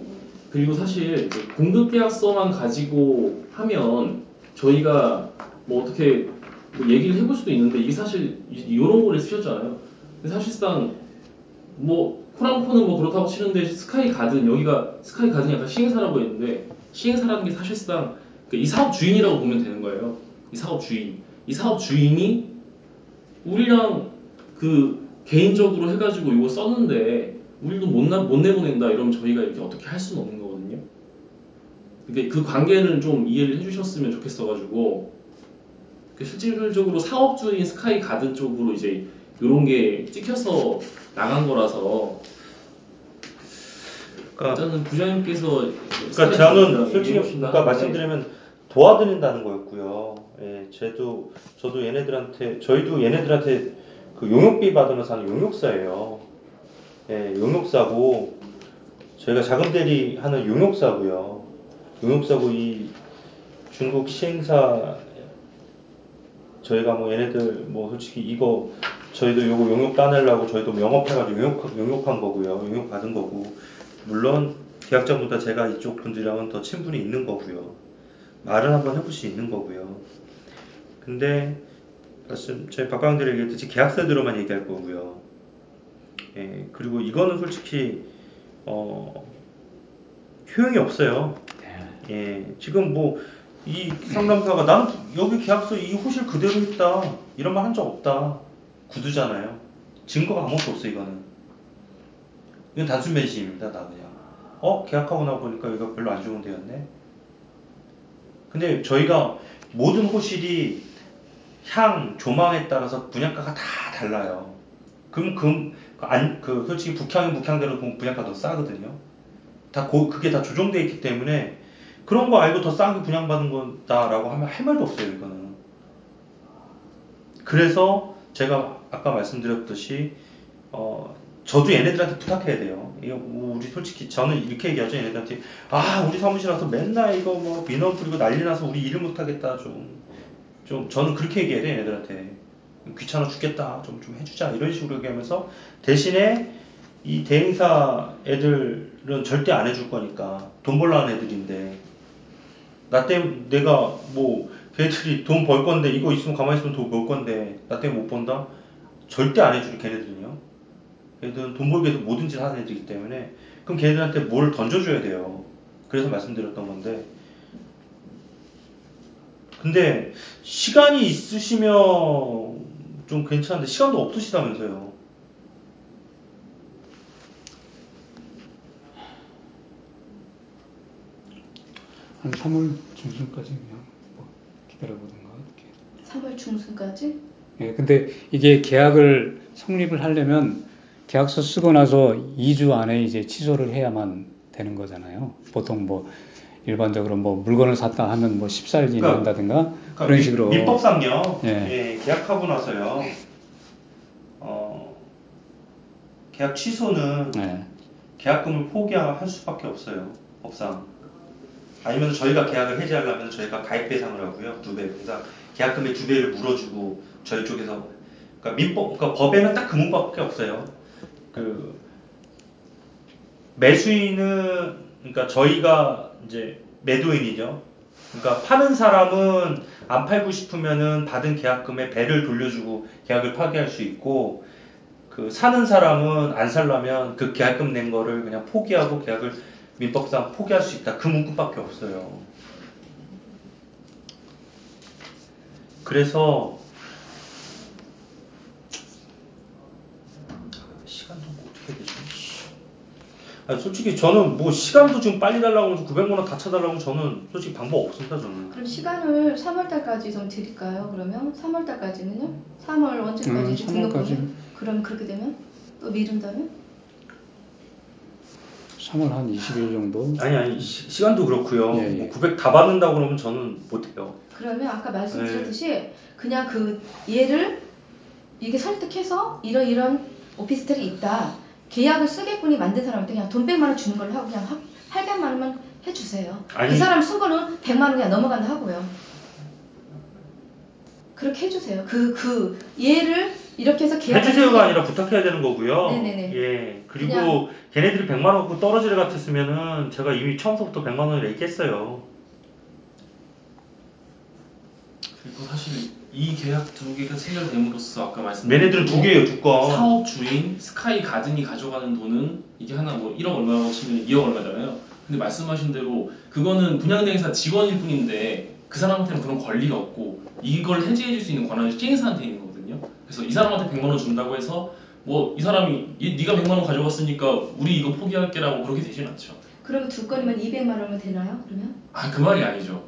[SPEAKER 5] 그리고 사실 공급 계약서만 가지고 하면 저희가 뭐 어떻게 뭐 얘기를 해볼 수도 있는데 이게 사실 이- 이런 거를 쓰셨잖아요. 근데 사실상 뭐 코랑코는 뭐 그렇다고 치는데 스카이 가든 여기가 스카이 가든이 약간 시행사라고 했는데 시행사라는 게 사실상 그이 사업 주인이라고 보면 되는 거예요. 이 사업 주인. 이 사업 주인이 우리랑 그 개인적으로 해가지고 이거 썼는데 우리도 못, 나, 못 내보낸다 이러면 저희가 이렇게 어떻게 할 수는 없는 거거든요. 근데 그 관계는 좀 이해를 해주셨으면 좋겠어가지고 그 실질적으로 사업주인 스카이 가든 쪽으로 이제 이런 게 찍혀서 나간 거라서
[SPEAKER 1] 그러니까,
[SPEAKER 5] 일단은 부장님께서
[SPEAKER 1] 그러니까 저는 솔직히 그러니까 말씀드리면 도와드린다는 거였고요. 예, 쟤도 저도 얘네들한테 저희도 얘네들한테 그 용역비 받으면서 하는 용역사예요. 예, 용역사고 저희가 자금 대리 하는 용역사고요. 용역사고 이 중국 시행사 저희가 뭐 얘네들 뭐 솔직히 이거 저희도 요거 용역 따내려고 저희도 영업해가지고 용역, 용역한 거고요. 용역 받은 거고 물론 계약자보다 제가 이쪽 분들이랑은 더 친분이 있는 거고요. 말은 한번 해볼 수 있는 거고요. 근데 말씀 저희 박광들 얘기했듯이 계약서대로만 얘기할 거고요. 예, 그리고 이거는 솔직히 어, 효용이 없어요. 예, 지금 뭐 이 상담사가 나는 여기 계약서 이 호실 그대로 했다 이런 말 한 적 없다 구두잖아요. 증거가 아무것도 없어 이거는. 이건 단순 변심입니다 나 그냥. 어 계약하고 나 보니까 이거 별로 안 좋은 데였네. 근데 저희가 모든 호실이 향, 조망에 따라서 분양가가 다 달라요. 그럼 그, 그 안, 그 솔직히 북향은 북향대로 분양가 더 싸거든요. 다 고, 그게 다 조정되어 있기 때문에 그런 거 알고 더 싸게 분양받은 거다라고 하면 할 말도 없어요, 이거는. 그래서 제가 아까 말씀드렸듯이 어, 저도 얘네들한테 부탁해야 돼요. 이거 뭐 우리 솔직히 저는 이렇게 얘기하죠, 얘네들한테. 아, 우리 사무실 와서 맨날 이거 뭐 민원 뿌리고 난리 나서 우리 일을 못 하겠다 좀. 좀 저는 그렇게 얘기해야 돼, 얘네들한테. 귀찮아 죽겠다. 좀 좀 해주자. 이런 식으로 얘기하면서 대신에 이 대행사 애들은 절대 안 해줄 거니까 돈 벌라는 애들인데 나 때문에 내가 뭐 걔들이 돈 벌 건데 이거 있으면 가만히 있으면 돈 벌 건데 나 때문에 못 번다? 절대 안 해줄 걔네들은요. 걔들은 돈 벌기 위해서 뭐든지 하는 애들이기 때문에 그럼 걔네들한테 뭘 던져줘야 돼요. 그래서 말씀드렸던 건데 근데 시간이 있으시면 좀 괜찮은데 시간도 없으시다면서요.
[SPEAKER 2] 한 3월 중순까지 그냥 뭐 기다려보든가 이렇게.
[SPEAKER 3] 3월 중순까지?
[SPEAKER 2] 예, 근데 이게 계약을 성립을 하려면 계약서 쓰고 나서 2주 안에 이제 취소를 해야만 되는 거잖아요. 보통 뭐 일반적으로 뭐 물건을 샀다 하면 뭐 14일 이내
[SPEAKER 1] 그러니까-
[SPEAKER 2] 한다든가 그런 식으로
[SPEAKER 1] 민법상요.
[SPEAKER 2] 예.
[SPEAKER 1] 예, 계약하고 나서요. 어, 계약 취소는
[SPEAKER 2] 예,
[SPEAKER 1] 계약금을 포기할 수밖에 없어요. 법상. 아니면 저희가 계약을 해지하려면 저희가 가입 배상을 하고요. 두 배. 그래서 계약금의 두 배를 물어주고 저희 쪽에서 그러니까 민법 그러니까 법에는 딱그 문밖에 없어요. 그 매수인은 그러니까 저희가 이제 매도인이죠. 그러니까 파는 사람은 안 팔고 싶으면은 받은 계약금의 배를 돌려주고 계약을 파기할 수 있고 그 사는 사람은 안 살려면 그 계약금 낸 거를 그냥 포기하고 계약을 민법상 포기할 수 있다. 그 문구밖에 없어요. 그래서 시간도 뭐 어떻게 되죠? 아니, 솔직히 저는 뭐 시간도 좀 빨리 달라고 하면서 900만 원다 쳐달라고 하면 저는 솔직히 방법 없습니다. 저는.
[SPEAKER 3] 그럼 시간을 3월달까지 좀 드릴까요? 그러면 3월달까지는요? 3월 언제까지
[SPEAKER 2] 음,
[SPEAKER 3] 등록금이?
[SPEAKER 2] 3월까지.
[SPEAKER 3] 그럼 그렇게 되면 또 미룬다면?
[SPEAKER 2] 3월 한 20일 정도.
[SPEAKER 1] 아니 아니 시, 간도 그렇고요.
[SPEAKER 2] 예, 예.
[SPEAKER 1] 뭐900다 받는다고 그러면 저는 못해요.
[SPEAKER 3] 그러면 아까 말씀드렸듯이
[SPEAKER 1] 네.
[SPEAKER 3] 그냥 그 얘를 이게 설득해서 이런 이런 오피스텔이 있다. 계약을 쓰겠군이 만든 사람한테 그냥 돈 100만 원 주는 걸로 하고 그냥 800만 원만 해주세요.
[SPEAKER 1] 아니.
[SPEAKER 3] 그 사람 쓴 거는 100만 원 그냥 넘어간다 하고요. 그렇게 해주세요. 그, 그, 얘를 이렇게 해서 계약
[SPEAKER 1] 해주세요가 아니라 부탁해야 되는 거고요.
[SPEAKER 3] 네네네.
[SPEAKER 1] 예. 그리고
[SPEAKER 3] 그냥-
[SPEAKER 1] 걔네들이 100만 원 갖고 떨어질 애 같았으면은 제가 이미 처음부터 100만 원을 얘기했어요.
[SPEAKER 5] 그리고 사실 이 계약 두 개가 체결됨으로써 아까 말씀드린
[SPEAKER 1] 얘네들은 두 개예요, 두 건.
[SPEAKER 5] 사업 주인 스카이 가든이 가져가는 돈은 이게 하나 뭐 1억 얼마라고 치면 2억 얼마잖아요. 근데 말씀하신 대로 그거는 분양대행사 직원일 뿐인데 그 사람한테는 그런 권리가 없고 이걸 해지해 줄 수 있는 권한이 시행사한테 있는 거거든요. 그래서 이 사람한테 100만 원 준다고 해서 뭐 이 사람이 이- 네가 100만 원 가져갔으니까 우리 이거 포기할게라고 그렇게 되진 않죠.
[SPEAKER 3] 그러면 두 건이면 200만 원이면 되나요? 그러면?
[SPEAKER 5] 아 그 말이 아니죠.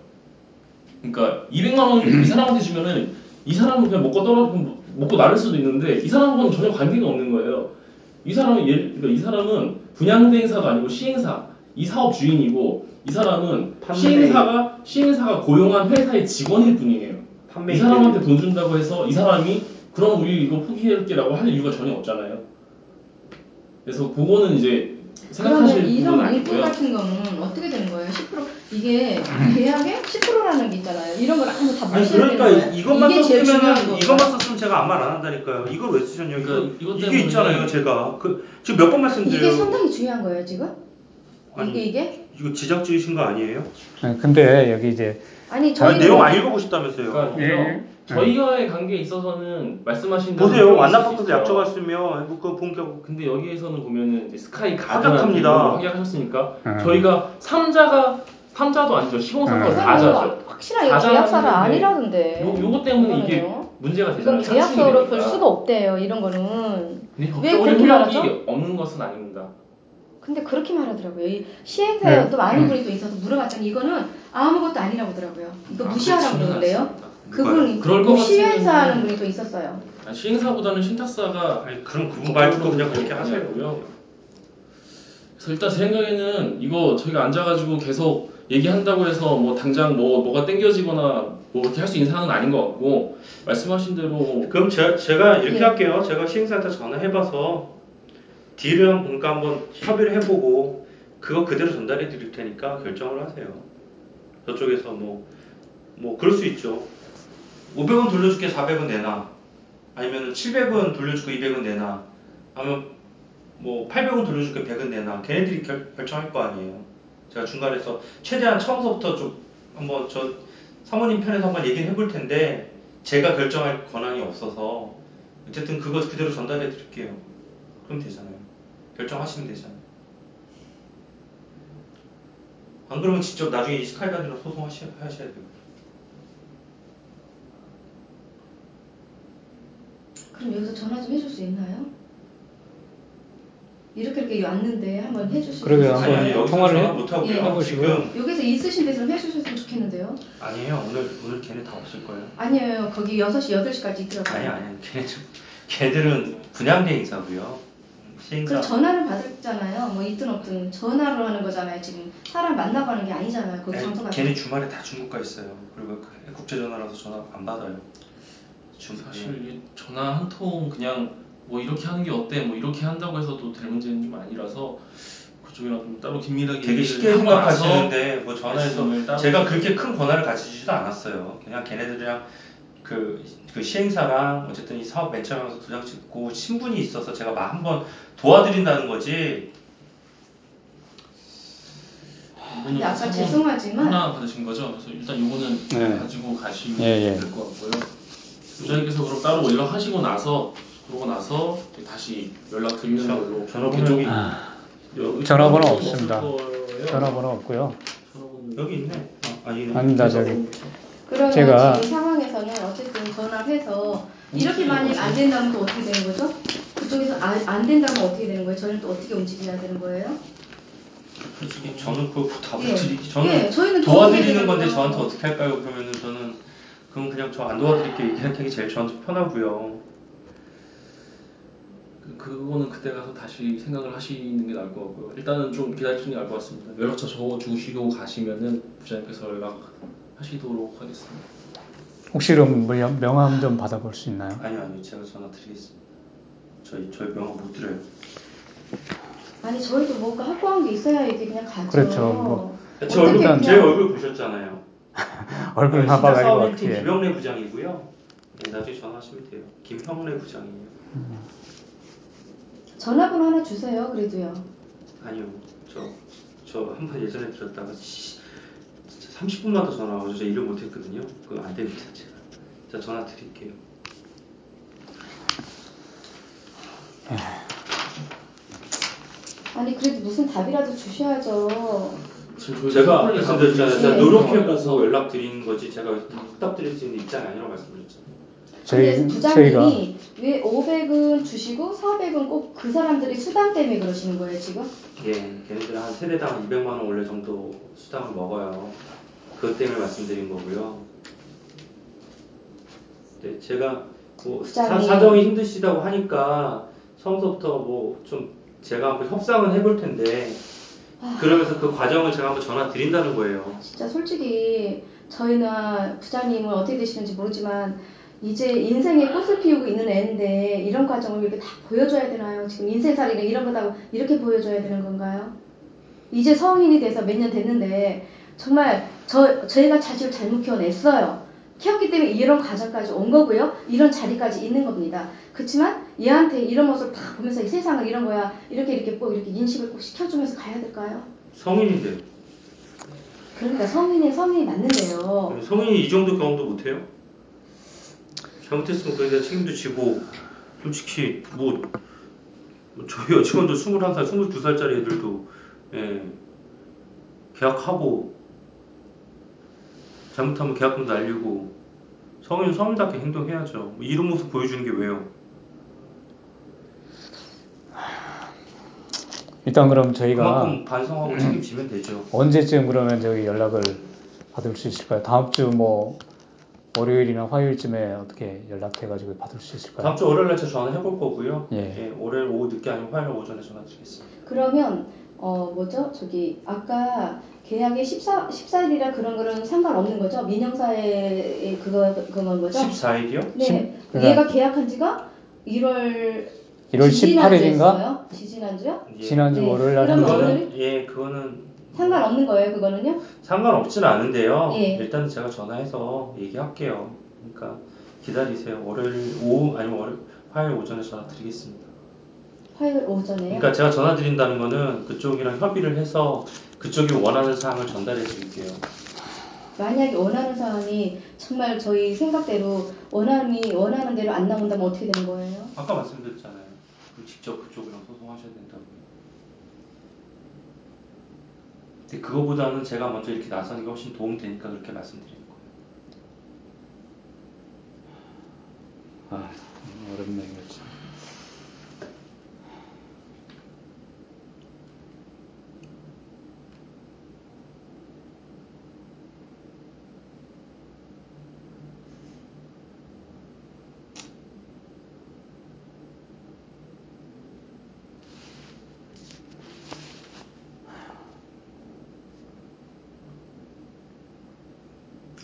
[SPEAKER 5] 그러니까 200만 원이 사람한테 주면은 이 사람은 그냥 먹고 떨어 먹고 나를 수도 있는데 이 사람하고는 전혀 관계가 없는 거예요. 이 사람은 예, 그러니까 이 사람은 분양대행사가 아니고 시행사 이 사업 주인이고 이 사람은
[SPEAKER 1] 판매.
[SPEAKER 5] 시행사가 시행사가 고용한 회사의 직원일 뿐이에요.
[SPEAKER 1] 판매
[SPEAKER 5] 이 사람한테 돈 준다고 해서 이 사람이 그럼 우리 이거 포기할게라고 할 이유가 전혀 없잖아요. 그래서 그거는 이제 생각하실
[SPEAKER 3] 이런
[SPEAKER 5] 아니고요.
[SPEAKER 3] 같은 거는 어떻게 되는 거예요? 10% 이게 계약에 10%라는 게 있잖아요. 이런 걸 아무 다
[SPEAKER 1] 아니
[SPEAKER 3] 무시해야 되는
[SPEAKER 1] 그러니까
[SPEAKER 3] 거예요?
[SPEAKER 1] 이것만
[SPEAKER 3] 이게 제일 중요한
[SPEAKER 1] 썼으면
[SPEAKER 3] 거예요.
[SPEAKER 1] 이것만 썼으면 제가 아무 말 안 한다니까요. 이걸 왜 쓰셨냐고.
[SPEAKER 5] 그러니까
[SPEAKER 1] 이거,
[SPEAKER 5] 이것
[SPEAKER 1] 이게
[SPEAKER 5] 때문에
[SPEAKER 1] 있잖아요, 제가. 그 지금 몇번 말씀드려요.
[SPEAKER 3] 이게 상당히 중요한 거예요 지금?
[SPEAKER 1] 아니,
[SPEAKER 3] 이게 이게?
[SPEAKER 1] 이거 지으신 거 아니에요?
[SPEAKER 2] 네, 근데 여기 이제
[SPEAKER 3] 아니
[SPEAKER 1] 아,
[SPEAKER 3] 저희
[SPEAKER 1] 내용 안 읽어보셨다면서요.
[SPEAKER 5] 그러니까
[SPEAKER 2] 예.
[SPEAKER 5] 저희와의 관계에 있어서는 말씀하신 대로
[SPEAKER 1] 보세요.
[SPEAKER 5] 표현할 수
[SPEAKER 1] 완납박도
[SPEAKER 5] 있어요.
[SPEAKER 1] 약정하시면 뭐그 본격
[SPEAKER 5] 근데 여기에서는 보면은 이제 스카이. 가든한테 확약하셨으니까
[SPEAKER 2] 음.
[SPEAKER 5] 저희가 삼자가 삼자도 아니죠 시공사가
[SPEAKER 2] 음.
[SPEAKER 5] 사자죠.
[SPEAKER 3] 확실하게
[SPEAKER 5] 했는데
[SPEAKER 3] 아니라던데.
[SPEAKER 5] 요 요거 때문에 이게
[SPEAKER 3] 이거는요.
[SPEAKER 5] 문제가 되잖아요.
[SPEAKER 3] 계약서로
[SPEAKER 5] 사실이니까.
[SPEAKER 3] 볼 수가 없대요. 이런 거는. 왜 그렇게 말하죠?
[SPEAKER 5] 없는 것은 아닙니다.
[SPEAKER 3] 근데 그렇게 말하더라고요. 이 시행사에
[SPEAKER 2] 네.
[SPEAKER 3] 또 많은 분이 또 있어서 물어봤더니 이거는 아무것도 아니라고 하더라고요. 이거
[SPEAKER 5] 아,
[SPEAKER 3] 무시하라고 그러는데요. 그분이
[SPEAKER 5] 그럴
[SPEAKER 3] 것뭐
[SPEAKER 5] 같으면은-
[SPEAKER 3] 시행사하는 분이 또 있었어요.
[SPEAKER 5] 아니, 시행사보다는 신탁사가
[SPEAKER 1] 아니 그럼 그분 말투도 그냥 그렇게.
[SPEAKER 5] 하고요. 그래서 일단 제 생각에는 이거 저희가 앉아가지고 계속 얘기한다고 해서 뭐 당장 뭐 뭐가 땡겨지거나 뭐 이렇게 할 수 있는 상황은 아닌 것 같고 말씀하신 대로
[SPEAKER 1] 그럼 제가, 제가 이렇게
[SPEAKER 3] 예.
[SPEAKER 1] 할게요. 제가 시행사한테 전화해봐서 딜을 한- 그러니까 한번 협의를 해보고 그거 그대로 전달해 드릴 테니까 결정을 하세요. 저쪽에서 뭐, 뭐 그럴 수 있죠. 500원 돌려줄게 400원 내놔. 아니면 700원 돌려줄게 200원 내놔. 아니면 뭐 800원 돌려줄게 100원 내놔. 걔네들이 결, 결정할 거 아니에요. 제가 중간에서 최대한 처음부터 좀 한번 저 사모님 편에서 한번 얘기를 해볼 텐데 제가 결정할 권한이 없어서 어쨌든 그거 그대로 전달해 드릴게요. 그럼 되잖아요. 결정하시면 되잖아요. 안 그러면 직접 나중에 이 스카이가드로 소송하셔야 하셔야 돼요.
[SPEAKER 3] 그럼 여기서 전화 좀 해줄 수 있나요? 이렇게 이렇게 왔는데 한번 해주실 수
[SPEAKER 2] 그러게요.
[SPEAKER 3] 있어요?
[SPEAKER 1] 아니 아니 여기서
[SPEAKER 2] 통화를
[SPEAKER 1] 전화
[SPEAKER 2] 해-
[SPEAKER 1] 못 하고요.
[SPEAKER 3] 예.
[SPEAKER 2] 해보시고요.
[SPEAKER 1] 지금
[SPEAKER 3] 여기서 있으신 데서 해주셨으면 좋겠는데요.
[SPEAKER 1] 아니에요. 오늘 오늘 걔네 다 없을 거예요.
[SPEAKER 3] 아니에요. 거기 6시, 8시까지 있더라고요.
[SPEAKER 1] 아니 아니 걔네 좀 걔들은 분양대 행사고요. 시행사.
[SPEAKER 3] 그 전화를 받았잖아요. 뭐 있든 없든 전화로 하는 거잖아요. 지금 사람 만나가는 게 아니잖아요. 거기
[SPEAKER 1] 아니,
[SPEAKER 3] 장소 가서.
[SPEAKER 1] 걔네 주말에 다 중국 가 있어요. 그리고 그 국제 전화라서 전화 안 받아요. 중
[SPEAKER 5] 사실 이 전화 한 통 그냥 뭐 이렇게 하는 게 어때 뭐 이렇게 한다고 해서도 될 문제는 좀 아니라서 그쪽이랑 좀 따로 긴밀하게
[SPEAKER 1] 되게 쉽게 생각하시는데 뭐 전화해서 제가 그렇게 큰 권한을 가지지도 않았어요. 그냥 걔네들이랑 그, 그 시행사랑 어쨌든 이 사업 맨 처음에 와서 도장 찍고 신분이 있어서 제가 막 한번 도와드린다는 거지.
[SPEAKER 5] 이거는
[SPEAKER 3] 근데 아까
[SPEAKER 5] 사본
[SPEAKER 3] 죄송하지만
[SPEAKER 5] 하나 받으신 거죠? 그래서 일단 요거는
[SPEAKER 2] 네.
[SPEAKER 5] 가지고 가시면
[SPEAKER 2] 예, 예.
[SPEAKER 5] 될것 같고요. 부장님께서 그럼 따로 연락하시고 나서 그러고 나서 다시 연락 드리는
[SPEAKER 1] 저-
[SPEAKER 5] 걸로
[SPEAKER 1] 전화번호 여기
[SPEAKER 2] 전화번호 없습니다.
[SPEAKER 5] 거예요.
[SPEAKER 2] 전화번호 없고요.
[SPEAKER 1] 여기 있네. 아, 아니네.
[SPEAKER 2] 아닙니다. 저기
[SPEAKER 3] 그러면
[SPEAKER 2] 제가-
[SPEAKER 3] 지금 상황에서는 어쨌든 전화를 해서 이렇게 만약 안 된다면 또 어떻게 되는 거죠? 그쪽에서 안, 안 된다면 어떻게 되는 거예요? 저희는 또 어떻게 움직여야 되는 거예요?
[SPEAKER 1] 솔직히 저는 그거 답을
[SPEAKER 3] 예.
[SPEAKER 1] 드리기 저는
[SPEAKER 3] 예, 저희는
[SPEAKER 1] 도와드리는 건데. 저한테 어떻게 할까요? 그러면은 저는 그럼 그냥 저 안 도와드릴게 얘기하는 게 제일 저한테 편하고요.
[SPEAKER 5] 그- 그거는 그때 가서 다시 생각을 하시는 게 나을 것 같고요. 일단은 좀 기다리시는 게 나을 것 같습니다. 연락처 적어 주시고 가시면은 부장님께서 연락하시도록 하겠습니다.
[SPEAKER 2] 혹시 그럼 뭐 명- 명함 좀 받아볼 수 있나요?
[SPEAKER 1] 아니요 아니요 제가 전화 드리겠습니다. 저희 저희 명함 못 드려요.
[SPEAKER 3] 아니 저희도 뭔가 확고한 게 있어야 이게 그냥 가죠.
[SPEAKER 2] 그렇죠. 뭐.
[SPEAKER 1] 제 얼굴 제 얼굴 보셨잖아요.
[SPEAKER 2] 얼굴
[SPEAKER 1] 네, 싸움 1팀
[SPEAKER 2] 어떻게.
[SPEAKER 1] 김형래 부장이고요. 네, 나중에 전화하시면 돼요. 김형래 부장이에요.
[SPEAKER 3] 전화번호 하나 주세요. 그래도요.
[SPEAKER 1] 아니요, 저 저 한 번 예전에 들었다가 씨, 진짜 30분마다 전화 와서 저 일을 못했거든요. 그거 안 됩니다, 제가. 제가 전화 드릴게요.
[SPEAKER 3] 아니 그래도 무슨 답이라도 주셔야죠.
[SPEAKER 1] 제가 말씀드렸잖아요. 제가
[SPEAKER 3] 네.
[SPEAKER 1] 노력해서 연락 드린 거지 제가 답 드릴 수 있는 입장이 아니라고 말씀드렸잖아요.
[SPEAKER 2] 저희
[SPEAKER 3] 부장님이
[SPEAKER 2] 저희가
[SPEAKER 3] 왜 500은 주시고 400은 꼭 그 사람들이 수당 때문에 그러시는 거예요 지금?
[SPEAKER 1] 예, 걔네들 한 세대당 200만 원 원래 정도 수당을 먹어요. 그것 때문에 말씀드린 거고요. 네, 제가 뭐 사. 사정이 힘드시다고 하니까 처음부터 뭐 좀 제가 한번 협상은 해볼 텐데 그러면서 그 과정을 제가 한번 전화 드린다는 거예요.
[SPEAKER 3] 진짜 솔직히 저희나 부장님은 어떻게 되시는지 모르지만 이제 인생의 꽃을 피우고 있는 애인데 이런 과정을 이렇게 다 보여줘야 되나요? 지금 인생살이는 이런 거다 이렇게 보여줘야 되는 건가요? 이제 성인이 돼서 몇 년 됐는데 정말 저 저희가 자식을 잘못 키워냈어요. 키웠기 때문에 이런 과정까지 온 거고요. 이런 자리까지 있는 겁니다. 그렇지만 얘한테 이런 모습을 다 보면서 이 세상은 이런 거야. 이렇게 이렇게 꼭 이렇게 인식을 꼭 시켜주면서 가야 될까요?
[SPEAKER 1] 성인인데
[SPEAKER 3] 그러니까 성인이 성인이 맞는데요.
[SPEAKER 1] 성인이 이 정도 경험도 못해요? 잘못했으면 그에 대한 책임도 지고 솔직히 뭐, 뭐 저희 여직원도 21살, 22살짜리 애들도 예, 계약하고 잘못하면 계약금 날리고 성인은 성인답게 행동해야죠. 뭐 이런 모습 보여주는 게 왜요?
[SPEAKER 2] 일단 그럼 저희가
[SPEAKER 1] 그만큼 반성하고 책임지면 되죠.
[SPEAKER 2] 언제쯤 그러면 저기 연락을 받을 수 있을까요? 다음 주 뭐 월요일이나 화요일쯤에 어떻게 연락해가지고 받을 수 있을까요?
[SPEAKER 1] 다음 주 월요일에 제가 전화 해볼 거고요.
[SPEAKER 2] 예.
[SPEAKER 1] 예, 월요일 오후 늦게 아니면 화요일 오전에 전화 드리겠습니다.
[SPEAKER 3] 그러면 어 뭐죠? 저기 아까 계약이 14 14일이라 그런 거는 상관없는 거죠? 민영사의 그거 그건 거죠?
[SPEAKER 1] 14일이요?
[SPEAKER 3] 네.
[SPEAKER 2] 그러니까-
[SPEAKER 3] 얘가 계약한 지가 1월
[SPEAKER 2] 1월 18일인가?
[SPEAKER 3] 지지난주요?
[SPEAKER 1] 예.
[SPEAKER 2] 지난주
[SPEAKER 3] 네.
[SPEAKER 2] 월요일 날
[SPEAKER 3] 오늘-
[SPEAKER 1] 그거는 예 그거는
[SPEAKER 3] 상관없는 거예요, 그거는요?
[SPEAKER 1] 상관없진 않은데요.
[SPEAKER 3] 예.
[SPEAKER 1] 일단 제가 전화해서 얘기할게요. 그러니까 기다리세요. 월요일 오후 아니면 월요일 화요일 오전에 전화 드리겠습니다.
[SPEAKER 3] 화요일 오전에요.
[SPEAKER 1] 그러니까 제가 전화 드린다는 거는 그쪽이랑 협의를 해서 그쪽이 원하는 사항을 전달해 드릴게요.
[SPEAKER 3] 만약에 원하는 사항이 정말 저희 생각대로 원함이 원하는 대로 안 나온다면 어떻게 되는 거예요?
[SPEAKER 1] 아까 말씀드렸잖아요. 직접 그쪽이랑 소송하셔야 된다고요. 근데 그거보다는 제가 먼저 이렇게 나서는 게 훨씬 도움 되니까 그렇게 말씀드리는 거예요.
[SPEAKER 2] 아, 어렵네 이거 참.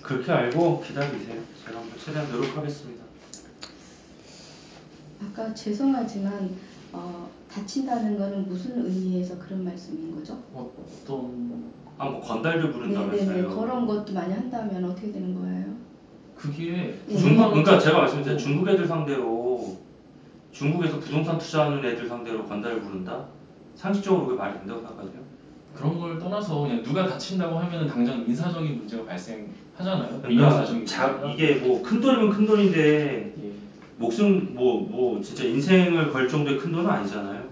[SPEAKER 1] 그렇게 알고 기다리세요. 제가 한번 최대한 노력하겠습니다.
[SPEAKER 3] 아까 죄송하지만 어, 다친다는 거는 무슨 의미에서 그런 말씀인 거죠?
[SPEAKER 5] 어떤
[SPEAKER 1] 아, 뭐 건달들 부른다면서요.
[SPEAKER 3] 네네네 그런 것도 많이 한다면 어떻게 되는 거예요?
[SPEAKER 5] 그게
[SPEAKER 3] 예.
[SPEAKER 1] 중국, 그러니까 제가 말씀드린 중국 애들 상대로 중국에서 부동산 투자하는 애들 상대로 건달 부른다? 상식적으로 그게 말이 된다고 생각하세요?
[SPEAKER 5] 그런 걸 떠나서 그냥 누가 다친다고 하면 당장 인사적인 문제가 발생 하잖아요.
[SPEAKER 1] 그러니까 자. 이게 뭐 큰 돈이면 큰 돈인데
[SPEAKER 5] 예.
[SPEAKER 1] 목숨 뭐뭐 진짜 인생을 걸 정도의 큰 돈은 아니잖아요.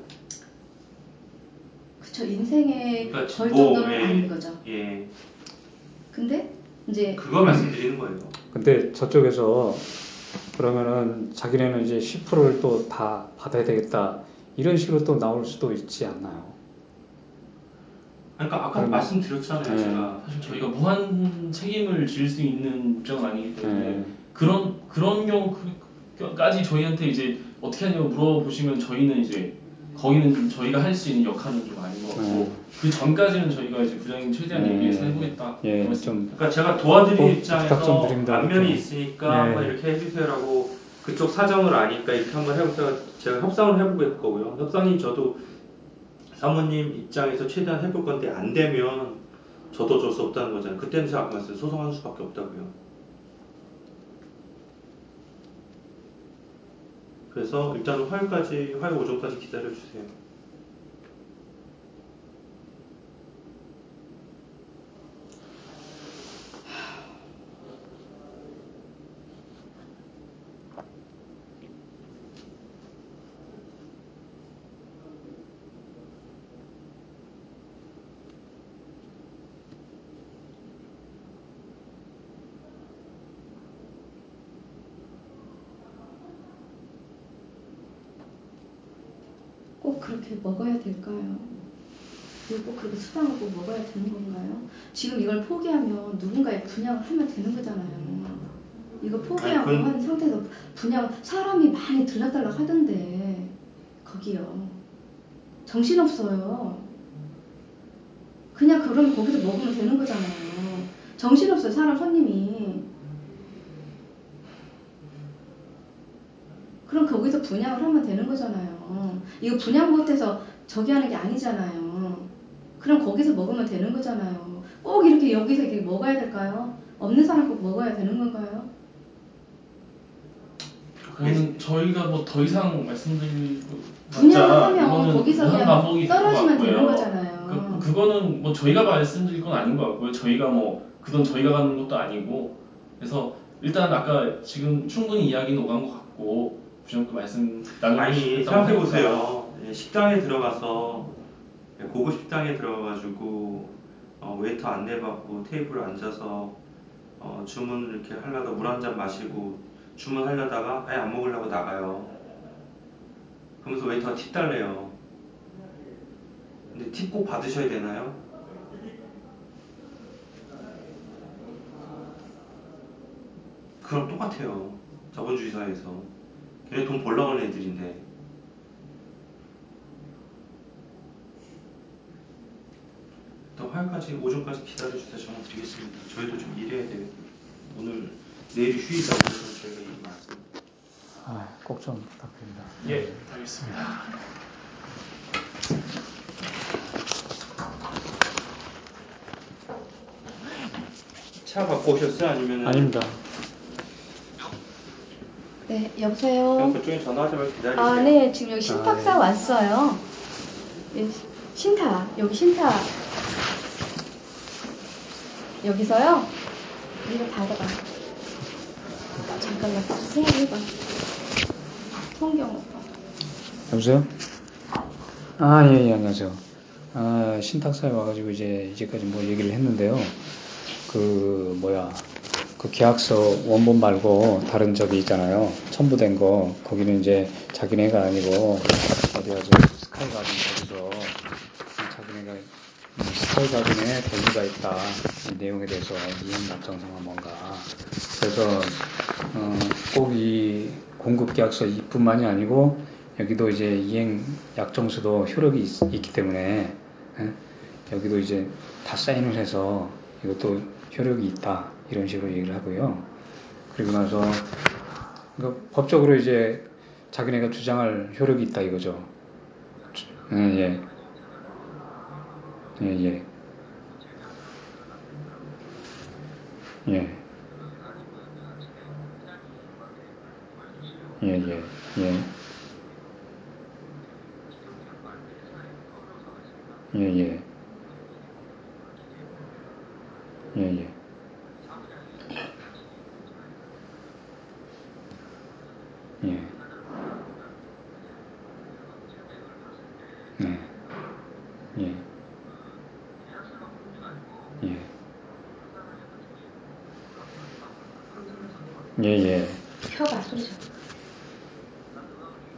[SPEAKER 3] 그쵸 인생에
[SPEAKER 1] 그러니까
[SPEAKER 3] 걸
[SPEAKER 1] 뭐,
[SPEAKER 3] 정도는
[SPEAKER 1] 예.
[SPEAKER 3] 아닌 거죠.
[SPEAKER 1] 예,
[SPEAKER 3] 근데 이제
[SPEAKER 1] 그걸 말씀드리는 거예요.
[SPEAKER 2] 근데 저쪽에서 그러면은 자기네는 이제 10%를 또 다 받아야 되겠다 이런 식으로 또 나올 수도 있지 않나요?
[SPEAKER 1] 그러니까 아까
[SPEAKER 2] 그럼-
[SPEAKER 1] 말씀드렸잖아요,
[SPEAKER 2] 네.
[SPEAKER 1] 제가.
[SPEAKER 5] 사실 저희가 무한 책임을 질 수 있는 입장은 아니기 때문에
[SPEAKER 2] 네.
[SPEAKER 5] 그런 그런 경우까지 저희한테 이제 어떻게 하냐고 물어보시면 저희는 이제 거기는 저희가 할 수 있는 역할은 좀 아닌 것 같고
[SPEAKER 2] 네.
[SPEAKER 5] 그 전까지는 저희가 이제 부장님 최대한
[SPEAKER 2] 네.
[SPEAKER 5] 얘기해서 해보겠다.
[SPEAKER 2] 예,
[SPEAKER 5] 그 말씀.
[SPEAKER 2] 좀
[SPEAKER 1] 그러니까 제가 도와드릴
[SPEAKER 2] 어,
[SPEAKER 1] 입장에서. 안면이. 있으니까
[SPEAKER 2] 네.
[SPEAKER 1] 한번 이렇게 해주세요라고 그쪽 사정을 아니까 이렇게 한번 해보세요. 제가 협상을 해보겠 거고요. 협상이 저도 사모님 입장에서 최대한 해볼 건데 안 되면 저도 어쩔 수 없다는 거잖아요. 그때는 제가 아까 말했어요. 소송할 수밖에 없다고요. 그래서 일단은 화요일까지, 화요일 오전까지 기다려 주세요.
[SPEAKER 3] 꼭 그렇게 먹어야 될까요? 이거 꼭 그렇게 수당을 꼭 먹어야 되는 건가요? 지금 이걸 포기하면 누군가의 분양을 하면 되는 거잖아요. 이거 포기하고
[SPEAKER 1] 아니,
[SPEAKER 3] 한 상태에서 분양 사람이 많이 들락달락 하던데 거기요. 정신없어요. 그냥 그럼 거기서 먹으면 되는 거잖아요. 정신없어요 사람 손님이. 그럼 거기서 분양을 하면 되는 거잖아요. 이거 분양 못해서 저기 하는 게 아니잖아요. 그럼 거기서 먹으면 되는 거잖아요. 꼭 이렇게 여기서 이렇게 먹어야 될까요? 없는 사람 꼭 먹어야 되는 건가요?
[SPEAKER 5] 그거는 저희가 뭐 더 이상 말씀드리고
[SPEAKER 3] 분양을
[SPEAKER 5] 맞자,
[SPEAKER 3] 하면
[SPEAKER 5] 이거는
[SPEAKER 3] 거기서 그냥 떨어지면 되는. 거잖아요.
[SPEAKER 5] 그, 그거는 뭐 저희가 말씀드릴 건 아닌 것 같고요. 저희가 뭐 그 돈 저희가 가는 것도 아니고 그래서 일단 아까 지금 충분히 이야기는 오간 것 같고 부장도 말씀
[SPEAKER 1] 아니
[SPEAKER 5] 나누셨다고
[SPEAKER 1] 생각해 보세요. 예, 식당에 들어가서 예, 고급 식당에 들어가가지고 어, 웨이터 안내받고 테이블 앉아서 어, 주문 이렇게 하려다 물 한 잔 마시고 주문하려다가 아예 안 먹으려고 나가요. 그러면서 웨이터가 팁 달래요. 근데 팁 꼭 받으셔야 되나요? 그럼 똑같아요. 자본주의 사회에서. 걔네 돈 벌러 가는 애들인데. 일단 화요일까지 오전까지 기다려주세요. 전화 드리겠습니다. 저희도 좀 일해야 돼요. 오늘 내일이 휴일이라 그래서 저희가 일이 많습니다.
[SPEAKER 2] 아, 꼭 좀 부탁드립니다.
[SPEAKER 5] 예 알겠습니다.
[SPEAKER 1] 차 갖고 오셨어요? 아니면
[SPEAKER 2] 아닙니다.
[SPEAKER 3] 네, 여보세요.
[SPEAKER 1] 그쪽에 전화하지 말고 기다리세요.
[SPEAKER 3] 아, 네, 지금 여기 신탁사
[SPEAKER 2] 아, 네.
[SPEAKER 3] 왔어요. 예, 신탁, 여기 신탁. 여기서요? 이거 받아봐. 잠깐만, 생각해봐. 성경 오빠.
[SPEAKER 2] 여보세요? 아, 예, 예, 안녕하세요. 아, 신탁사에 와가지고 이제 이제까지 뭐 얘기를 했는데요. 그, 뭐야. 그 계약서 원본 말고 다른 저기 있잖아요. 첨부된 거. 거기는 이제 자기네가 아니고 어디 가서 스카이 가든 거기서 자기네가 음, 스카이 가든에 권리가 있다. 이 내용에 대해서 이행 약정상은 뭔가. 그래서 어, 꼭이 공급 계약서 이뿐만이 아니고 여기도 이제 이행 약정서도 효력이 있, 기 때문에 예? 여기도 이제 다 사인을 해서 이것도 효력이 있다 이런 식으로 얘기를 하고요. 그리고 나서 그러니까 법적으로 이제 자기네가 주장할 효력이 있다 이거죠. 예, 예. 예, 예. 예. 예, 예, 예. 예, 예. 예, 예. 예. 네. 예. 예. 예, 예.
[SPEAKER 3] 켜봐, 소리 좀.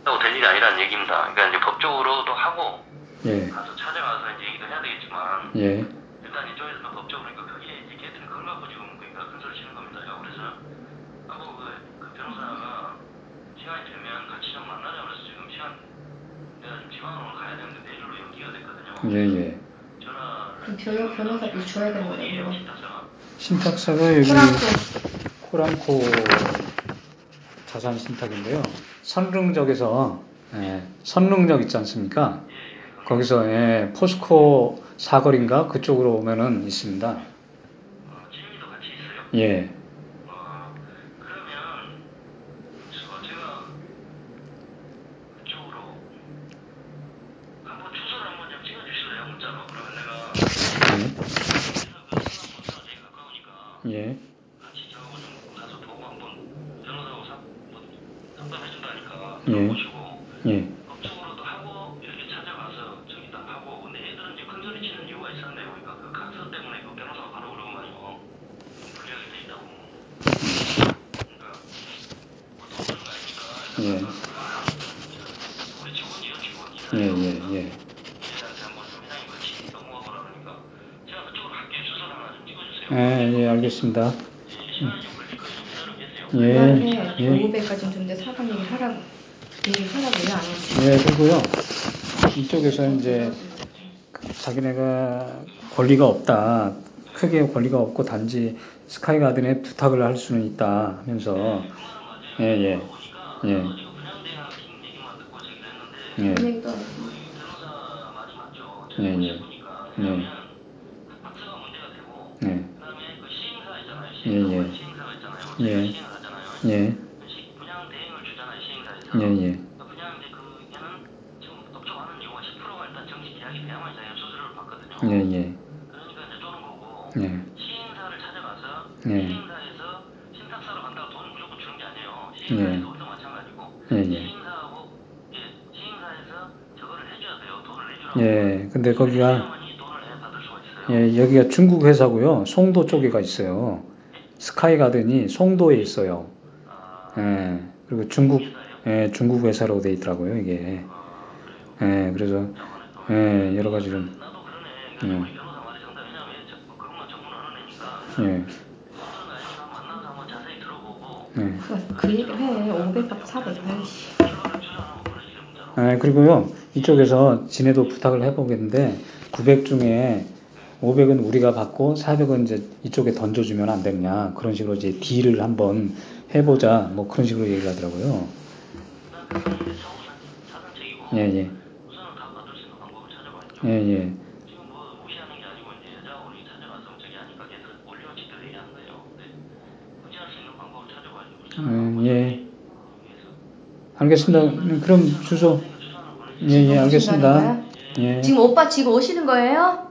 [SPEAKER 6] 하고 될 일이 아니라는 얘기입니다. 그러니까 이제 법적으로도 하고
[SPEAKER 2] 예.
[SPEAKER 6] 가서 찾아가서 이제 얘기도 해야 되겠지만
[SPEAKER 2] 예.
[SPEAKER 6] 일단 이쪽에서는 법적으로 그러니까 크게 이제 걔들은 그걸 갖고 지금 그러니까 큰 소리 치는 겁니다. 그래서 하고 그, 그 변호사가 시간이 되면 같이 좀 만나자 그래서 지금 시간 내가 지금 지방으로 가야 되는데 내일로 연기가 됐거든요.
[SPEAKER 2] 예, 예.
[SPEAKER 3] 그럼 변호- 변호사도 줘야 되는 거예요?
[SPEAKER 6] 신탁사가?
[SPEAKER 2] 여기
[SPEAKER 3] 코랑코.
[SPEAKER 2] 코랑코 자산 신탁인데요. 선릉역에서 예, 선릉역 있지 않습니까?
[SPEAKER 6] 예예.
[SPEAKER 2] 거기서 예, 포스코 사거리인가 그쪽으로 오면은 있습니다.
[SPEAKER 6] 있어요?
[SPEAKER 2] 예.
[SPEAKER 6] 어, 그러면 저 제가 그쪽으로 한번 주소를 한번 좀 찍어주실래요 문자로? 그러면 내가 그래서 그 성남본사가 제일 가까우니까
[SPEAKER 2] 예.
[SPEAKER 6] 같이 저하고 좀 가서 보고 한번 변호사하고 사, 뭐 상담해준다니까
[SPEAKER 2] 예.
[SPEAKER 6] 모시고
[SPEAKER 2] 예.
[SPEAKER 6] 법적으로도 하고 이렇게 찾아가서 저기 딱 하고 근데 애들은 이제 큰 소리 치는 이유가 있었네요. 그러니까 그 각서 때문에 그 변호사가 바로 그러고만요. 불리하게 돼 있다고. 그러니까 뭐돈 드는 거 아니니까
[SPEAKER 2] 예.
[SPEAKER 6] 우리 직원이요 직원
[SPEAKER 2] 예,
[SPEAKER 6] 일하는
[SPEAKER 2] 예,
[SPEAKER 6] 거니까
[SPEAKER 2] 예.
[SPEAKER 6] 얘들한테 한번 좀 회장님 같이 넘어가보라 그러니까 제가 그쪽으로 갈게요. 주소를 하나 좀 찍어주세요.
[SPEAKER 2] 예, 예, 알겠습니다.
[SPEAKER 6] 예. 예,
[SPEAKER 3] 그만해.
[SPEAKER 2] 예.
[SPEAKER 3] 500까지 줬는데 사람 얘기를 하라고. 하라고 왜안 하지?
[SPEAKER 2] 예, 그리고요. 이쪽에서 이제 자기네가 권리가 없다. 크게 권리가 없고 단지 스카이 가든에 부탁을 할 수는 있다 하면서 예, 예. 예. 예. 예, 예. 예.
[SPEAKER 6] 왜냐면 박스가 문제가 되고
[SPEAKER 2] 예.
[SPEAKER 6] 그다음에 그 시행사 있잖아요.
[SPEAKER 2] 예,
[SPEAKER 6] 시행사
[SPEAKER 2] 예. 예. 예.
[SPEAKER 6] 분양 대행을 주잖아요. 시행사에서.
[SPEAKER 2] 예, 예.
[SPEAKER 6] 그 분양 이제 그 얘는 지금 업종하는 이유가 10%가 일단 정식 계약이 돼야만 수수료를 받거든요.
[SPEAKER 2] 예, 예.
[SPEAKER 6] 그러니까 이제 쪼는 거고
[SPEAKER 2] 예.
[SPEAKER 6] 시행사를 찾아가서
[SPEAKER 2] 예.
[SPEAKER 6] 시행사에서 신탁사로 간다고 돈을 무조건 주는 게 아니에요. 시행사에서 우리도 마찬가지고
[SPEAKER 2] 예, 예.
[SPEAKER 6] 시행사하고 예, 시행사에서 저거를 해줘야 돼요. 돈을 내주라고.
[SPEAKER 2] 예. 근데 거기가
[SPEAKER 6] 해야만이 돈을 내 받을 수가 있어요.
[SPEAKER 2] 예, 여기가 중국 회사고요. 송도 쪽에가 있어요. 스카이가든이 송도에 있어요.
[SPEAKER 6] 아,
[SPEAKER 2] 예. 그리고 중국.
[SPEAKER 6] 예,
[SPEAKER 2] 중국 회사로 돼 있더라고요, 이게.
[SPEAKER 6] 아.
[SPEAKER 2] 예, 그래서 예, 여러 가지 좀. 예.
[SPEAKER 6] 그러니까.
[SPEAKER 2] 예.
[SPEAKER 6] 들어보고
[SPEAKER 2] 예.
[SPEAKER 3] 그, 그 얘기를 해. 500박 400. 아이씨.
[SPEAKER 2] 아, 그리고요, 이쪽에서 지네도 부탁을 해보겠는데, 900 중에 500은 우리가 받고 400은 이제 이쪽에 던져주면 안 되느냐. 그런 식으로 이제 딜을 한번 해보자. 뭐 그런 식으로 얘기를 하더라고요.
[SPEAKER 6] 사정책이고
[SPEAKER 2] 예, 예. 예. 음, 예. 알겠습니다. 음, 그럼 주소. 예, 예, 알겠습니다. 예.
[SPEAKER 3] 지금 오빠 지금 오시는 거예요?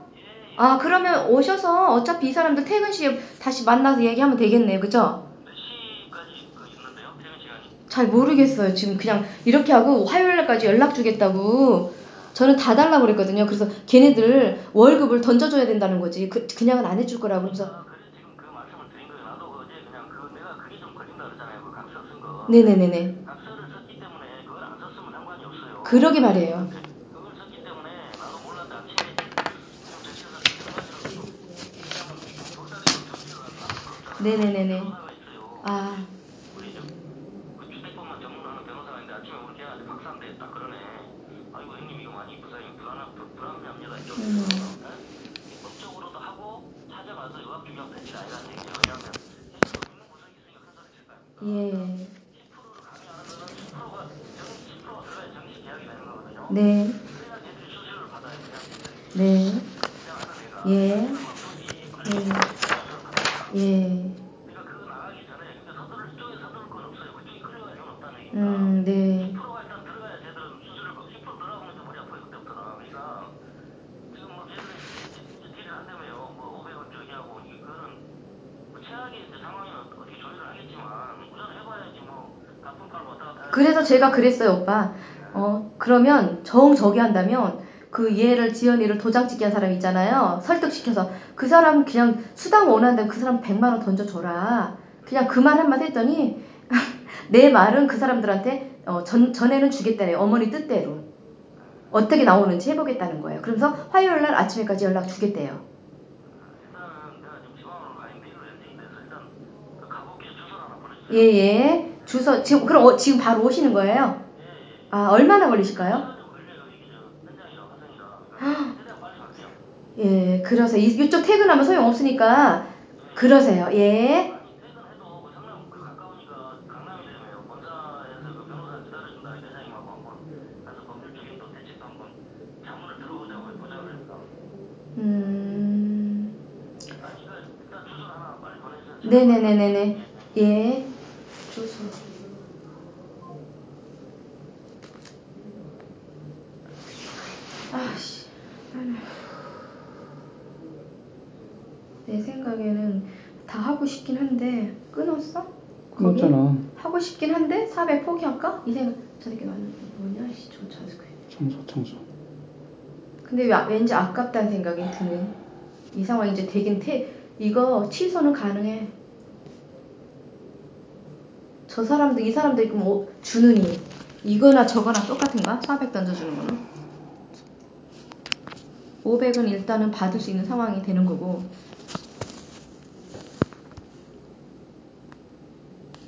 [SPEAKER 3] 아 그러면 오셔서 어차피 이 사람들 퇴근 시에 다시 만나서 얘기하면 되겠네요, 그죠?
[SPEAKER 6] 몇 시까지 그 있는데요? 퇴근 시간이?
[SPEAKER 3] 잘 모르겠어요. 지금 그냥 이렇게 하고 화요일 날까지 연락 주겠다고 저는 다 달라고 그랬거든요. 그래서 걔네들 월급을 던져줘야 된다는 거지. 그, 그냥은 안 해줄 거라고 그러면서
[SPEAKER 6] 아, 그래 지금 그 말씀을 드린 거예요. 나도 어제 그냥 그 내가 그게 좀 걸린다 그러잖아요. 그 각서 쓴 거.
[SPEAKER 3] 네네네네.
[SPEAKER 6] 각서를 썼기 때문에 그걸 안 썼으면 상관이 없어요.
[SPEAKER 3] 그러게 말이에요.
[SPEAKER 6] 그걸 썼기 때문에 나도 몰랐는데 아침에 좀 적셔서 한 가지로 돌다리로 정리를 하는 거
[SPEAKER 3] 네네네네.
[SPEAKER 6] 변호사가 있어요.
[SPEAKER 3] 아
[SPEAKER 6] 우리 저, 그 주택법만 전문하는 변호사가 있는데 아침에 우리 걔한테 박사인데 딱 그러네. 아이고 형님 이거 많이 부상 불안 불- 불합리합니다. 이쪽
[SPEAKER 3] 음.
[SPEAKER 6] 법적으로도 하고 찾아가서 의학 될 일이 아니라는 얘기예요. 왜냐하면 얘들도 있는 구석이 있으니까 큰 소리 칠거 아닙니까?
[SPEAKER 3] 예.
[SPEAKER 6] 10%를 강요하는 거는 10%가 정 10%가 들어야 정식 계약이 되는 거거든요.
[SPEAKER 3] 네.
[SPEAKER 6] 그래야 얘들이 수수료를 받아요. 그냥 얘들이
[SPEAKER 3] 네.
[SPEAKER 6] 그냥 하는 애가
[SPEAKER 3] 예.
[SPEAKER 6] 막 돈이 걸리고
[SPEAKER 3] 예.
[SPEAKER 6] 그러니까 그거 나가기 전에 그러니까 서두를 이쪽에 서두를 건 없어요. 그쪽이 이유는 없다는 얘기니까.
[SPEAKER 3] 음, 네.
[SPEAKER 6] 10%가 일단 들어가야 쟤들은 수수료를 10% 들어가면 좀 머리 아파요 그때부터는. 그러니까 지금 뭐 쟤들이 이제 딜을 한다며요. 뭐 500원 저기 하고 이게 그거는 뭐 최악의 이제 상황이면 어떻게 조율을 하겠지만 우선 해봐야지 뭐 나쁜 팔 왔다 갔다.
[SPEAKER 3] 그래서 제가 그랬어요, 오빠. 어, 그러면 정 저기 한다면 그 얘를 지연이를 도장 찍게 한 사람 있잖아요. 설득시켜서 그 사람 그냥 수당 원한다면 그 사람 100만 원 던져줘라. 그냥 그 말 한마디 했더니 내 말은 그 사람들한테 어, 전, 전에는 주겠다네. 어머니 뜻대로. 어떻게 나오는지 해보겠다는 거예요. 그러면서 화요일 날 아침에까지 연락 주겠대요.
[SPEAKER 6] 일단은 내가 지금 지방으로 가 있는데 일로 연장이 돼서 일단 그 가볼게요. 주소를 하나 보내주세요.
[SPEAKER 3] 예, 예. 주소, 지금, 그럼 어, 지금 바로 오시는 거예요? 아, 얼마나 걸리실까요? 예, 그러세요. 이쪽 퇴근하면 소용없으니까 그러세요. 예.
[SPEAKER 6] 음.
[SPEAKER 3] 네네네네네. 예. 생각에는 다 하고 싶긴 한데 끊었어? 거기?
[SPEAKER 2] 끊었잖아.
[SPEAKER 3] 하고 싶긴 한데 400 포기할까? 이 생각. 저 새끼 완전 뭐냐? 씨, 저 자식.
[SPEAKER 2] 청소, 청소.
[SPEAKER 3] 근데 왜- 왠지 아깝다는 생각이 드는 이 상황이 이제 되긴 태 이거 취소는 가능해 저 사람들 이 사람들 그럼 뭐 주느니 이거나 저거나 똑같은가? 400 던져주는 거는 500은 일단은 받을 수 있는 상황이 되는 거고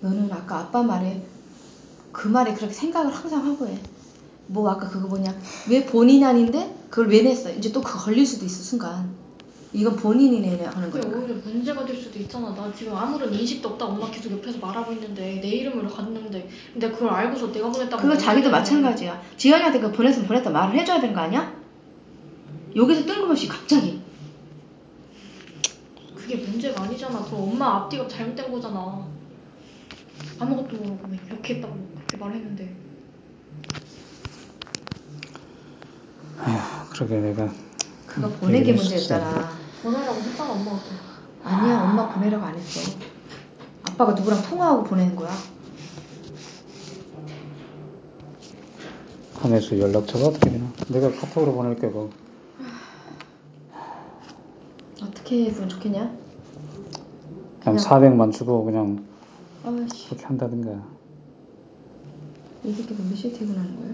[SPEAKER 3] 너는 아까 아빠 말에 그 말에 그렇게 생각을 항상 하고 해. 뭐 아까 그거 뭐냐 왜 본인 아닌데 그걸 왜 냈어 이제 또 그거 걸릴 수도 있어 순간 이건 본인이 내야 하는 거야
[SPEAKER 4] 오히려 문제가 될 수도 있잖아. 나 지금 아무런 인식도 없다. 엄마 계속 옆에서 말하고 있는데 내 이름으로 갔는데 근데 그걸 알고서 내가 보냈다고.
[SPEAKER 3] 그거 자기도 마찬가지야 지연이한테 그거 보냈으면 보냈다 말을 해줘야 되는 거 아니야? 여기서 뜬금없이 갑자기
[SPEAKER 4] 그게 문제가 아니잖아. 그럼 엄마 앞뒤가 잘못된 거잖아. 아무것도 모르고 왜 이렇게 했다고 그렇게 말했는데.
[SPEAKER 2] 그러게 내가
[SPEAKER 3] 그거 게
[SPEAKER 2] 얘기를
[SPEAKER 3] 문제였잖아
[SPEAKER 4] 보내라고 했잖아 엄마한테.
[SPEAKER 3] 아니야 엄마 보내라고 안 했어 아빠가 누구랑 통화하고 보낸 거야
[SPEAKER 2] 하면서 연락처가 어떻게 되나? 내가 카톡으로 보낼게 뭐.
[SPEAKER 3] 어떻게 했으면 좋겠냐?
[SPEAKER 2] 그냥
[SPEAKER 3] 그냥-
[SPEAKER 2] 400만 주고 그냥
[SPEAKER 3] 아씨
[SPEAKER 2] 그렇게 한다든가.
[SPEAKER 3] 이 새끼도 몇 시에 퇴근하는 거야?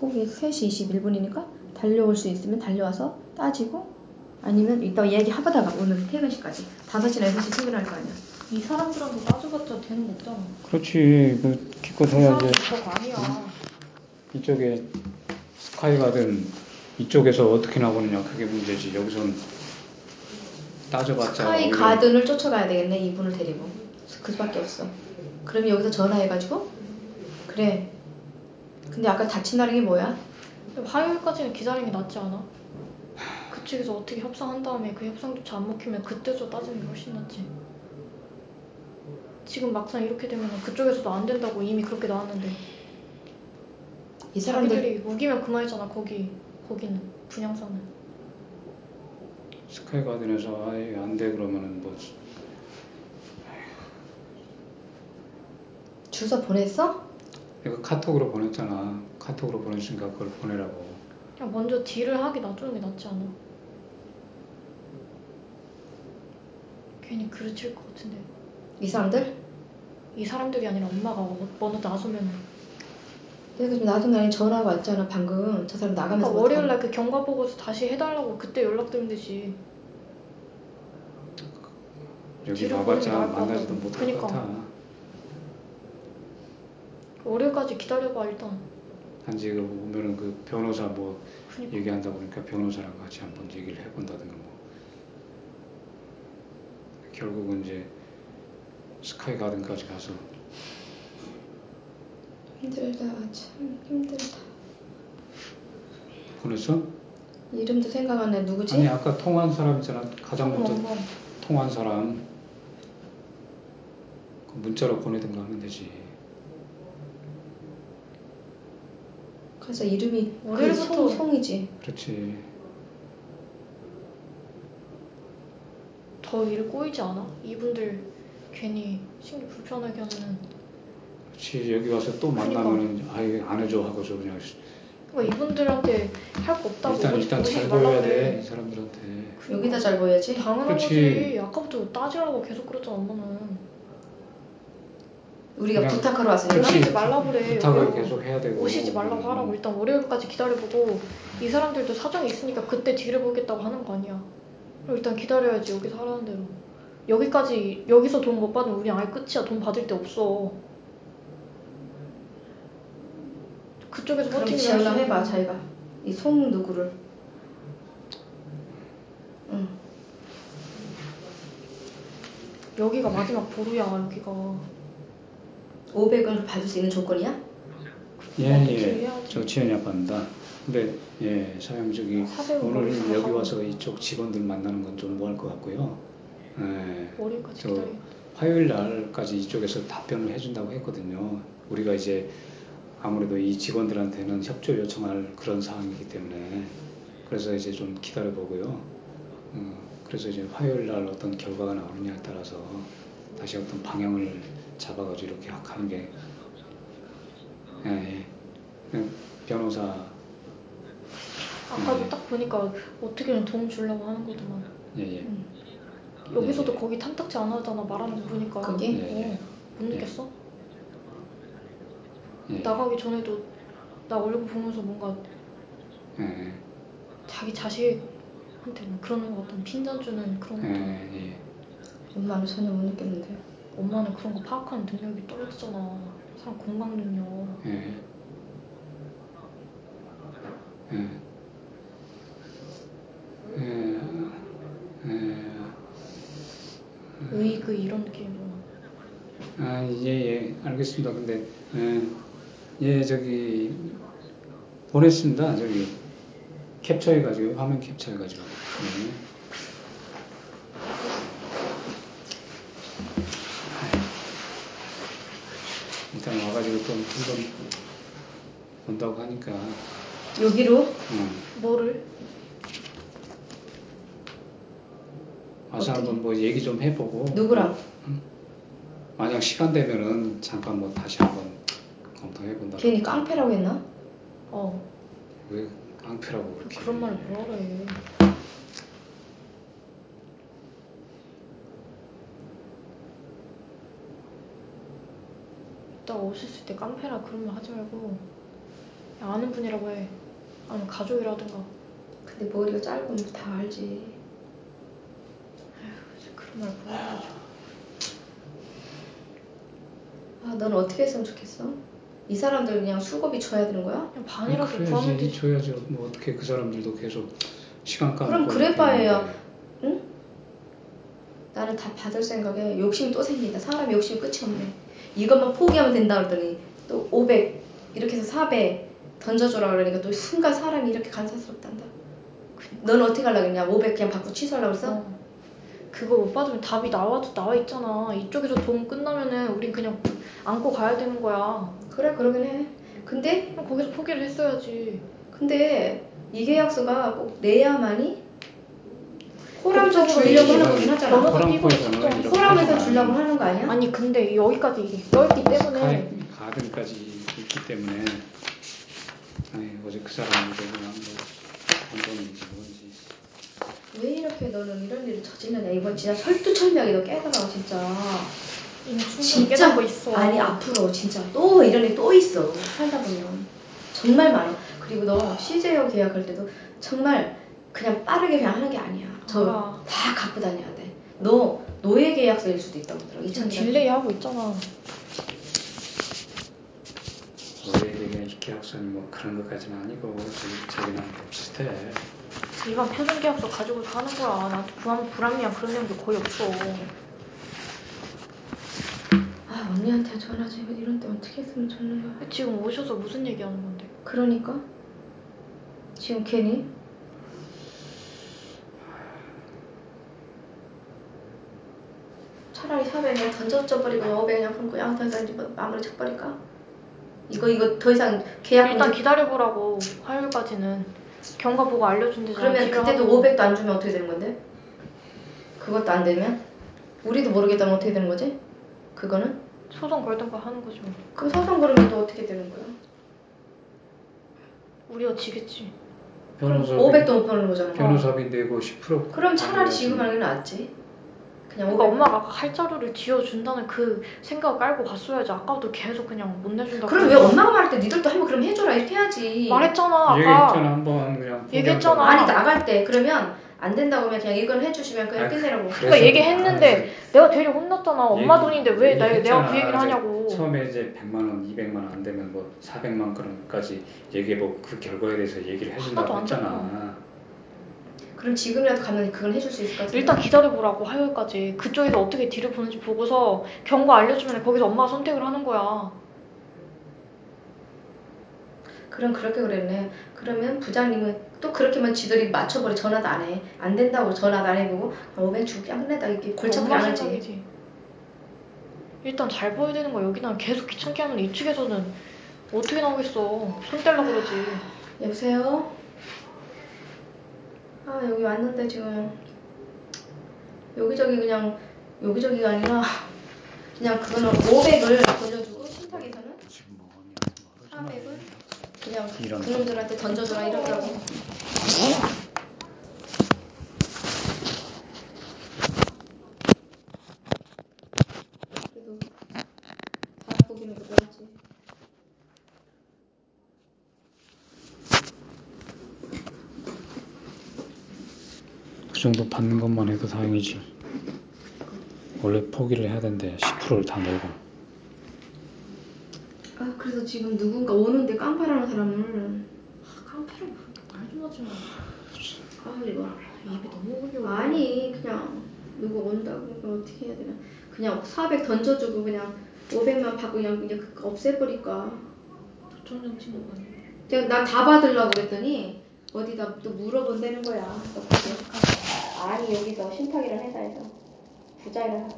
[SPEAKER 3] 거기 3시 21분이니까 달려올 수 있으면 달려와서 따지고 아니면 이따 얘기 해보다가 오늘 퇴근시까지 5시나 6시 퇴근할 거 아니야
[SPEAKER 4] 이 사람들한테 따져봤자 되는 거 없잖아.
[SPEAKER 2] 그렇지. 그 기껏
[SPEAKER 4] 이
[SPEAKER 2] 해야지.
[SPEAKER 4] 사람들 그거 아니야.
[SPEAKER 2] 이쪽에 스카이가든 이쪽에서 어떻게 나오느냐 그게 문제지. 여기선 따져봤자
[SPEAKER 3] 스카이
[SPEAKER 2] 오히려
[SPEAKER 3] 가든을 쫓아가야 되겠네 이분을 데리고 그 수밖에 없어 그러면 여기서 전화해가지고 그래 근데 아까 다친다는 게 뭐야?
[SPEAKER 4] 화요일까지는 기다리는 게 낫지 않아? 그쪽에서 어떻게 협상한 다음에 그 협상조차 안 먹히면 그때서 따지는 게 훨씬 낫지. 지금 막상 이렇게 되면 그쪽에서도 안 된다고 이미 그렇게 나왔는데
[SPEAKER 3] 이 사람들
[SPEAKER 4] 자기들이 우기면 그만이잖아 거기 거기는 분양사는
[SPEAKER 2] 스카이 가든에서 아예 안 돼 그러면은 뭐
[SPEAKER 3] 주소 보냈어?
[SPEAKER 2] 내가 카톡으로 보냈잖아. 카톡으로 보냈으니까 그걸 보내라고.
[SPEAKER 4] 그냥 먼저 딜을 하기 놔주는 게 낫지 않아? 괜히 그르칠 것 같은데
[SPEAKER 3] 이 사람들?
[SPEAKER 4] 이 사람들이 아니라 엄마가 어- 먼저 나서면
[SPEAKER 3] 내가 지금 나도 날에 전화가 왔잖아 방금 저 사람 나가면서
[SPEAKER 4] 그러니까
[SPEAKER 3] 뭐
[SPEAKER 4] 월요일 날 그 경과 보고서 다시 해달라고 그때 연락드리면 되지
[SPEAKER 2] 여기
[SPEAKER 4] 뒤로
[SPEAKER 2] 와봤자
[SPEAKER 4] 보내면 나을 것
[SPEAKER 2] 만나지도. 못할
[SPEAKER 4] 그니까.
[SPEAKER 2] 것 같아.
[SPEAKER 4] 월요일까지 기다려봐 일단.
[SPEAKER 2] 단지 그 오면은 그 변호사 뭐
[SPEAKER 4] 그니까.
[SPEAKER 2] 얘기한다고 그러니까 변호사랑 같이 한번 얘기를 해본다든가 뭐. 결국은 이제 스카이 가든까지 가서.
[SPEAKER 3] 힘들다 참 힘들다.
[SPEAKER 2] 보냈어?
[SPEAKER 3] 이름도 생각 안 나 누구지?
[SPEAKER 2] 아니 아까 통화한 사람 있잖아. 가장 먼저
[SPEAKER 4] 엄마
[SPEAKER 2] 통화한 사람. 그 문자로 보내든가 하면 되지
[SPEAKER 3] 그래서 이름이 그
[SPEAKER 4] 월요일부터-
[SPEAKER 3] 송, 송이지.
[SPEAKER 2] 그렇지.
[SPEAKER 4] 더 일 꼬이지 않아? 이분들 괜히 심리 불편하게 하면은.
[SPEAKER 2] 그렇지. 여기 와서 또
[SPEAKER 4] 그러니까.
[SPEAKER 2] 만나면은 아예 안 해줘 하고서 그냥
[SPEAKER 4] 그러니까 이분들한테 할 거 없다고
[SPEAKER 2] 일단 일단 잘 보여야
[SPEAKER 4] 그래.
[SPEAKER 2] 돼이 사람들한테.
[SPEAKER 3] 여기다 잘 보여야지.
[SPEAKER 4] 당연한
[SPEAKER 2] 그치.
[SPEAKER 4] 거지. 아까부터 따지라고 계속 그랬잖아 엄마는
[SPEAKER 3] 우리가
[SPEAKER 2] 그냥-
[SPEAKER 3] 부탁하러 왔으니까
[SPEAKER 2] 그치.
[SPEAKER 4] 기다리지 말라고 그래.
[SPEAKER 2] 부탁을
[SPEAKER 4] 여기로.
[SPEAKER 2] 계속 해야 되고.
[SPEAKER 4] 오시지 말라고 하라고 일단 월요일까지 기다려보고 이 사람들도 사정이 있으니까 그때 뒤를 보겠다고 하는 거 아니야. 그럼 일단 기다려야지 여기서 하라는 대로. 여기까지 여기서 돈 못 받으면 우리 아예 끝이야. 돈 받을 데 없어. 그쪽에서
[SPEAKER 3] 그럼
[SPEAKER 4] 버티기만
[SPEAKER 3] 지연랑
[SPEAKER 4] 할수
[SPEAKER 3] 해봐 자기가. 이 송 누구를. 응.
[SPEAKER 4] 여기가 마지막 보루야 여기가
[SPEAKER 3] 500을 받을 수 있는 조건이야?
[SPEAKER 2] 예예
[SPEAKER 4] 해야지.
[SPEAKER 2] 저 지연이 아빠입니다 근데 예 사장님 저기 오늘 여기. 와서 이쪽 직원들 만나는 건 좀 뭐할 것 같고요 예,
[SPEAKER 4] 월요일까지
[SPEAKER 2] 저-
[SPEAKER 4] 기다려.
[SPEAKER 2] 화요일 날까지 이쪽에서 답변을 해준다고 했거든요. 우리가 이제 아무래도 이 직원들한테는 협조 요청할 그런 상황이기 때문에 그래서 이제 좀 기다려 보고요. 어, 그래서 이제 화요일 날 어떤 결과가 나오느냐에 따라서 다시 어떤 방향을 잡아가지고 이렇게 하는 게 예, 예. 그 변호사
[SPEAKER 4] 아까도
[SPEAKER 2] 네.
[SPEAKER 4] 딱 보니까 어떻게든 도움 주려고 하는 거더만.
[SPEAKER 2] 예, 예.
[SPEAKER 4] 여기서도
[SPEAKER 2] 예.
[SPEAKER 4] 거기 탐탁지 않아 하잖아 말하는 거 보니까.
[SPEAKER 3] 거기?
[SPEAKER 2] 예, 예.
[SPEAKER 4] 어, 못 느꼈어?
[SPEAKER 2] 예.
[SPEAKER 4] 나가기 전에도 나 얼굴 보면서 뭔가
[SPEAKER 2] 예,
[SPEAKER 4] 자기 자식한테 뭐 그러는 것 같은 핀잔 주는 그런
[SPEAKER 2] 예,
[SPEAKER 4] 것도
[SPEAKER 2] 예.
[SPEAKER 3] 엄마는 전혀 못 느꼈는데.
[SPEAKER 4] 엄마는 그런 거 파악하는 능력이 떨어지잖아 사람 공감 능력
[SPEAKER 2] 예. 예. 예. 예.
[SPEAKER 4] 의그 이런 느낌이구나
[SPEAKER 2] 아, 예, 예, 알겠습니다. 근데, 예, 예, 저기, 보냈습니다. 저기, 캡처해가지고, 화면 캡처해가지고. 예. 일단 와가지고 또 한번 본다고 하니까,
[SPEAKER 3] 여기로
[SPEAKER 2] 어,
[SPEAKER 4] 뭐를?
[SPEAKER 2] 와서
[SPEAKER 3] 어떻게?
[SPEAKER 2] 한번 뭐 얘기 좀 해보고,
[SPEAKER 3] 누구랑?
[SPEAKER 2] 만약 시간 되면은 잠깐 뭐 다시 한번 검토해본다.
[SPEAKER 3] 괜히 깡패라고 했나?
[SPEAKER 4] 어
[SPEAKER 2] 왜 깡패라고 그렇게.
[SPEAKER 4] 그런 말 뭐라 그래 이따가 오셨을 때 깡패라 그런 말 하지 말고 그냥 아는 분이라고 해 아니면 가족이라든가
[SPEAKER 3] 근데 머리가 짧으면 다 알지.
[SPEAKER 4] 그런 말 그래
[SPEAKER 3] 아, 넌 어떻게 했으면 좋겠어? 이 사람들 그냥 수고비 줘야 되는 거야?
[SPEAKER 4] 그냥 반이라도
[SPEAKER 2] 그래야지,
[SPEAKER 4] 구하면 되지
[SPEAKER 2] 줘야죠. 뭐 어떻게 그 사람들도 계속 시간 까먹고
[SPEAKER 3] 그럼 그래
[SPEAKER 2] 이렇게
[SPEAKER 3] 봐야
[SPEAKER 2] 있는데.
[SPEAKER 3] 나는 다 받을 생각에 욕심이 또 생긴다. 사람 욕심이 끝이 없네. 이것만 포기하면 된다 그러더니 또 500 이렇게 해서 400 던져줘라 그러니까 또 순간 사람이 이렇게 간사스럽단다. 넌 어떻게 하려고 했냐? 500 그냥 받고 취소하려고 했어?
[SPEAKER 4] 어. 그거 못 받으면 답이 나와도 나와 있잖아. 이쪽에서 돈 끝나면은 우린 그냥 안고 가야 되는 거야.
[SPEAKER 3] 그래 그러긴 해. 근데
[SPEAKER 4] 그럼 거기서 포기를 했어야지.
[SPEAKER 3] 근데 이 계약서가 꼭 내야만이
[SPEAKER 4] 법적으로
[SPEAKER 3] 주려고 하는 거긴 하잖아.
[SPEAKER 4] 끼고
[SPEAKER 2] 포에서는
[SPEAKER 4] 있었죠.
[SPEAKER 3] 호람에서 주려고 하는 거 아니야?
[SPEAKER 4] 아니 근데 여기까지 떠있기 때문에
[SPEAKER 2] 가입 가등까지 있기 때문에 아니 어제 그 사람이 그냥 뭐 건전인지 뭔지
[SPEAKER 3] 왜 이렇게 너는 이런 일을 저질러냐? 이번 진짜 철두철미하게 너 깨달아 진짜.
[SPEAKER 4] 이미 충분히
[SPEAKER 3] 진짜
[SPEAKER 4] 깨닫고 있어.
[SPEAKER 3] 아니 앞으로 진짜 또 이런 일 또 있어 살다 보면 정말 많아 그리고 너 CJ와 계약할 때도 정말 그냥 빠르게 그냥 하는 게 아니야 저
[SPEAKER 4] 알아.
[SPEAKER 3] 다 갖고 다녀야 돼 너 노예 계약서일 수도 있다고
[SPEAKER 4] 지금
[SPEAKER 3] 2000년
[SPEAKER 4] 딜레이 하고 있잖아.
[SPEAKER 2] 너희에게 계약서니 뭐 그런 것까지는 아니고 저기 저기랑 비슷해
[SPEAKER 4] 일반 표준 계약서 가지고 사는 거야. 나한테 불합, 불합리한 그런 내용도 거의 없어.
[SPEAKER 3] 아 언니한테 전화지 이런 때 어떻게 했으면 좋는 거야
[SPEAKER 4] 지금 오셔서 무슨 얘기하는 건데?
[SPEAKER 3] 그러니까 지금 괜히 차라리 400 그냥 던져져 버리고 500 그냥 끊고 양태에서 이제 뭐 마무리 쳐버릴까? 이거 이거 더 이상 계약
[SPEAKER 4] 일단 기다려보라고 화요일까지는 경과 보고 알려준대잖아.
[SPEAKER 3] 그러면 그때도
[SPEAKER 4] 하고.
[SPEAKER 3] 500도 안 주면 어떻게 되는 건데? 그것도 안 되면? 우리도 모르겠다면 어떻게 되는 거지? 그거는?
[SPEAKER 4] 소송 걸던가 하는 거지 뭐.
[SPEAKER 3] 그 소송 걸으면 또 어떻게 되는 거야?
[SPEAKER 4] 우리가 지겠지.
[SPEAKER 2] 변호사
[SPEAKER 3] 500도 못 버는 거잖아.
[SPEAKER 2] 변호사비 내고 10%
[SPEAKER 3] 그럼 차라리. 지금 하는 게 낫지. 그냥
[SPEAKER 4] 그러니까
[SPEAKER 3] 500.
[SPEAKER 4] 엄마가 할 자료를 지어준다는 그 생각을 깔고 갔어야지. 아까부터 계속 그냥 못 내준다고.
[SPEAKER 3] 그럼 왜 엄마가 말할 때 니들도 한번 그럼 해줘라 이렇게 해야지.
[SPEAKER 4] 말했잖아 아까.
[SPEAKER 2] 얘기했잖아 한번 그냥
[SPEAKER 4] 얘기했잖아.
[SPEAKER 3] 아니 나갈 때 그러면 안 된다고 하면 그냥 이건 해주시면 그냥
[SPEAKER 2] 아니,
[SPEAKER 3] 끝내라고.
[SPEAKER 2] 그래서
[SPEAKER 4] 그러니까 얘기했는데 내가 되려 혼났잖아. 엄마
[SPEAKER 2] 얘기-
[SPEAKER 4] 돈인데 왜 나, 내가. 그 얘기를 하냐고.
[SPEAKER 2] 처음에 이제 100만 원, 200만 원 안 되면 뭐 400만 그런까지 얘기해보고 그 결과에 대해서 얘기를 해준다고
[SPEAKER 4] 안
[SPEAKER 2] 했잖아.
[SPEAKER 3] 그럼 지금이라도 가면 그건 해줄 수 있을 것 같은데.
[SPEAKER 4] 일단 기다려보라고 화요일까지 그쪽에서 어떻게 딜을 보는지 보고서 경과 알려주면 거기서 엄마가 선택을 하는 거야
[SPEAKER 3] 그럼 그렇게 그랬네. 그러면 부장님은 또 그렇게만 지들이 맞춰버리 전화도 안 해. 안 된다고 전화도 안 해보고 500 주고 그냥 끝냈다 이렇게
[SPEAKER 4] 엄마
[SPEAKER 3] 안
[SPEAKER 4] 하지. 일단 잘 보여야 되는 거 여기나 계속 귀찮게 하면 이쪽에서는 어떻게 나오겠어. 손 떼려고 그러지.
[SPEAKER 3] 여보세요? 아 여기 왔는데 지금 여기저기 그냥 여기저기가 아니라 그냥 그거는 500을 돌려주고 신탁에서는 400을 그냥
[SPEAKER 2] 이런
[SPEAKER 3] 그놈들한테 던져줘라 이러더라고. 그래도 바라보기는 그거지.
[SPEAKER 2] 그 정도 받는 것만 해도 다행이지. 원래 포기를 해야 되는데 10%를 다 내고.
[SPEAKER 3] 아 그래서 지금 누군가 오는데 깡패라는 사람을
[SPEAKER 4] 아, 깡패를 말좀 하지 마.
[SPEAKER 3] 아 이거
[SPEAKER 4] 입이 너무 어려워.
[SPEAKER 3] 아니 그냥 누구 온다고 그러니까 어떻게 해야 되나 그냥 400 던져주고 그냥 500만 받고 그냥 그냥 그거 없애버릴까
[SPEAKER 4] 도청장 친구 아니야.
[SPEAKER 3] 내가 난다 받으려고 그랬더니 어디다 또 물어본다는 거야 너 그게. 아니 여기서 신탁이라는 회사에서 부자이라서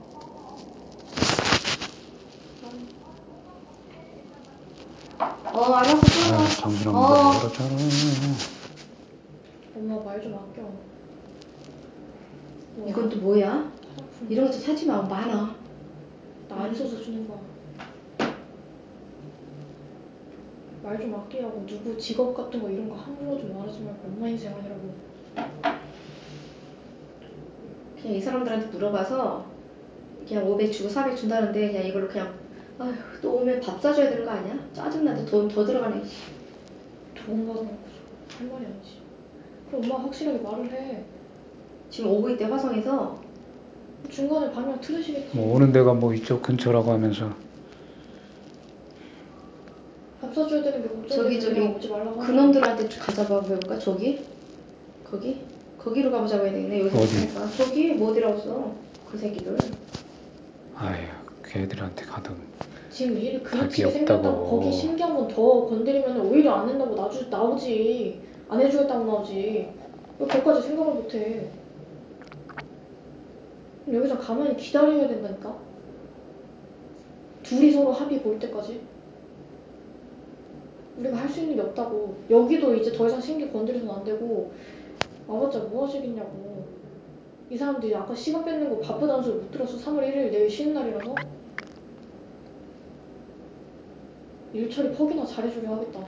[SPEAKER 3] 어 알았어
[SPEAKER 2] 아,
[SPEAKER 3] 끊어
[SPEAKER 2] 정신없는
[SPEAKER 3] 어.
[SPEAKER 2] 거 그렇잖아.
[SPEAKER 4] 엄마 말 좀 아껴. 뭐,
[SPEAKER 3] 이건 또 뭐야?
[SPEAKER 4] 화장품.
[SPEAKER 3] 이런 거좀 사지 마 많아
[SPEAKER 4] 나 안 써서 주는 거야. 말 좀 아끼라고 누구 직업 같은 거 이런 거 함부로 좀 말하지 말고 엄마 인생 아니라고.
[SPEAKER 3] 그냥 이 사람들한테 물어봐서 그냥 500 주고 400 준다는데 그냥 이걸로 그냥 아휴 또 오면 밥 사줘야 되는 거 아니야? 짜증나도 돈더 들어가네
[SPEAKER 4] 돈 받아놓고 할 말이 아니지. 그럼 엄마 확실하게 말을 해.
[SPEAKER 3] 지금 오고 있대 화성에서
[SPEAKER 4] 중간에 반이랑 틀으시겠지.
[SPEAKER 2] 뭐 오는 데가 뭐 이쪽 근처라고 하면서
[SPEAKER 4] 밥 사줘야 되는 게 걱정되면
[SPEAKER 3] 저기, 저기,
[SPEAKER 4] 오지 말라고
[SPEAKER 3] 그놈들한테 가자봐 볼까 저기? 거기? 거기로 가보자고 해야 되겠네. 여기서
[SPEAKER 2] 어디?
[SPEAKER 3] 저기 뭐 어디라고 써? 그 새끼들.
[SPEAKER 2] 아휴 걔들한테 가든
[SPEAKER 4] 지금 일이
[SPEAKER 2] 답이
[SPEAKER 4] 그렇게. 생겼다고. 거기 신기 한번더 건드리면 오히려 안 된다고 나주, 나오지. 안 해주겠다고 나오지. 왜 그것까지 생각을 못해? 그럼 여기서 가만히 기다려야 된다니까? 둘이 서로 합의 볼 때까지? 우리가 할 수 있는 게 없다고. 여기도 이제 더 이상 신기 건드려서는 안 되고 와봤자 뭐 하시겠냐고 이 사람들이 아까 시간 뺏는 거 바쁘다는 소리 못 들었어 3월 1일 내일 쉬는 날이라서 일 처리 퍽이나 잘해주게 하겠다.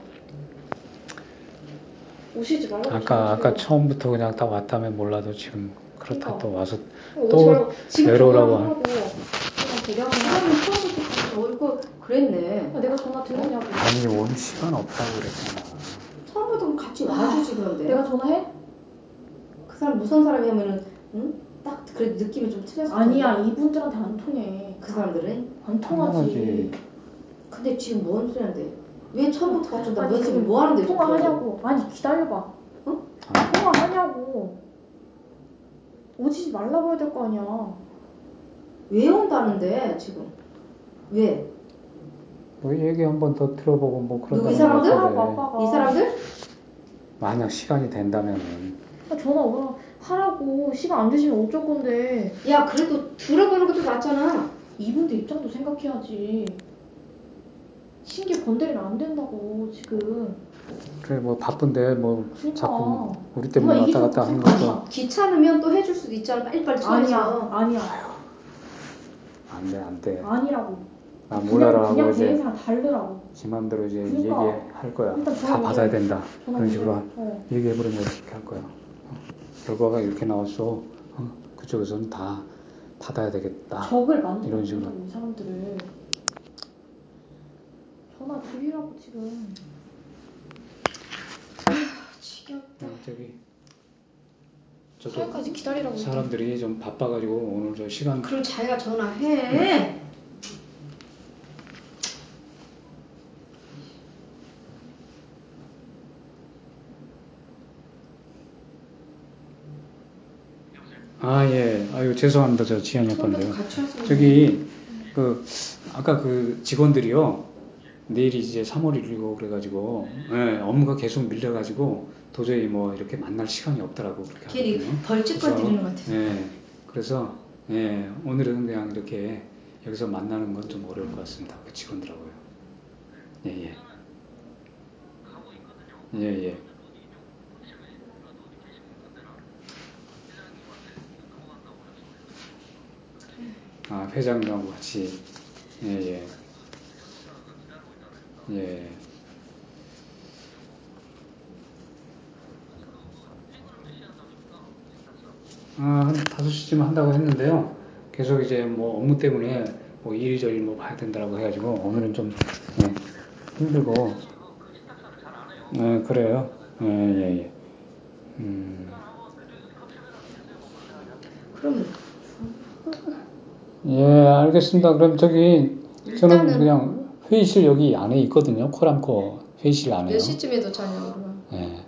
[SPEAKER 4] 오시지 말라고
[SPEAKER 2] 아까 아까. 처음부터 그냥 다 왔다면 몰라도 지금 그렇다
[SPEAKER 4] 그러니까.
[SPEAKER 2] 또 와서
[SPEAKER 4] 오지
[SPEAKER 2] 또 내려오라고 하-
[SPEAKER 4] 하고 그냥
[SPEAKER 3] 사람이 처음부터 같이 올고 그랬네
[SPEAKER 4] 아, 내가 전화 드렸냐고
[SPEAKER 2] 아니 올 시간 없다고 그랬잖아.
[SPEAKER 3] 처음부터 같이 와주지 그런데
[SPEAKER 4] 내가 전화해?
[SPEAKER 3] 그 사람 무슨 사람이냐면은 응? 딱 그래 느낌이 좀 틀렸어
[SPEAKER 4] 아니야 이분들한테 안 통해
[SPEAKER 3] 그 사람들은
[SPEAKER 4] 안 통하지.
[SPEAKER 3] 근데 지금 뭔 소리인데 왜 처음부터
[SPEAKER 4] 아니
[SPEAKER 3] 연습을
[SPEAKER 4] 지금
[SPEAKER 3] 뭐 하는데
[SPEAKER 4] 통화하냐고 아니 기다려봐
[SPEAKER 3] 어?
[SPEAKER 4] 통화하냐고 오지 말라고 해야 될 거 아니야
[SPEAKER 3] 왜 온다는데 지금 왜?
[SPEAKER 2] 뭐 얘기 한 번 더 들어보고 뭐
[SPEAKER 3] 누구
[SPEAKER 2] 그런다는
[SPEAKER 3] 이 사람들?
[SPEAKER 4] 아빠가
[SPEAKER 3] 이 사람들?
[SPEAKER 2] 만약 시간이 된다면은
[SPEAKER 4] 아, 전화 오라 하라고 시간 안 되시면 어쩔 건데
[SPEAKER 3] 야 그래도 들어보는 것도 낫잖아
[SPEAKER 4] 이분들 입장도 생각해야지 신기 건드리면 안 된다고 지금
[SPEAKER 2] 그래 뭐 바쁜데 뭐
[SPEAKER 4] 그러니까.
[SPEAKER 2] 자꾸 우리 때문에 왔다 갔다 하는 것도
[SPEAKER 4] 마.
[SPEAKER 3] 귀찮으면 또 해줄 수도 있잖아 빨리빨리
[SPEAKER 4] 아니야
[SPEAKER 3] 쳐야죠
[SPEAKER 4] 아니야
[SPEAKER 2] 안돼 안돼.
[SPEAKER 4] 아니라고
[SPEAKER 2] 아
[SPEAKER 4] 그냥
[SPEAKER 2] 몰라라고
[SPEAKER 4] 그냥 내
[SPEAKER 2] 이제
[SPEAKER 4] 인생랑 다르라고
[SPEAKER 2] 지 맘대로 이제
[SPEAKER 4] 그러니까.
[SPEAKER 2] 얘기할 거야.
[SPEAKER 4] 일단
[SPEAKER 2] 다
[SPEAKER 4] 전화
[SPEAKER 2] 받아야. 된다.
[SPEAKER 4] 전화
[SPEAKER 2] 그런 식으로.
[SPEAKER 4] 어.
[SPEAKER 2] 얘기해버리면 어떻게 할 거야. 어? 결과가 이렇게 나왔어. 어? 그쪽에서는 다 받아야 되겠다.
[SPEAKER 4] 적을 만들어
[SPEAKER 2] 이런 식으로.
[SPEAKER 4] 이 사람들을 전화 드리라고 지금 지겹다
[SPEAKER 2] 어, 저기 저도
[SPEAKER 4] 사회까지 기다리라고.
[SPEAKER 2] 사람들이 좀 바빠가지고 오늘 저 시간
[SPEAKER 3] 그럼 자기가 전화해
[SPEAKER 2] 아 예 아유 죄송합니다 저
[SPEAKER 3] 처음부터
[SPEAKER 2] 아빠인데요 저기 그 아까 그 직원들이요 내일이 이제 3월 1일이고 그래가지고 예, 업무가 계속 밀려가지고 도저히 뭐 이렇게 만날 시간이 없더라고 그렇게 하거든요. 그래서,
[SPEAKER 3] 걸리는 것 같아서.
[SPEAKER 2] 예, 그래서 예, 오늘은 그냥 이렇게 여기서 만나는 건 좀 어려울 것 같습니다. 그 직원들하고요. 예, 예. 예, 예. 아, 회장님하고 같이. 예, 예. 예. 아, 한 5시쯤 한다고 했는데요. 계속 이제 뭐 업무 때문에 뭐 이리저리 뭐 봐야 된다고 해가지고 오늘은 좀 예, 힘들고. 네, 그래요. 예, 예, 예. 음,
[SPEAKER 3] 그럼
[SPEAKER 2] 예, 알겠습니다. 그럼 저기 저는
[SPEAKER 3] 일단은-
[SPEAKER 2] 그냥 회의실 여기 안에 있거든요. 코람코 회의실 안에요.
[SPEAKER 3] 몇 시쯤에 그러면.
[SPEAKER 2] 예,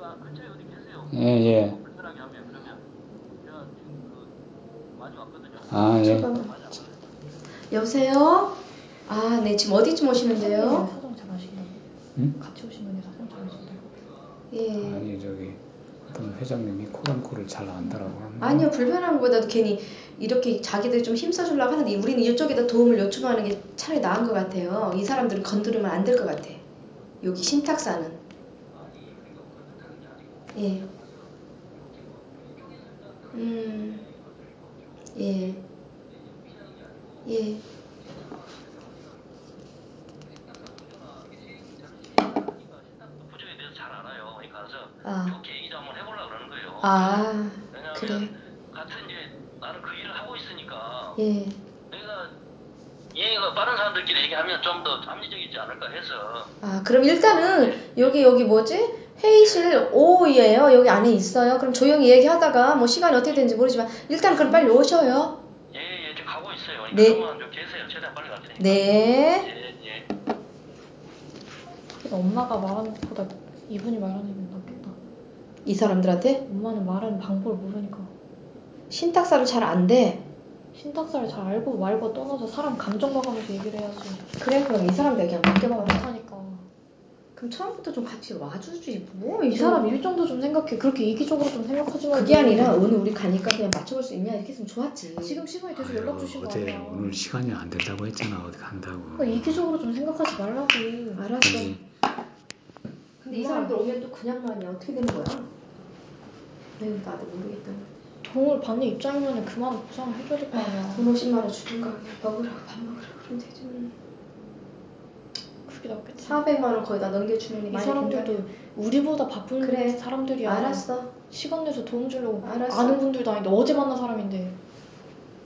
[SPEAKER 6] 아, 근처에 어디 계세요?
[SPEAKER 2] 예, 예.
[SPEAKER 6] 불편하게 하면 그러면 제가 지금 그 많이 왔거든요.
[SPEAKER 2] 아, 예.
[SPEAKER 3] 잠깐만. 여보세요? 아, 네. 지금 어디쯤 오시는데요?
[SPEAKER 4] 사정 잘 하신다고.
[SPEAKER 2] 응?
[SPEAKER 4] 같이 오신 분이 사정 잘 하신다고.
[SPEAKER 3] 예.
[SPEAKER 2] 아니 저기 어떤 회장님이 코람코를 잘 안다라고 하면
[SPEAKER 3] 아니요, 불편한 것보다도 괜히 이렇게 자기들 좀 힘써주려고 하는데 우리는 이쪽에다 도움을 요청하는 게 차라리 나은 것 같아요. 이 사람들은 건드리면 안 될 것 같아. 여기 신탁사는. 예. 음. 예. 예.
[SPEAKER 6] 가서
[SPEAKER 3] 아. 아. 그래.
[SPEAKER 6] 같은 이제 나는 그 일을 하고
[SPEAKER 3] 예.
[SPEAKER 6] 내가 이해가 빠른 사람들끼리 얘기하면 좀 더 합리적이지 않을까 해서
[SPEAKER 3] 아, 그럼 일단은 여기 여기 뭐지? 회의실 5호예요. 여기 안에 있어요. 그럼 조용히 얘기하다가 뭐 시간이 어떻게 되는지 모르지만 일단 그럼 빨리 오셔요.
[SPEAKER 6] 예 예 지금 가고 있어요.
[SPEAKER 3] 네.
[SPEAKER 6] 그동안 좀 계세요. 최대한 빨리 갈 테니까.
[SPEAKER 3] 네.
[SPEAKER 6] 예 예.
[SPEAKER 4] 엄마가 말하는 것보다 이분이 말하는 게 낫겠다.
[SPEAKER 3] 이 사람들한테
[SPEAKER 4] 엄마는 말하는 방법을 모르니까.
[SPEAKER 3] 신탁사를 잘 안 돼.
[SPEAKER 4] 신탁사를 잘 알고 말고 떠나서 사람 감정 봐가면서 얘기를 해야지.
[SPEAKER 3] 그래 그럼 이 사람들 그냥 맡겨봐.
[SPEAKER 4] 못하니까.
[SPEAKER 3] 그럼 처음부터 좀 같이 와주지 뭐.
[SPEAKER 4] 이 사람 일정도 좀 생각해. 그렇게 이기적으로 좀 생각하지 말고.
[SPEAKER 3] 그게 아니라 오늘 우리 가니까 그냥 맞춰볼 수 있냐 이렇게 했으면 좋았지.
[SPEAKER 4] 지금 시간이 돼서
[SPEAKER 2] 아유,
[SPEAKER 4] 연락 주신 거
[SPEAKER 2] 어제
[SPEAKER 4] 아니야.
[SPEAKER 2] 오늘 시간이 안 된다고 했잖아 어디 간다고
[SPEAKER 4] 그러니까 이기적으로 좀 생각하지 말라고.
[SPEAKER 3] 알았어.
[SPEAKER 2] 그지?
[SPEAKER 3] 근데 이 사람들 오면 또 그냥만이 어떻게 되는 거야? 그래 나도 모르겠다.
[SPEAKER 4] 돈을 받는 입장이면 그만 보상을 해줘야 될 거 아니야.
[SPEAKER 3] 돈 50만 원 주든가 먹으라고 밥 먹으라고 그러면 되지. 뭐.
[SPEAKER 4] 그게 낫겠지.
[SPEAKER 3] 400만 원 거기다 넘겨주면
[SPEAKER 4] 이
[SPEAKER 3] 많이
[SPEAKER 4] 사람들도 우리보다 바쁜
[SPEAKER 3] 그래.
[SPEAKER 4] 사람들이야.
[SPEAKER 3] 알았어.
[SPEAKER 4] 시간 내서 도움 주려고
[SPEAKER 3] 알았어.
[SPEAKER 4] 아는 분들도 아닌데 어제 만난 사람인데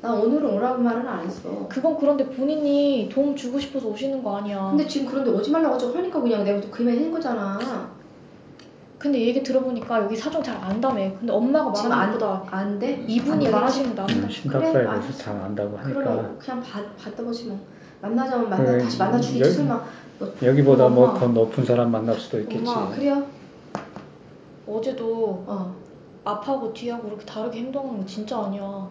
[SPEAKER 3] 나 오늘은 오라고 말은 안 했어.
[SPEAKER 4] 그건 그런데 본인이 도움 주고 싶어서 오시는 거 아니야.
[SPEAKER 3] 근데 지금 그런데 오지 말라고 하니까 그냥 내가 또 그만 한 거잖아.
[SPEAKER 4] 근데 얘기 들어보니까 여기 사정 잘 안다며. 근데 엄마가
[SPEAKER 3] 지금
[SPEAKER 4] 말하는
[SPEAKER 3] 안,
[SPEAKER 4] 것보다
[SPEAKER 3] 안 돼?
[SPEAKER 4] 이분이
[SPEAKER 3] 안
[SPEAKER 4] 말하시는 게 낫다.
[SPEAKER 2] 음,
[SPEAKER 3] 그래.
[SPEAKER 2] 잘 안다고 하니까
[SPEAKER 3] 그러면 그냥 받, 보지 뭐. 만나자면 만나
[SPEAKER 2] 그래,
[SPEAKER 3] 다시 만나 주겠지
[SPEAKER 2] 여기-
[SPEAKER 3] 설마. 너,
[SPEAKER 2] 여기보다 뭐. 더 높은 사람 만날 수도 있겠지
[SPEAKER 4] 엄마,
[SPEAKER 3] 그래요?
[SPEAKER 4] 어제도
[SPEAKER 3] 어.
[SPEAKER 4] 앞하고 뒤하고 그렇게 다르게 행동하는 거 진짜 아니야.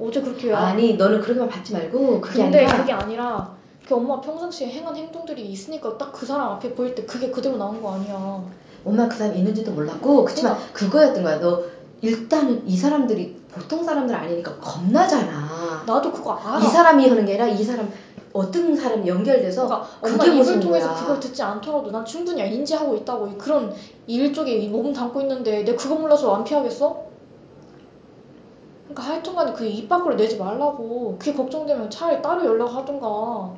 [SPEAKER 4] 어제 그렇게
[SPEAKER 3] 아니 너는 그렇게만 받지 말고 그게
[SPEAKER 4] 근데
[SPEAKER 3] 아니라
[SPEAKER 4] 그게 아니라 그 엄마 평상시에 행한 행동들이 있으니까 딱 그 사람 앞에 보일 때 그게 그대로 나온 거 아니야.
[SPEAKER 3] 엄마 그 사람이 있는지도 몰랐고 그치만 그거였던 거야. 너 일단은 이 사람들이 보통 사람들 아니니까 겁나잖아.
[SPEAKER 4] 나도 그거 알아.
[SPEAKER 3] 이 사람이 하는 게 아니라 이 사람 어떤 사람이 연결돼서
[SPEAKER 4] 그러니까 엄마
[SPEAKER 3] 그게
[SPEAKER 4] 입을
[SPEAKER 3] 무슨
[SPEAKER 4] 통해서
[SPEAKER 3] 거야.
[SPEAKER 4] 그걸 듣지 않더라도 난 충분히 인지하고 있다고 그런 일 쪽에 몸 담고 있는데 내가 그거 몰라서 안 피하겠어? 그러니까 하여튼간에 그 입 밖으로 내지 말라고 그게 걱정되면 차라리 따로 연락하든가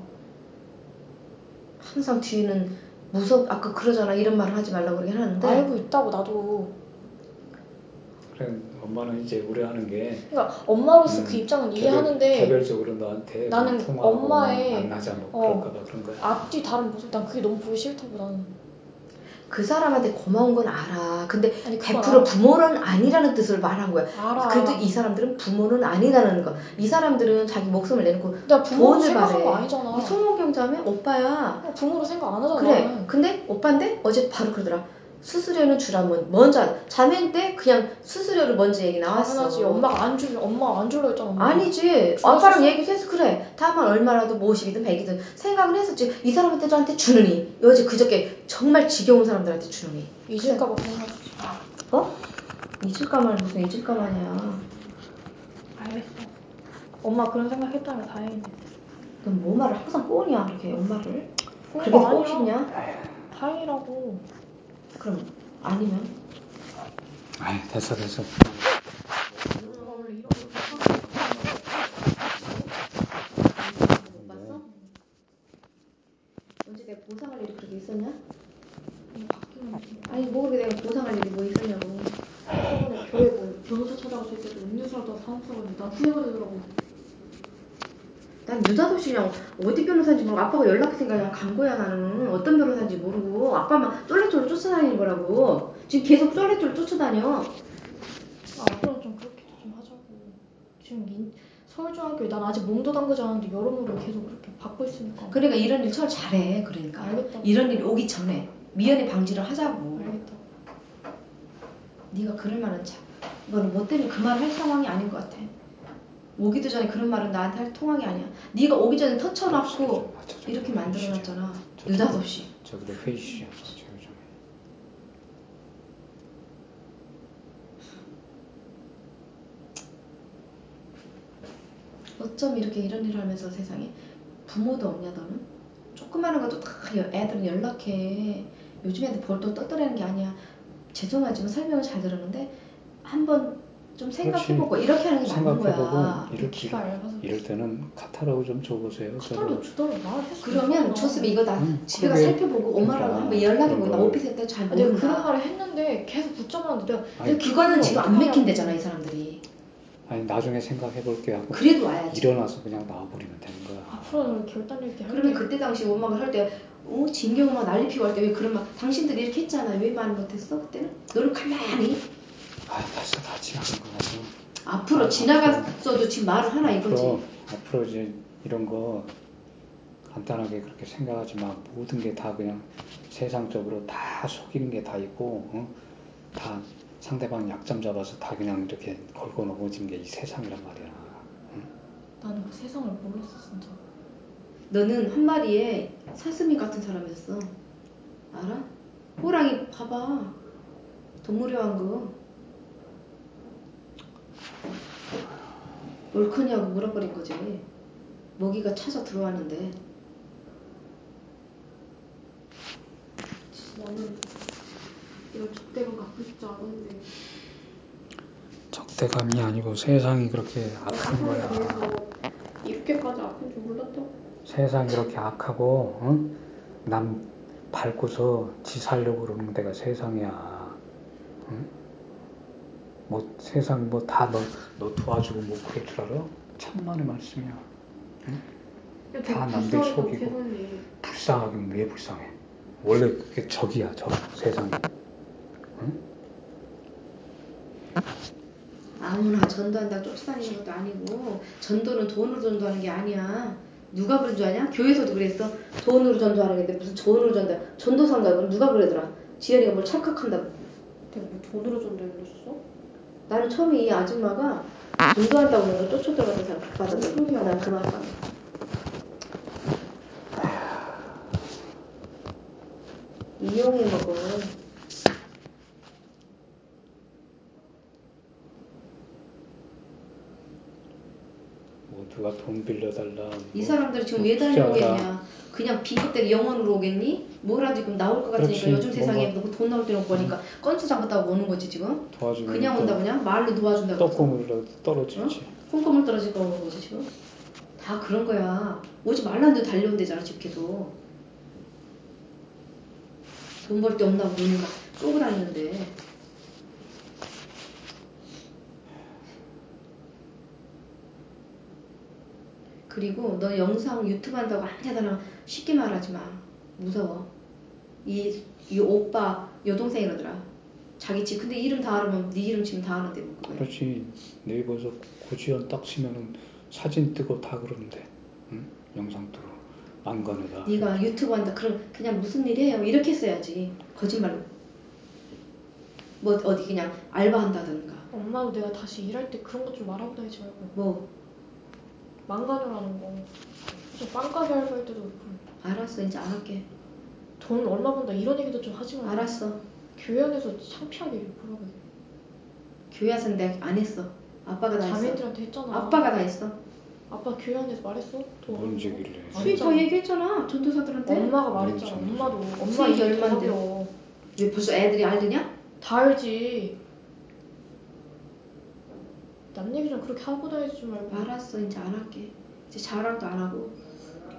[SPEAKER 3] 항상 뒤에는 무섭 아까 그러잖아. 이런 말을 하지 말라고 그러긴 하는데.
[SPEAKER 4] 알고 있다고 나도.
[SPEAKER 2] 그래 엄마는 이제 우려하는 게
[SPEAKER 4] 그러니까 엄마로서
[SPEAKER 2] 음,
[SPEAKER 4] 그 입장은
[SPEAKER 2] 개별-
[SPEAKER 4] 이해하는데
[SPEAKER 2] 개별적으로 너한테
[SPEAKER 4] 나는
[SPEAKER 2] 통화하고
[SPEAKER 4] 엄마의-
[SPEAKER 2] 만나자 뭐
[SPEAKER 4] 어.
[SPEAKER 2] 그럴까봐 그런 거야.
[SPEAKER 4] 앞뒤 다른 모습 난 그게 너무 보기 싫다고 나는
[SPEAKER 3] 그 사람한테 고마운 건 알아. 근데
[SPEAKER 4] 아니 그건
[SPEAKER 3] 100%
[SPEAKER 4] 알아.
[SPEAKER 3] 부모는 아니라는 뜻을 말한 거야.
[SPEAKER 4] 알아
[SPEAKER 3] 그래도 이 사람들은 부모는 아니라는 거. 이 사람들은 자기 목숨을 내놓고
[SPEAKER 4] 내가 부모로 생각한
[SPEAKER 3] 바래.
[SPEAKER 4] 거 아니잖아
[SPEAKER 3] 이 송원경 자매 오빠야.
[SPEAKER 4] 부모로 생각 안 하잖아
[SPEAKER 3] 그래. 근데 오빠인데 어제 바로 그러더라. 수수료는 주라면 먼저 하- 자매인 때 그냥 수수료를 먼저 얘기 나왔어.
[SPEAKER 4] 당연하지. 엄마가 안 주면 엄마가 안 줄라 했잖아. 엄마.
[SPEAKER 3] 아니지. 아빠랑 얘기해서 그래. 다만 얼마라도 뭐 50이든 100이든 생각을 했었지. 이 사람한테 저한테 주느니. 여지 그저께 정말 지겨운 사람들한테 주느니.
[SPEAKER 4] 잊을까봐 생각했지.
[SPEAKER 3] 어? 잊을까만 무슨 잊을까만이야.
[SPEAKER 4] 알겠어. 엄마 그런 생각했다면 다행이네.
[SPEAKER 3] 넌 뭐 말을 항상 꼬냐 그렇게 엄마를. 그렇게
[SPEAKER 4] 아니야.
[SPEAKER 3] 꼬시냐?
[SPEAKER 4] 다행이라고.
[SPEAKER 3] 그럼 아니면
[SPEAKER 2] 아이 됐어 됐어.
[SPEAKER 3] 언제 내가 보상할 일이 그렇게 있었냐? 아니 뭐 그렇게 내가 보상할 일이 뭐 있었냐고.
[SPEAKER 4] 저번에 교회 뭐 변호사 찾아갔을 때도 음료수 하다 사람 사가지고 나 후회가 되더라고.
[SPEAKER 3] 난 느닷없이 그냥 어디 변호사인지 모르고 아빠가 연락했으니까 그냥 간 거야 나는 어떤 변호사인지 모르고 아빠만 쫄래쫄래 쫓아다니는 거라고 지금 계속 쫄래쫄래 쫓아다녀
[SPEAKER 4] 아, 앞으로는 좀 그렇게 좀 하자고. 지금 인, 서울중학교에 난 아직 몸도 담그지 않았는데 여러모로 계속 그렇게 받고 있으니까.
[SPEAKER 3] 그러니까 이런 일 처음 잘해 그러니까
[SPEAKER 4] 알겠다.
[SPEAKER 3] 이런 일이 오기 전에 미연에 방지를 하자고
[SPEAKER 4] 알겠다.
[SPEAKER 3] 네가 그럴 만한 참 너는 뭐 때문에 그 말을 할 상황이 아닌 것 같아 오기도 전에 그런 말은 나한테 할 통하기 아니야 네가 오기 전에 터쳐놨고 이렇게 만들어놨잖아 느닷없이
[SPEAKER 2] 저기도 좀.
[SPEAKER 3] 어쩜 이렇게 이런 일을 하면서 세상에 부모도 없냐 너는? 조그마한 것도 다 여- 애들은 연락해 요즘 애들 벌떡 떠들라는 게 아니야 죄송하지만 설명을 잘 들었는데 한번 좀 생각해보고 이렇게 하는 게 맞는 거야
[SPEAKER 2] 생각해보고 이럴,
[SPEAKER 4] 키가 얇아서.
[SPEAKER 2] 이럴 때는 카타로그 좀 줘보세요.
[SPEAKER 4] 카타로 주더라고 말했어.
[SPEAKER 3] 그러면 줬으면 이거 나
[SPEAKER 2] 음,
[SPEAKER 3] 집에
[SPEAKER 2] 그게-
[SPEAKER 3] 살펴보고 엄마랑
[SPEAKER 2] 그러니까
[SPEAKER 3] 한번 연락해보고 나
[SPEAKER 2] 그런 거.
[SPEAKER 3] 오피스 때잘
[SPEAKER 4] 아, 내가 그런
[SPEAKER 3] 모른다
[SPEAKER 4] 말을 했는데 계속 붙잡았는데 내가
[SPEAKER 2] 아니,
[SPEAKER 3] 그거는 지금 안
[SPEAKER 4] 어떡하냐고.
[SPEAKER 3] 맥힌대잖아 이 사람들이
[SPEAKER 2] 아니 나중에 생각해볼게 하고
[SPEAKER 3] 그래도 와야지
[SPEAKER 2] 일어나서 그냥 나와버리면 되는 거야.
[SPEAKER 4] 앞으로는 결단 있게 할게.
[SPEAKER 3] 그러면 그때 당시 엄마가 할때 어, 진경 막 난리 피고 할 때 왜 그런 말 당신들이 이렇게 했잖아 왜 말 못했어 그때는? 너를 가만히
[SPEAKER 2] 아 벌써 다 지나간 거라서.
[SPEAKER 3] 앞으로 지나갔어도 지금 말을 하나 이거지
[SPEAKER 2] 앞으로 앞으로 이제 이런 거 간단하게 그렇게 생각하지 마. 모든 게 다 그냥 세상적으로 다 속이는 게 다 있고 어? 다 상대방 약점 잡아서 다 그냥 이렇게 걸고 넘어지는 게이 세상이란 말이야.
[SPEAKER 4] 나는 그 세상을 몰랐어 진짜.
[SPEAKER 3] 너는 한 마리의 사슴이 같은 사람이었어 알아? 호랑이 봐봐 동물의 왕국 뭘 크냐고 물어버린 거지 먹이가 찾아 들어왔는데
[SPEAKER 4] 나는 이런 적대감 갖고 싶지 않은데
[SPEAKER 2] 적대감이 아니고 세상이 그렇게 악한 거야.
[SPEAKER 4] 이렇게까지 아픈 줄 몰랐다고.
[SPEAKER 2] 세상이 이렇게 악하고 어? 남 밟고서 지 살려고 그러는 데가 세상이야. 응? 뭐 세상 뭐 다 너 너 도와주고 뭐 그럴 줄 알아? 천만의 말씀이야. 다 남들 속이고. 불쌍하긴 왜 불쌍해? 원래 그게 적이야 적 세상에.
[SPEAKER 3] 아무나 전도한다고 쫓아다니는 것도 아니고 전도는 돈으로 전도하는 게 아니야 누가 그런 줄 아냐? 교회에서도 그랬어 돈으로 전도하는 게 무슨 돈으로 전도 전도사인가 그럼 누가 그러더라 지연이가 뭘 착각한다고
[SPEAKER 4] 내가 뭐 돈으로 했어?
[SPEAKER 3] 나는 처음에 이 아줌마가 전도한다고 내가 쫓아 들어갔던 사람 받았거든
[SPEAKER 4] 무슨 소리야.
[SPEAKER 3] 난 그만 봐 이용해 먹어
[SPEAKER 2] 뭐 누가 돈 빌려달라.
[SPEAKER 3] 이
[SPEAKER 2] 뭐
[SPEAKER 3] 사람들이 지금 뭐왜
[SPEAKER 2] 투자하라.
[SPEAKER 3] 다녀오겠냐 그냥 비겁대로 영원으로 오겠니? 뭐라도 지금 나올 것 같으니까
[SPEAKER 2] 그렇지.
[SPEAKER 3] 요즘 세상에
[SPEAKER 2] 뭔가-
[SPEAKER 3] 너돈 나올 때는 보니까 건수 잡았다고 오는 거지 지금
[SPEAKER 2] 도와주면
[SPEAKER 3] 그냥 온다 그냥 말로 도와준다고.
[SPEAKER 2] 떡고물로 떨어지지.
[SPEAKER 3] 콩고물 떨어질 거 오는 거지 지금 다 그런 거야 오지 말라는데 달려온대잖아 집 계속 돈 벌 데 없나 보니 막 쏘고 다니는데 그리고 너 영상 유튜브 한다고 아무데나 쉽게 말하지 마. 무서워. 이, 이 오빠 여동생 이러더라. 자기 집 근데 이름 다 알으면 네 이름 지금 다 아는데 뭐 그거야
[SPEAKER 2] 그렇지. 네이버에서 고지연 딱 치면은 사진 뜨고 다 그러는데. 응? 영상 뜨고. 안간에다.
[SPEAKER 3] 네가 유튜브 한다. 그럼 그냥 무슨 일이에요? 이렇게 써야지. 거짓말로. 뭐 어디 그냥 알바 한다든가.
[SPEAKER 4] 엄마도 내가 다시 일할 때 그런 것 좀 말하고 다니지 말고.
[SPEAKER 3] 뭐
[SPEAKER 4] 망가져라는 거. 무슨 빵가게 알바할 때도 그렇고
[SPEAKER 3] 알았어 이제 안 할게
[SPEAKER 4] 돈 얼마 번다 이런 얘기도 좀 하지 말고
[SPEAKER 3] 알았어
[SPEAKER 4] 교회 안에서 창피하게 뭐라고 해.
[SPEAKER 3] 교회에서는 내가 안 했어 아빠가 다 했어
[SPEAKER 4] 자매들한테 했잖아.
[SPEAKER 3] 아빠가 다 했어
[SPEAKER 4] 아빠 교회 안에서 말했어? 돈뭔번
[SPEAKER 2] 얘기를 해.
[SPEAKER 4] 안
[SPEAKER 3] 수익 다
[SPEAKER 4] 했잖아.
[SPEAKER 3] 얘기했잖아 전도사들한테
[SPEAKER 4] 엄마가 말했잖아.
[SPEAKER 2] 참.
[SPEAKER 4] 엄마도 엄마
[SPEAKER 3] 수익이 얼만데?
[SPEAKER 4] 더 배워.
[SPEAKER 3] 왜 벌써 애들이 알드냐?
[SPEAKER 4] 다 알지. 남 얘기 좀 그렇게 하고 다니지 말고.
[SPEAKER 3] 알았어 이제 안 할게 이제 자랑도 안 하고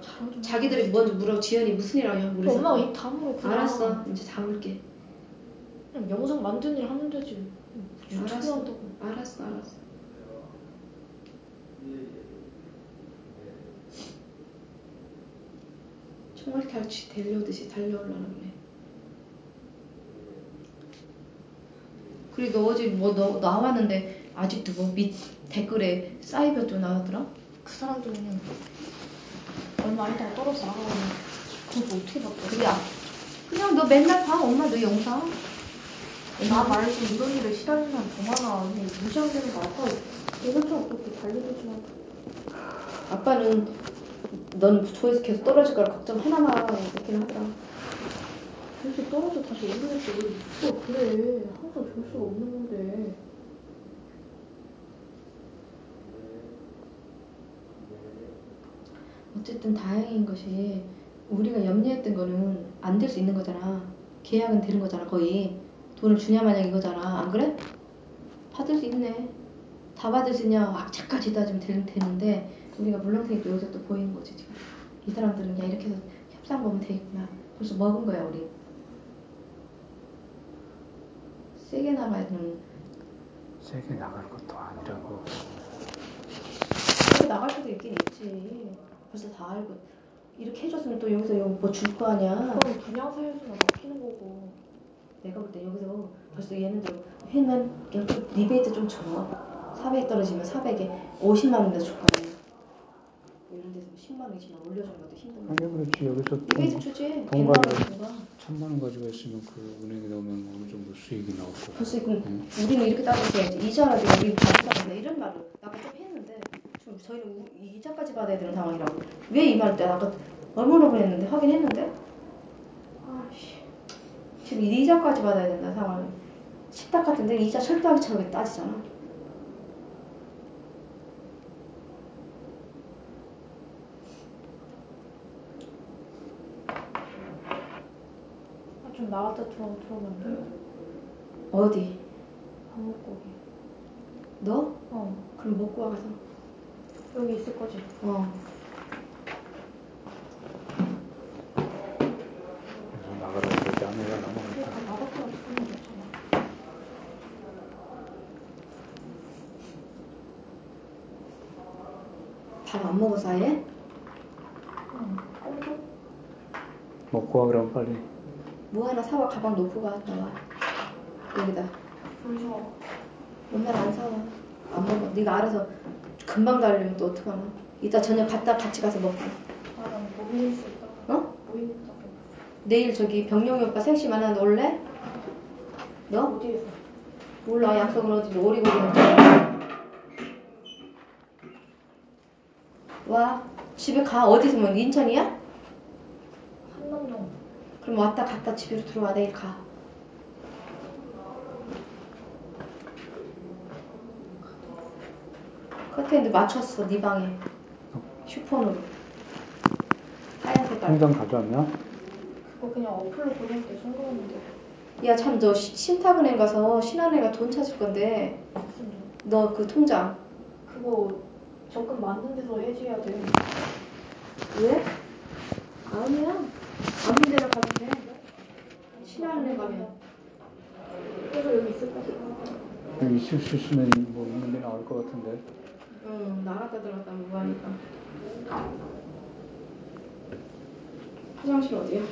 [SPEAKER 4] 자랑 좀
[SPEAKER 3] 자기들이. 먼저 물어 지연이 무슨 일 하냐고
[SPEAKER 4] 또
[SPEAKER 3] 그래서
[SPEAKER 4] 엄마가 입 다물어 그냥.
[SPEAKER 3] 알았어 이제 담을게
[SPEAKER 4] 그냥 영상 만드는 일 하면 되지. 유튜브
[SPEAKER 3] 알았어.
[SPEAKER 4] 한다고.
[SPEAKER 3] 알았어 알았어 총알 탈취 달려오듯이 달려오려는 그래 그리고 너 어제 뭐 너 나왔는데 아직도 뭐 밑 댓글에 사이버 또 나왔더라?
[SPEAKER 4] 그 사람들은 얼마 안 있다가 떨어져 나가고 그걸 뭐 어떻게 바꿔?
[SPEAKER 3] 그게 아- 그냥 너 맨날 봐 엄마 너 영상
[SPEAKER 4] 나 말고 이런 일에 시달리는 사람 더 많아. 그냥 무시하게 되는 거 아빠 이것저것 그렇게 달려들지 말고.
[SPEAKER 3] 아빠는 넌 조회수 계속 떨어질 거라 걱정 하나만 그렇긴 하더라
[SPEAKER 4] 그래서 떨어져 다시 오르겠지. 왜또 그래. 항상 줄 수가 없는 건데.
[SPEAKER 3] 어쨌든 다행인 것이 우리가 염려했던 거는 안 될 수 있는 거잖아. 계약은 되는 거잖아, 거의. 돈을 주냐 마냐 이거잖아. 안 그래? 받을 수 있네. 다 받을 수 있냐 악착같이 따지면 되, 되는데 우리가 물렁탱이도 여기서 또 보이는 거지 지금. 이 사람들은 야 이렇게 해서 협상 보면 되겠구나. 벌써 먹은 거야 우리. 세게 나가야 되는
[SPEAKER 2] 세게 나가는 것도 아니라고.
[SPEAKER 3] 세게 나갈 수도 있긴 있지. 벌써 다 알고 이렇게 해줬으면 또 여기서 뭐줄 거 아니야.
[SPEAKER 4] 그건 분양 사유수나 막히는 거고.
[SPEAKER 3] 내가 볼 때 여기서 벌써 얘네들 회는 그냥 좀 리베이트 좀 줘. 400 떨어지면 400에 50만 원이나 줄거 아니야. 이런 데서 10만 원, 20만 원 올려주는 것도 힘든데.
[SPEAKER 2] 하긴 그렇지. 여기서
[SPEAKER 3] 리베이트
[SPEAKER 2] 돈,
[SPEAKER 3] 주지.
[SPEAKER 2] 돈
[SPEAKER 3] 100만 원
[SPEAKER 2] 가지고
[SPEAKER 3] 준가.
[SPEAKER 2] 천만 원 가지고 있으면 그 은행에 넣으면 어느 정도 수익이 나올 거고.
[SPEAKER 3] 벌써 그럼
[SPEAKER 2] 응?
[SPEAKER 3] 우리는 이렇게 따졌어야지. 이자라도 우리 받는다 이런 말을 아까 좀 했는데 지금 저희는 우- 이자까지 받아야 되는 상황이라고. 왜 이 말을 내가 아까 얼마나 그랬는데 하긴 했는데. 아씨. 지금 이자까지 받아야 된다 상황이. 식탁 같은데 이자 철도하기 차게 따지잖아.
[SPEAKER 4] 아, 좀 나갔다 들어, 들어오면 안 돼?
[SPEAKER 3] 어디?
[SPEAKER 4] 밥 먹고 오게.
[SPEAKER 3] 너?
[SPEAKER 4] 어.
[SPEAKER 3] 그럼 먹고 와가서.
[SPEAKER 4] 여기 있을 거지?
[SPEAKER 3] 어.
[SPEAKER 2] 그래서 나가라고 그러지 않아야 넘어간다.
[SPEAKER 4] 그러니까 나갔다 들어오면 됐잖아.
[SPEAKER 3] 밥 안 먹어서 아예?
[SPEAKER 4] 응. 꼼꼼?
[SPEAKER 2] 먹고 와 그럼 빨리.
[SPEAKER 3] 뭐 하나 사와 가방 놓고 가 나와. 여기다.
[SPEAKER 4] 불 서.
[SPEAKER 3] 엄마는 안 사와. 안 먹어. 네가 알아서 금방 가려면 또 어떡하나. 이따 저녁 갔다 같이 가서 먹고.
[SPEAKER 4] 아, 난 모일 수 있다고.
[SPEAKER 3] 어?
[SPEAKER 4] 모일 있다고.
[SPEAKER 3] 내일 저기 병영이 오빠 생시 만나는데 올래? 너?
[SPEAKER 4] 어디에서?
[SPEAKER 3] 몰라. 약속은 어디 오리고기 먹자. 와. 집에 가. 어디서 뭐 인천이야?
[SPEAKER 4] 한남동.
[SPEAKER 3] 그럼 왔다 갔다 집으로 들어와. 내일 가. 커튼도 맞췄어. 네 방에. 휴폰으로. 하얀 색깔.
[SPEAKER 2] 통장 가져왔냐?
[SPEAKER 4] 그거 그냥 어플로 보낼 때 송금했는데.
[SPEAKER 3] 야, 참, 너 시- 신탁은행 가서 신한은행가 돈 찾을 건데,
[SPEAKER 4] 무슨 돈?
[SPEAKER 3] 너 그 통장.
[SPEAKER 4] 그거 적금 맞는 데서 해지해야 돼.
[SPEAKER 3] 왜? 아니야. 아무 데나 가도 돼. 신한은행 가면.
[SPEAKER 4] 그래서 여기 있을 거지.
[SPEAKER 2] 여기 있을 수 있으면 뭐 있는 게 나올 것 같은데.
[SPEAKER 3] 응, 나갔다 들어갔다 뭐 하니까. 화장실 어디야?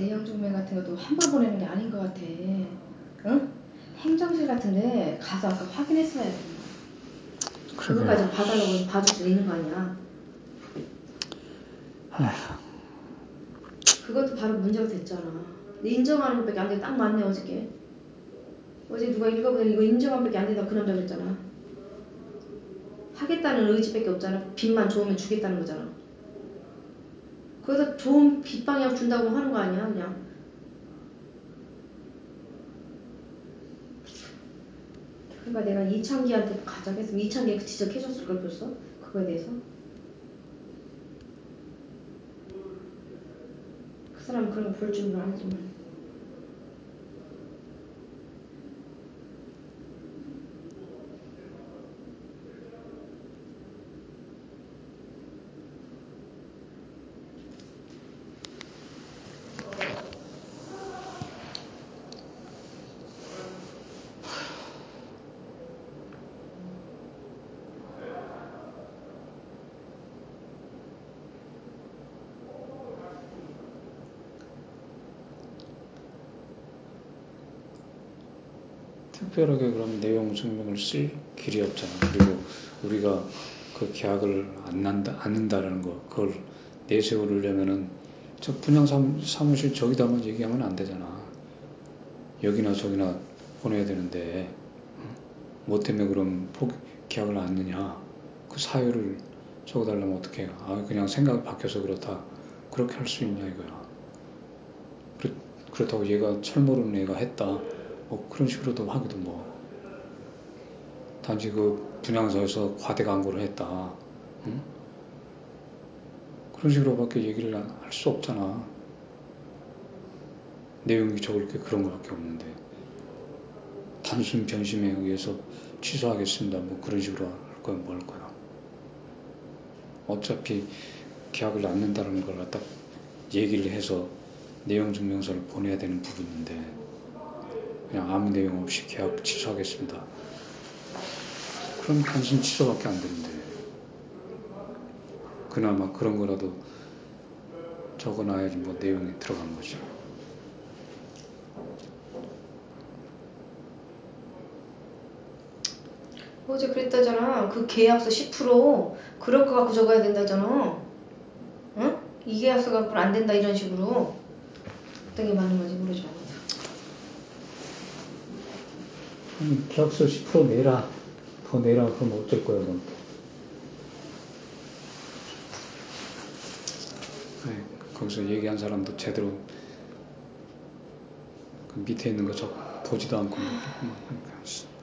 [SPEAKER 3] 내용 증명 같은 것도 한 번 보내는 게 아닌 것 같아. 응? 행정실 같은데 가서 아까 확인했어야 돼. 그거까지 봐달라고 봐줄 수 있는 거 아니야. 그것도 바로 문제가 됐잖아. 근데 인정하는 것밖에 안 돼. 딱 맞네 어저께. 어제 누가 읽어보더니 이거 인정한 밖에 안 된다 그 남자 그랬잖아. 하겠다는 의지밖에 없잖아. 빚만 좋으면 주겠다는 거잖아. 거기서 좋은 빚 방향 준다고 하는 거 아니야 그냥. 그러니까 내가 이창기한테 가자고 했으면 이창기가 지적해줬을 걸 벌써 그거에 대해서. 그 사람은 그런 거 볼 줄은 알지만.
[SPEAKER 2] 특별하게 그럼 내용 증명을 쓸 길이 없잖아. 그리고 우리가 그 계약을 안 난다, 않는다라는 거, 그걸 내세우려면은 저 분양 사무, 사무실 저기다만 얘기하면 안 되잖아. 여기나 저기나 보내야 되는데, 어? 뭐 때문에 그럼 포기, 계약을 않느냐. 그 사유를 적어달라면 어떻게 해요? 아, 그냥 생각이 바뀌어서 그렇다. 그렇게 할 수 있냐 이거야. 그렇, 그렇다고 얘가 철 모르는 애가 했다. 뭐 그런 식으로도 하기도 뭐. 단지 그 분양사에서 과대 광고를 했다. 응? 그런 식으로밖에 얘기를 할 수 없잖아. 내용이 적을 게 그런 거밖에 없는데. 단순 변심에 의해서 취소하겠습니다. 뭐 그런 식으로 할 거야 뭐 할 거야. 어차피 계약을 않는다는 걸 갖다 얘기를 해서 내용 증명서를 보내야 되는 부분인데 그냥 아무 내용 없이 계약 취소하겠습니다. 그럼 단순 취소밖에 안 되는데 그나마 그런 거라도 적어놔야지 뭐 내용이 들어간 거지.
[SPEAKER 3] 어제 그랬다잖아. 그 계약서 10% 그럴 거 갖고 적어야 된다잖아. 응? 이 계약서 갖고는 안 된다 이런 식으로. 어떤 게 맞는 건지 모르지만.
[SPEAKER 2] 아니, 계약서 10% 내라. 더 내라. 그럼 어쩔 거야, 넌. 네, 거기서 얘기한 사람도 제대로 그 밑에 있는 거 저 보지도 않고 그러니까.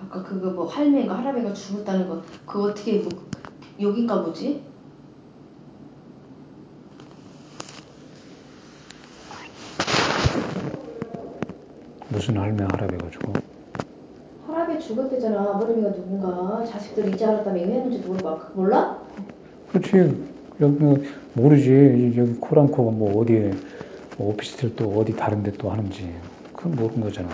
[SPEAKER 3] 아까 그거 뭐 할매가 할아버지가 죽었다는 거 그거 어떻게 뭐 여긴가 보지?
[SPEAKER 2] 무슨 할매 할아버지가 죽어?
[SPEAKER 3] 할아버지 죽었대잖아. 아버님이가 누군가 자식들 이제 알았다며 이거 했는지도 모르고 몰라?
[SPEAKER 2] 그렇지. 여기 뭐 모르지. 여기 코랑코가 뭐 어디에 뭐 오피스텔 또 어디 다른 데 또 하는지. 그건 모르는 거잖아.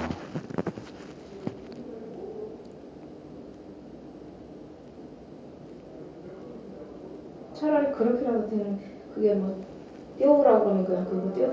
[SPEAKER 3] 차라리 그렇게라도 되는 그게 뭐 띄워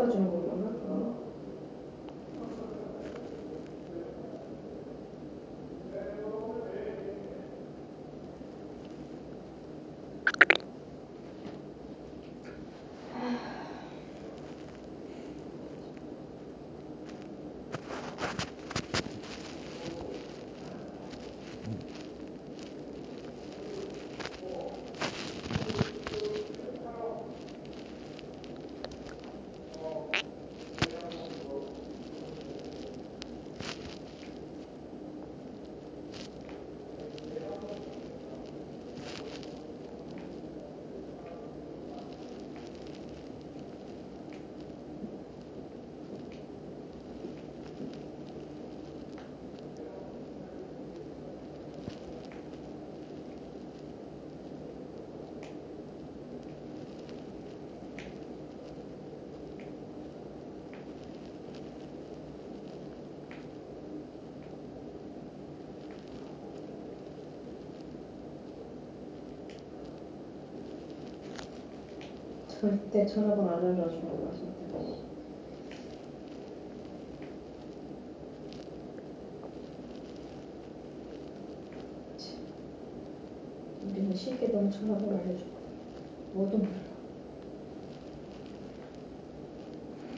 [SPEAKER 3] 절대 전화번호 안 알려주라고 하셨다. 우리는 쉽게 너무 전화번호 알려줘. 뭐도 몰라.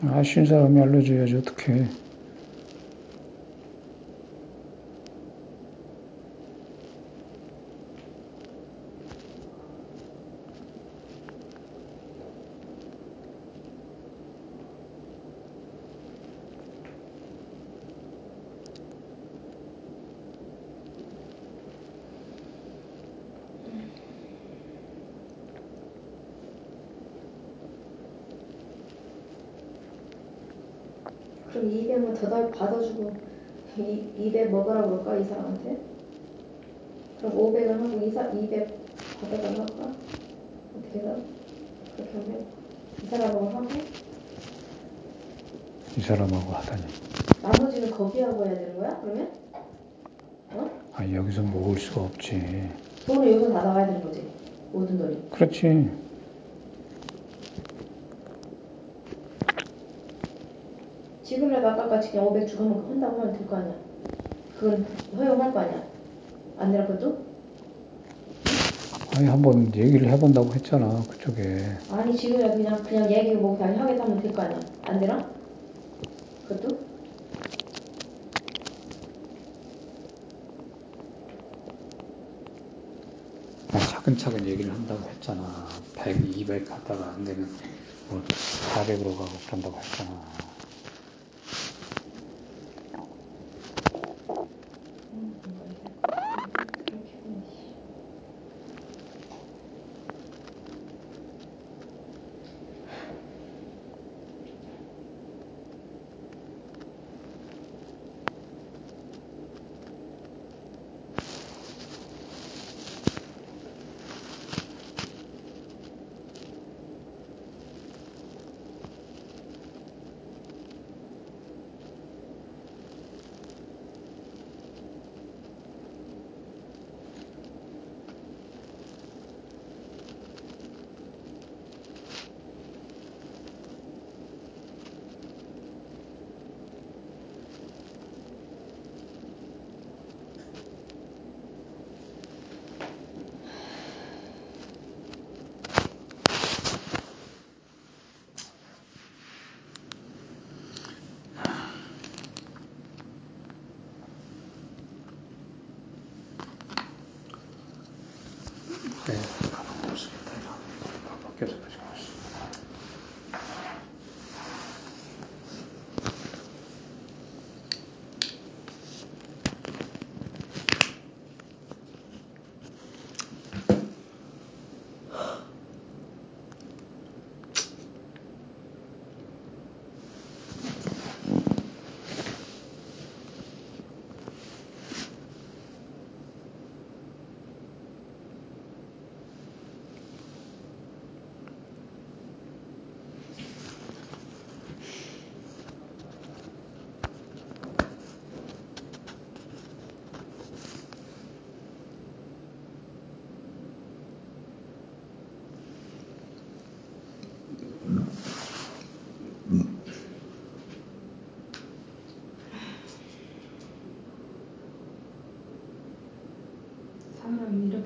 [SPEAKER 2] 아신 사람이 알려줘야지 어떻게
[SPEAKER 3] 그럼 200만 더 받아주고 이, 200 먹으라고 그럴까 이 사람한테? 그럼 500을 하고 이 사, 200 받아달라고 할까? 어떻게 해서? 그렇게 하면 이 사람하고 하고
[SPEAKER 2] 이 사람하고 하다니
[SPEAKER 3] 나머지는 거기하고 해야 되는 거야? 그러면? 어?
[SPEAKER 2] 아 여기서 모을 수가 없지
[SPEAKER 3] 돈은 여기서 다 나가야 되는 거지 모든 돈이
[SPEAKER 2] 그렇지
[SPEAKER 3] 지금이라도 아까 같이 그냥 500 주고 한번 한다고 하면 될 거 아니야. 그건 허용할 거 아니야. 안 되나 그것도?
[SPEAKER 2] 아니 한번 얘기를 해본다고 했잖아 그쪽에.
[SPEAKER 3] 아니 지금이라도 그냥 그냥 얘기 뭐 그냥 하겠다면 될 거 아니야. 안 되나? 그것도?
[SPEAKER 2] 아, 차근차근 얘기를 한다고 했잖아. 100, 200 갔다가 안 되면 뭐 400으로 가고 그런다고 했잖아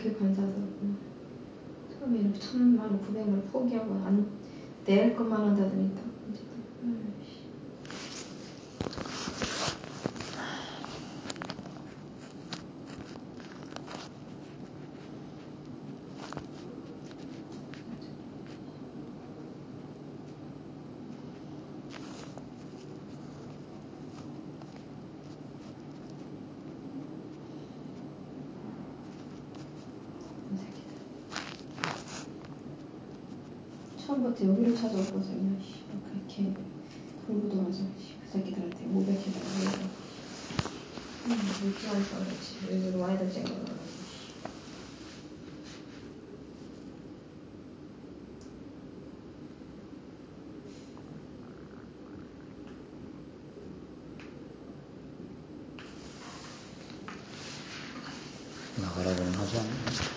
[SPEAKER 3] 이렇게 관사스럽구나. 처음에는 천만 원, 구백만 원 포기하고 안 낼 것만 한다더니 딱 이제 또, 아이씨. 이 새끼들. 처음부터 여기를 씨, 그렇게 돌고 돌아서 씨, 그 새끼들한테 500 해달라고 음, 물기하니까 그렇지 여기로 와야 씨.
[SPEAKER 2] 나가라고는 하지 않네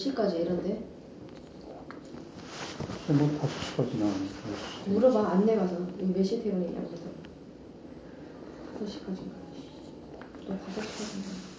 [SPEAKER 3] 시까지 이런데?
[SPEAKER 2] 뭐 5시까지 나오니까.
[SPEAKER 3] 물어봐 안내 가서 몇 시에 퇴근이냐고 그래서 5시까지 또 5시까지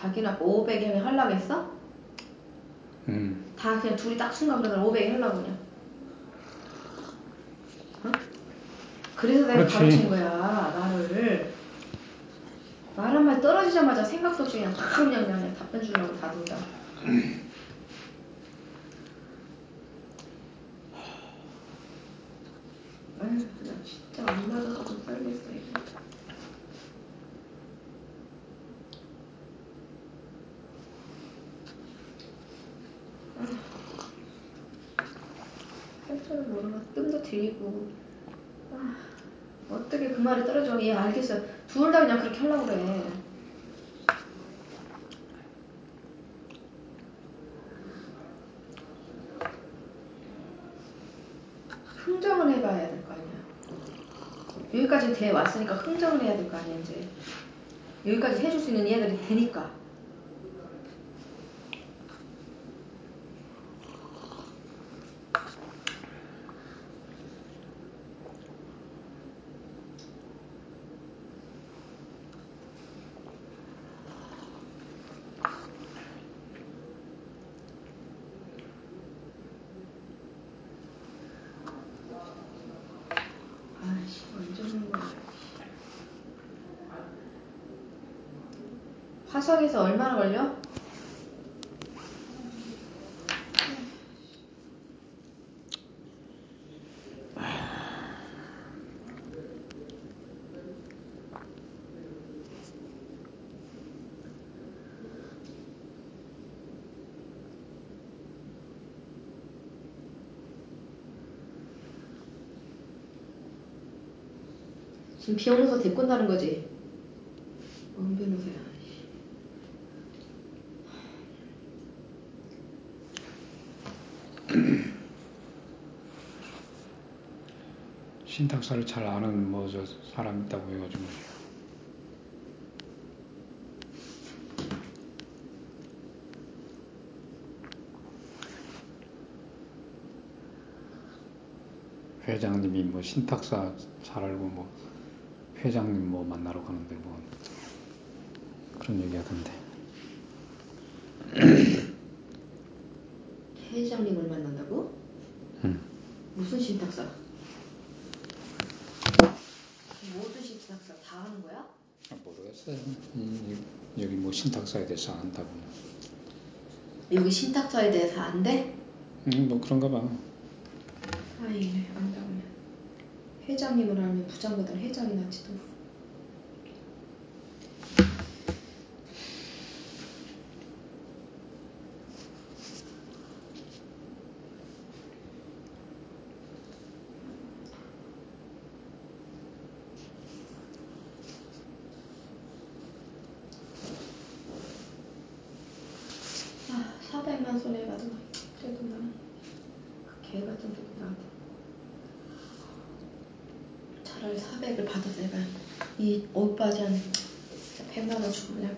[SPEAKER 3] 자기는 아까 500에 하려고 했어?
[SPEAKER 2] 음.
[SPEAKER 3] 다 그냥 둘이 딱 순간 그러다 500에 하려고 그냥. 어? 그래서 내가
[SPEAKER 2] 그렇지.
[SPEAKER 3] 가르친 거야, 나를. 말한말 떨어지자마자 생각도 없이 그냥 다 그냥, 그냥 답변 주려고 다 든다. 아휴, 나 진짜 안 맞아서 못 살겠어, 이거. 할 줄을 모르면 뜸도 들이고 아, 어떻게 그 말이 떨어져. 얘 알겠어 둘 다 그냥 그렇게 하려고 그래. 흥정을 해봐야 될 거 아니야. 여기까지 돼 왔으니까 흥정을 해야 될 거 아니야 이제. 여기까지 해줄 수 있는 얘들이 되니까 아이씨 언제 오는 거야 화성에서 얼마나 걸려? 지금 비 오면서 데리고 온다는 거지? 뭔 변호사야 씨.
[SPEAKER 2] 신탁사를 잘 아는 뭐 저 사람 있다고 해가지고. 회장님이 뭐 신탁사 잘 알고 뭐 회장님 뭐 만나러 가는데 뭐 그런 얘기 하던데
[SPEAKER 3] 회장님을 만난다고?
[SPEAKER 2] 응.
[SPEAKER 3] 무슨 신탁사? 모든 신탁사 다 하는 거야?
[SPEAKER 2] 아, 모르겠어요 이- 이- 여기 뭐 신탁사에 대해서 안다고.
[SPEAKER 3] 여기 신탁사에 대해서 안 돼?
[SPEAKER 2] 음, 뭐 그런가 봐.
[SPEAKER 3] 아이 안다고 회장님을 알면 부장보다 회장이 낫지도 아, 400만 손해봐도 그래도 나는 그 개 같은 새끼 나한테 차라리 400을 받아서 내가 이 오빠지 한 100만 원 주고 그냥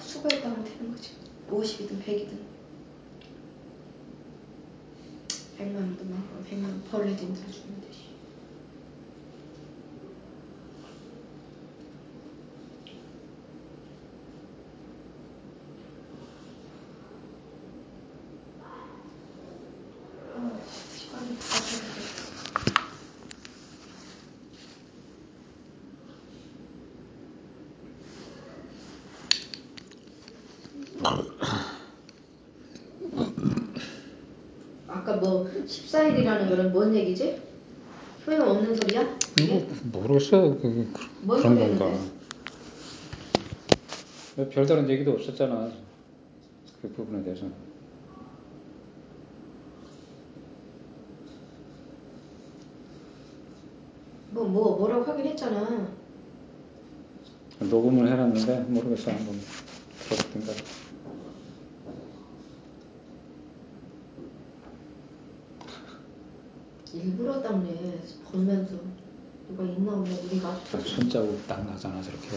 [SPEAKER 3] 수고했다고 되는 거지. 50이든 100이든. 100만 원도 많고 100만 원 벌레진 다 주면 되지 아, 시간이 다 가는데 아까 뭐 14일이라는 거는 뭔 얘기지? 소용없는 소리야? 이게?
[SPEAKER 2] 뭐, 모르겠어요 그, 그,
[SPEAKER 3] 뭔
[SPEAKER 2] 그런
[SPEAKER 3] 소리
[SPEAKER 2] 건가? 뭐 별다른 얘기도 없었잖아 그 부분에 대해서
[SPEAKER 3] 뭐, 뭐, 뭐라고 하긴 했잖아.
[SPEAKER 2] 녹음을 해놨는데 모르겠어 한번봤던가
[SPEAKER 3] 일부러 때문에 보면서 누가 있나 없나 우리
[SPEAKER 2] 그 손자국 딱 나잖아 저렇게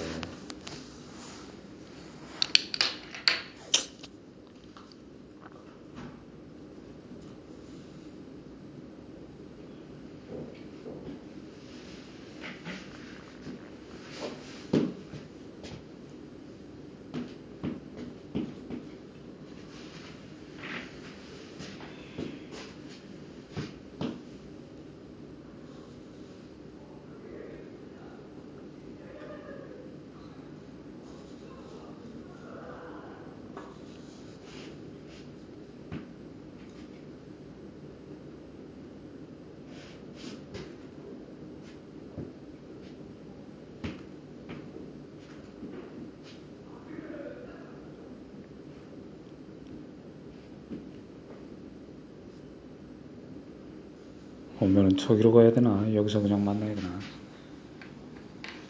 [SPEAKER 2] 오면은 저기로 가야 되나 여기서 그냥 만나야 되나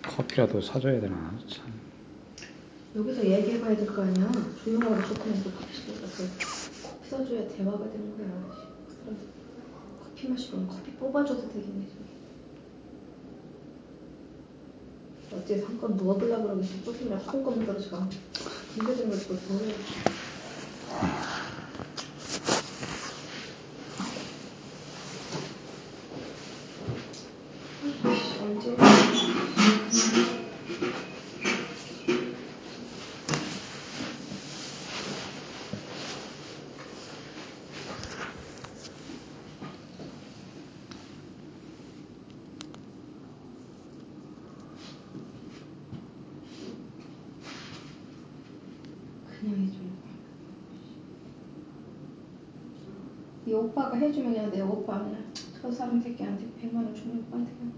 [SPEAKER 2] 커피라도 사줘야 되나 참
[SPEAKER 3] 여기서 얘기해봐야 될 거 아니야. 조용하고 좋다면서 커피 시키니까 그 커피 사줘야 대화가 되는 거야. 그 사람 커피 마시면 커피 뽑아줘도 되겠네. 어째 잠깐 누워보려고 그러겠어. 조금이라 손검 떨어지가. 문제된 걸또 모르 언제? 그냥 해줘. 네 오빠가 해주면 그냥 내 오빠 아니야. 저 사람 새끼한테 100만 원 주는 오빠한테 그냥.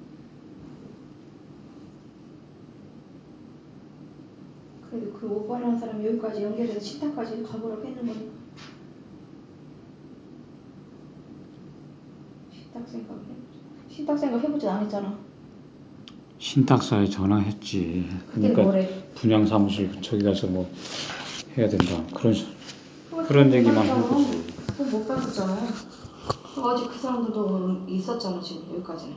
[SPEAKER 3] 그래도 그 오빠라는 사람이 여기까지 연결해서 신탁까지 가보라고 했는 거니까. 신탁 생각. 신탁 생각 해보지 않았잖아.
[SPEAKER 2] 신탁사에 전화했지 그러니까
[SPEAKER 3] 뭐래?
[SPEAKER 2] 분양사무실 저기 가서 뭐 해야 된다 그런 그런 얘기만
[SPEAKER 3] 그거 못 받았잖아. 어제 그 사람들도 있었잖아 지금 여기까지.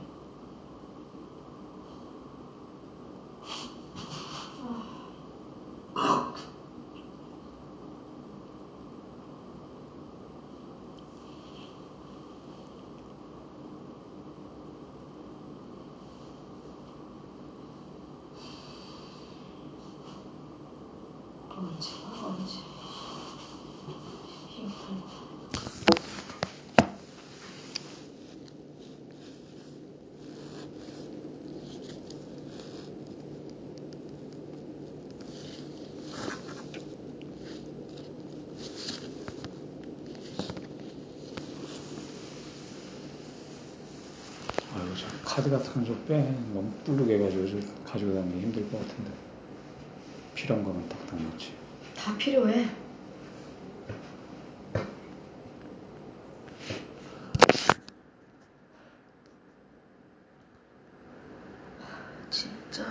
[SPEAKER 3] 언제 언제. 힘이 들
[SPEAKER 2] 아유 저 카드 같은 거 좀 빼 너무 뿔르게 해가지고 저 가지고 다니기 힘들 것 같은데 필요한 거만 딱딱 넣지
[SPEAKER 3] 다 필요해. 진짜.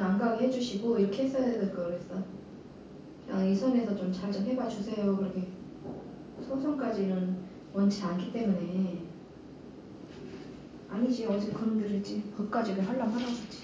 [SPEAKER 3] 소송까지는 안 가게 해주시고 이렇게 했어야 될걸 그랬어. 그냥 이 선에서 좀 잘 좀 해봐 주세요. 그렇게 소송까지는 원치 않기 때문에 아니지 어제 그놈들이지 법까지 하려면 하라고 했지.